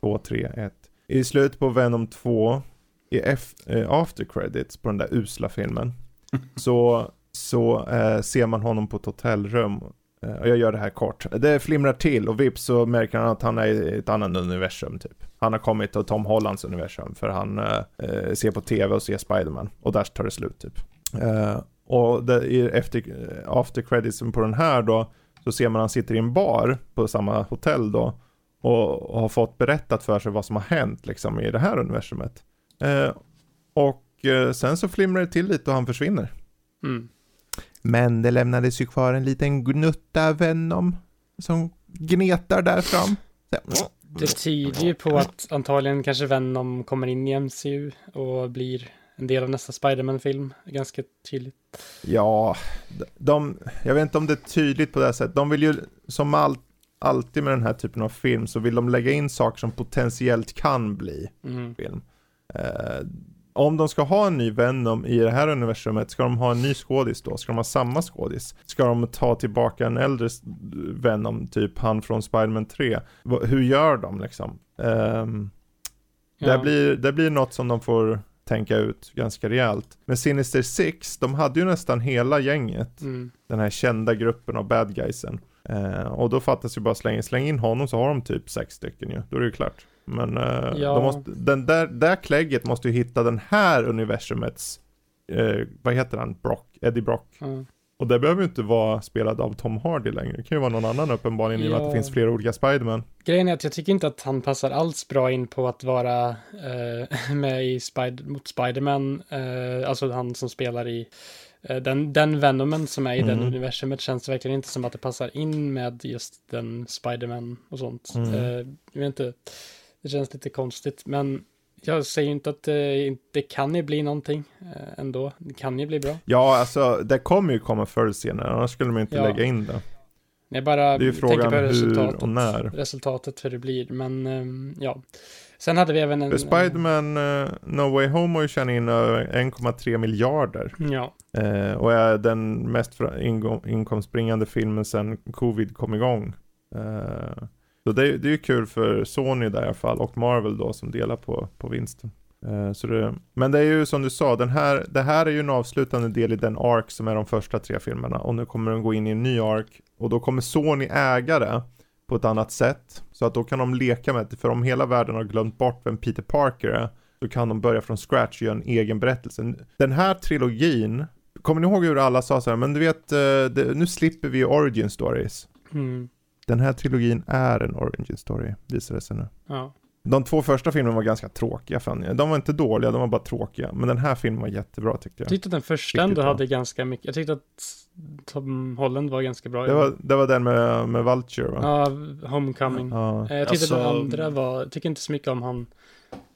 2, 3, 1. I slutet på Venom 2, i eh, after credits på den där usla filmen, så, så eh, ser man honom på ett hotellrum Eh, Eh, och jag gör det här kort. Det flimrar till och vips så märker han att han är i ett annat universum typ. Han har kommit till Tom Hollands universum för han eh, eh ser på tv och ser Spiderman. Och där tar det slut typ. Eh, och det, efter eh, after creditsen på den här då så ser man att han sitter i en bar på samma hotell då. Och, och har fått berättat för sig vad som har hänt liksom i det här universumet. Eh, och eh, sen så flimrar det till lite och han försvinner. Mm. Men det lämnades ju kvar en liten gnutta Venom som gnetar där fram. Så. Det tyder ju på att antagligen kanske Venom kommer in i MCU och blir en del av nästa Spiderman-film. Ganska tydligt. Ja, de, jag vet inte om det är tydligt på det sättet. De vill ju, som all, alltid med den här typen av film, så vill de lägga in saker som potentiellt kan bli mm. film. Uh, om de ska ha en ny Venom i det här universumet, ska de ha en ny skådis då? Ska de ha samma skådis? Ska de ta tillbaka en äldre Venom, typ han från Spiderman 3? Hur gör de liksom? Um, ja. det, blir, det blir något som de får tänka ut ganska rejält. Men Sinister Six, de hade ju nästan hela gänget. Mm. Den här kända gruppen av bad guysen. Uh, och då fattas ju bara slänga, släng in honom så har de typ sex stycken ju. Då är det ju klart. Men uh, ja. de måste, den där, där klägget måste ju hitta den här universumets, uh, vad heter han, Brock, Eddie Brock. Mm. Och det behöver ju inte vara spelad av Tom Hardy längre. Det kan ju vara någon annan uppenbarligen i och med att det finns flera olika Spiderman. Grejen är att jag tycker inte att han passar alls bra in på att vara uh, med i Spider mot Spiderman. Uh, alltså han som spelar i den, den Venomen som är i mm. den universumet känns verkligen inte som att det passar in med just den Spiderman och sånt. Mm. jag vet inte. Det känns lite konstigt, men jag säger inte att det inte kan ju bli någonting eh, ändå. Det kan ju bli bra. Ja, alltså det kommer ju komma förr eller senare, annars skulle de inte ja. lägga in det. Jag bara det är frågan tänker på hur och när. resultatet hur det blir, men um, ja. Sen hade vi även en... Spiderman uh, No Way Home har ju tjänat in över 1,3 miljarder. Ja. Uh, och är den mest inkomstbringande filmen sedan covid kom igång. Uh, så det, det är ju kul för Sony där i alla fall och Marvel då som delar på, på vinsten. Eh, så det, men det är ju som du sa, den här, det här är ju en avslutande del i den ark som är de första tre filmerna och nu kommer den gå in i en ny ark och då kommer Sony äga det på ett annat sätt. Så att då kan de leka med det, för om hela världen har glömt bort vem Peter Parker är så kan de börja från scratch och göra en egen berättelse. Den här trilogin, kommer ni ihåg hur alla sa så här, men du vet, eh, det, nu slipper vi origin stories. Mm den här trilogin är en origin story, visar det sig nu. Ja. De två första filmerna var ganska tråkiga fann jag. De var inte dåliga, de var bara tråkiga. Men den här filmen var jättebra tyckte Jag jag. tyckte att den första ändå hade ganska mycket, jag tyckte att Tom Holland var ganska bra. Det var, det var den med, med Vulture va? Ja, Homecoming. Ja. Eh, Jag tyckte Alltså- den andra var, jag tycker inte så mycket om han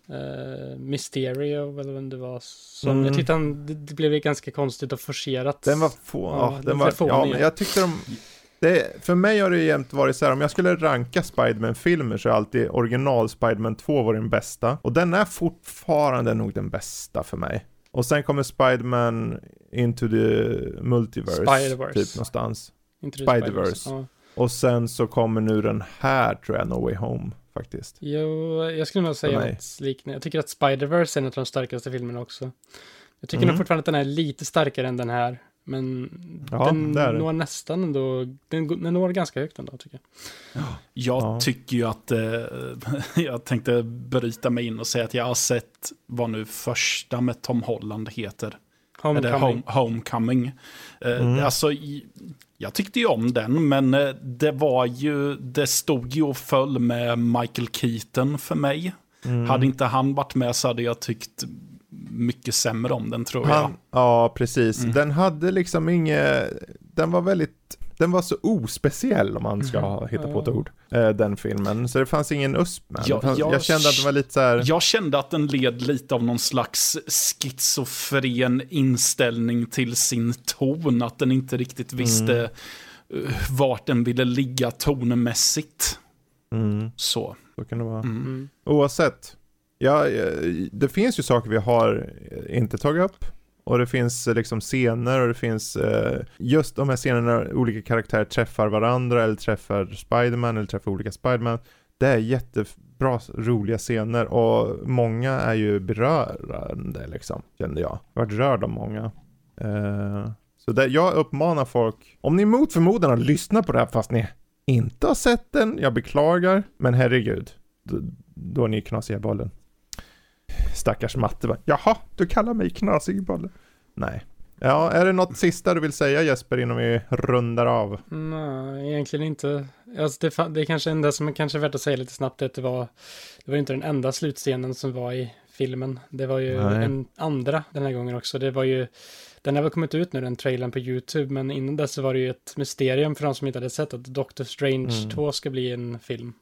eh, Mysterio eller vem det var. Som, Mm. Jag tyckte han, det, det blev ganska konstigt och forcerat. Den var få, Ja, ja, den den var ja men jag tyckte de, det, för mig har det jämt varit så här, om jag skulle ranka Spiderman-filmer så är alltid original Spiderman 2 var den bästa. Och den är fortfarande nog den bästa för mig. Och sen kommer Spiderman into the multiverse, Spider-Verse. typ någonstans. Det Spider-Verse. Ja. Och sen så kommer nu den här tror jag, No Way Home faktiskt. Jo, jag skulle nog säga något liknande. Jag tycker att Spider-Verse är en av de starkaste filmerna också. Jag tycker Mm. nog fortfarande att den är lite starkare än den här. Men Ja, den når nästan ändå, den, den når ganska högt ändå tycker jag. Jag Ja. tycker ju att, eh, jag tänkte bryta mig in och säga att jag har sett vad nu första med Tom Holland heter. Homecoming. Eller home, Homecoming. Eh, Mm. Alltså, jag tyckte ju om den, men eh, det var ju, det stod ju och föll med Michael Keaton för mig. Mm. Hade inte han varit med så hade jag tyckt mycket sämre om den tror jag. Han, ja, precis. Mm. Den hade liksom inget, den var väldigt, den var så ospeciell om man ska ha, hitta på ett ord, eh, den filmen. Så det fanns ingen USP med Ja, det fanns, jag- Jag kände att det var lite så här, Jag kände att den led lite av någon slags schizofren inställning till sin ton. Att den inte riktigt visste eh, vart den ville ligga tonmässigt. mm, Så. så kan det vara. Mm. Mm. Oavsett, ja, eh, det finns ju saker vi har eh, inte tagit upp. Och det finns eh, liksom scener och det finns eh, just de här scenerna när olika karaktärer träffar varandra eller träffar Spiderman eller träffar olika Spiderman. Det är jättebra, roliga scener och många är ju berörande liksom, kände jag. Jag har varit rörd av många. Eh, så det, jag uppmanar folk, om ni mot förmodan har lyssnat på det här fast ni inte har sett den, jag beklagar, men herregud, då, då är ni knasiga i bollen. Stackars matte va? Jaha, du kallar mig knasig i bollen? Nej. Ja, är det något sista du vill säga Jesper innan vi rundar av? Nej, egentligen inte. Alltså det, det är kanske enda som är kanske värt att säga lite snabbt är att det var, det var ju inte den enda slutscenen som var i filmen. Det var ju Nej. en andra den här gången också. Det var ju, den har väl kommit ut nu, den trailern på YouTube, men innan dess så var det ju ett mysterium för de som inte hade sett att Doctor Strange Mm. 2 ska bli en film.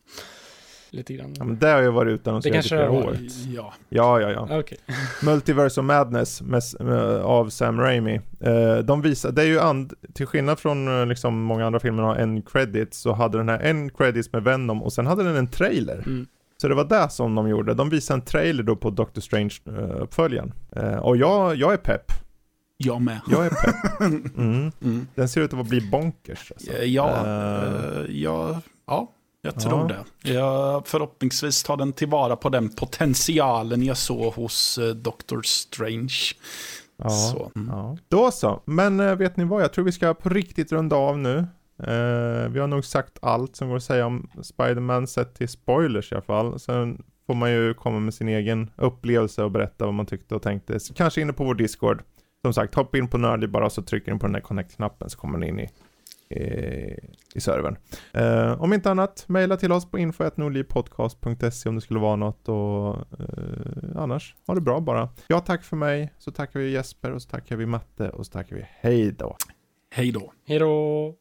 Lite grann. Ja, men det har ju varit i kanske flera det har år. Ja. Ja, ja, ja. Okej. Multiverse of Madness med, med, av Sam Raimi. Eh, de visar, det är ju and, till skillnad från eh, liksom många andra filmer har en credit, så hade den här en credits med Venom och sen hade den en trailer. Mm. Så det var det som de gjorde. De visade en trailer då på Doctor Strange-uppföljaren. Eh, och jag, jag är pepp. Jag med. Jag är pepp. Mm. Mm. Den ser ut att bli bonkers. Alltså. Eh, Ja, Eh, eh, ja, ja, jag Ja. tror det. Jag, förhoppningsvis tar den tillvara på den potentialen jag såg hos eh, Doctor Strange. ja, Så, mm. ja. Då så. Men eh, vet ni vad? Jag tror vi ska på riktigt runda av nu. Eh, vi har nog sagt allt som går att säga om Spider-Man sett till spoilers i alla fall. Sen får man ju komma med sin egen upplevelse och berätta vad man tyckte och tänkte. Så Kanske inne på vår Discord. Som sagt, hoppa in på Nördly bara så trycker ni på den där connect-knappen så kommer ni in i, i, i servern. Eh, om inte annat, mejla till oss på info.nordlypodcast.se om det skulle vara något och eh, annars, ha det bra bara. Ja, tack för mig, så tackar vi Jesper och så tackar vi Matte och så tackar vi hej då. Hej då. Hej då!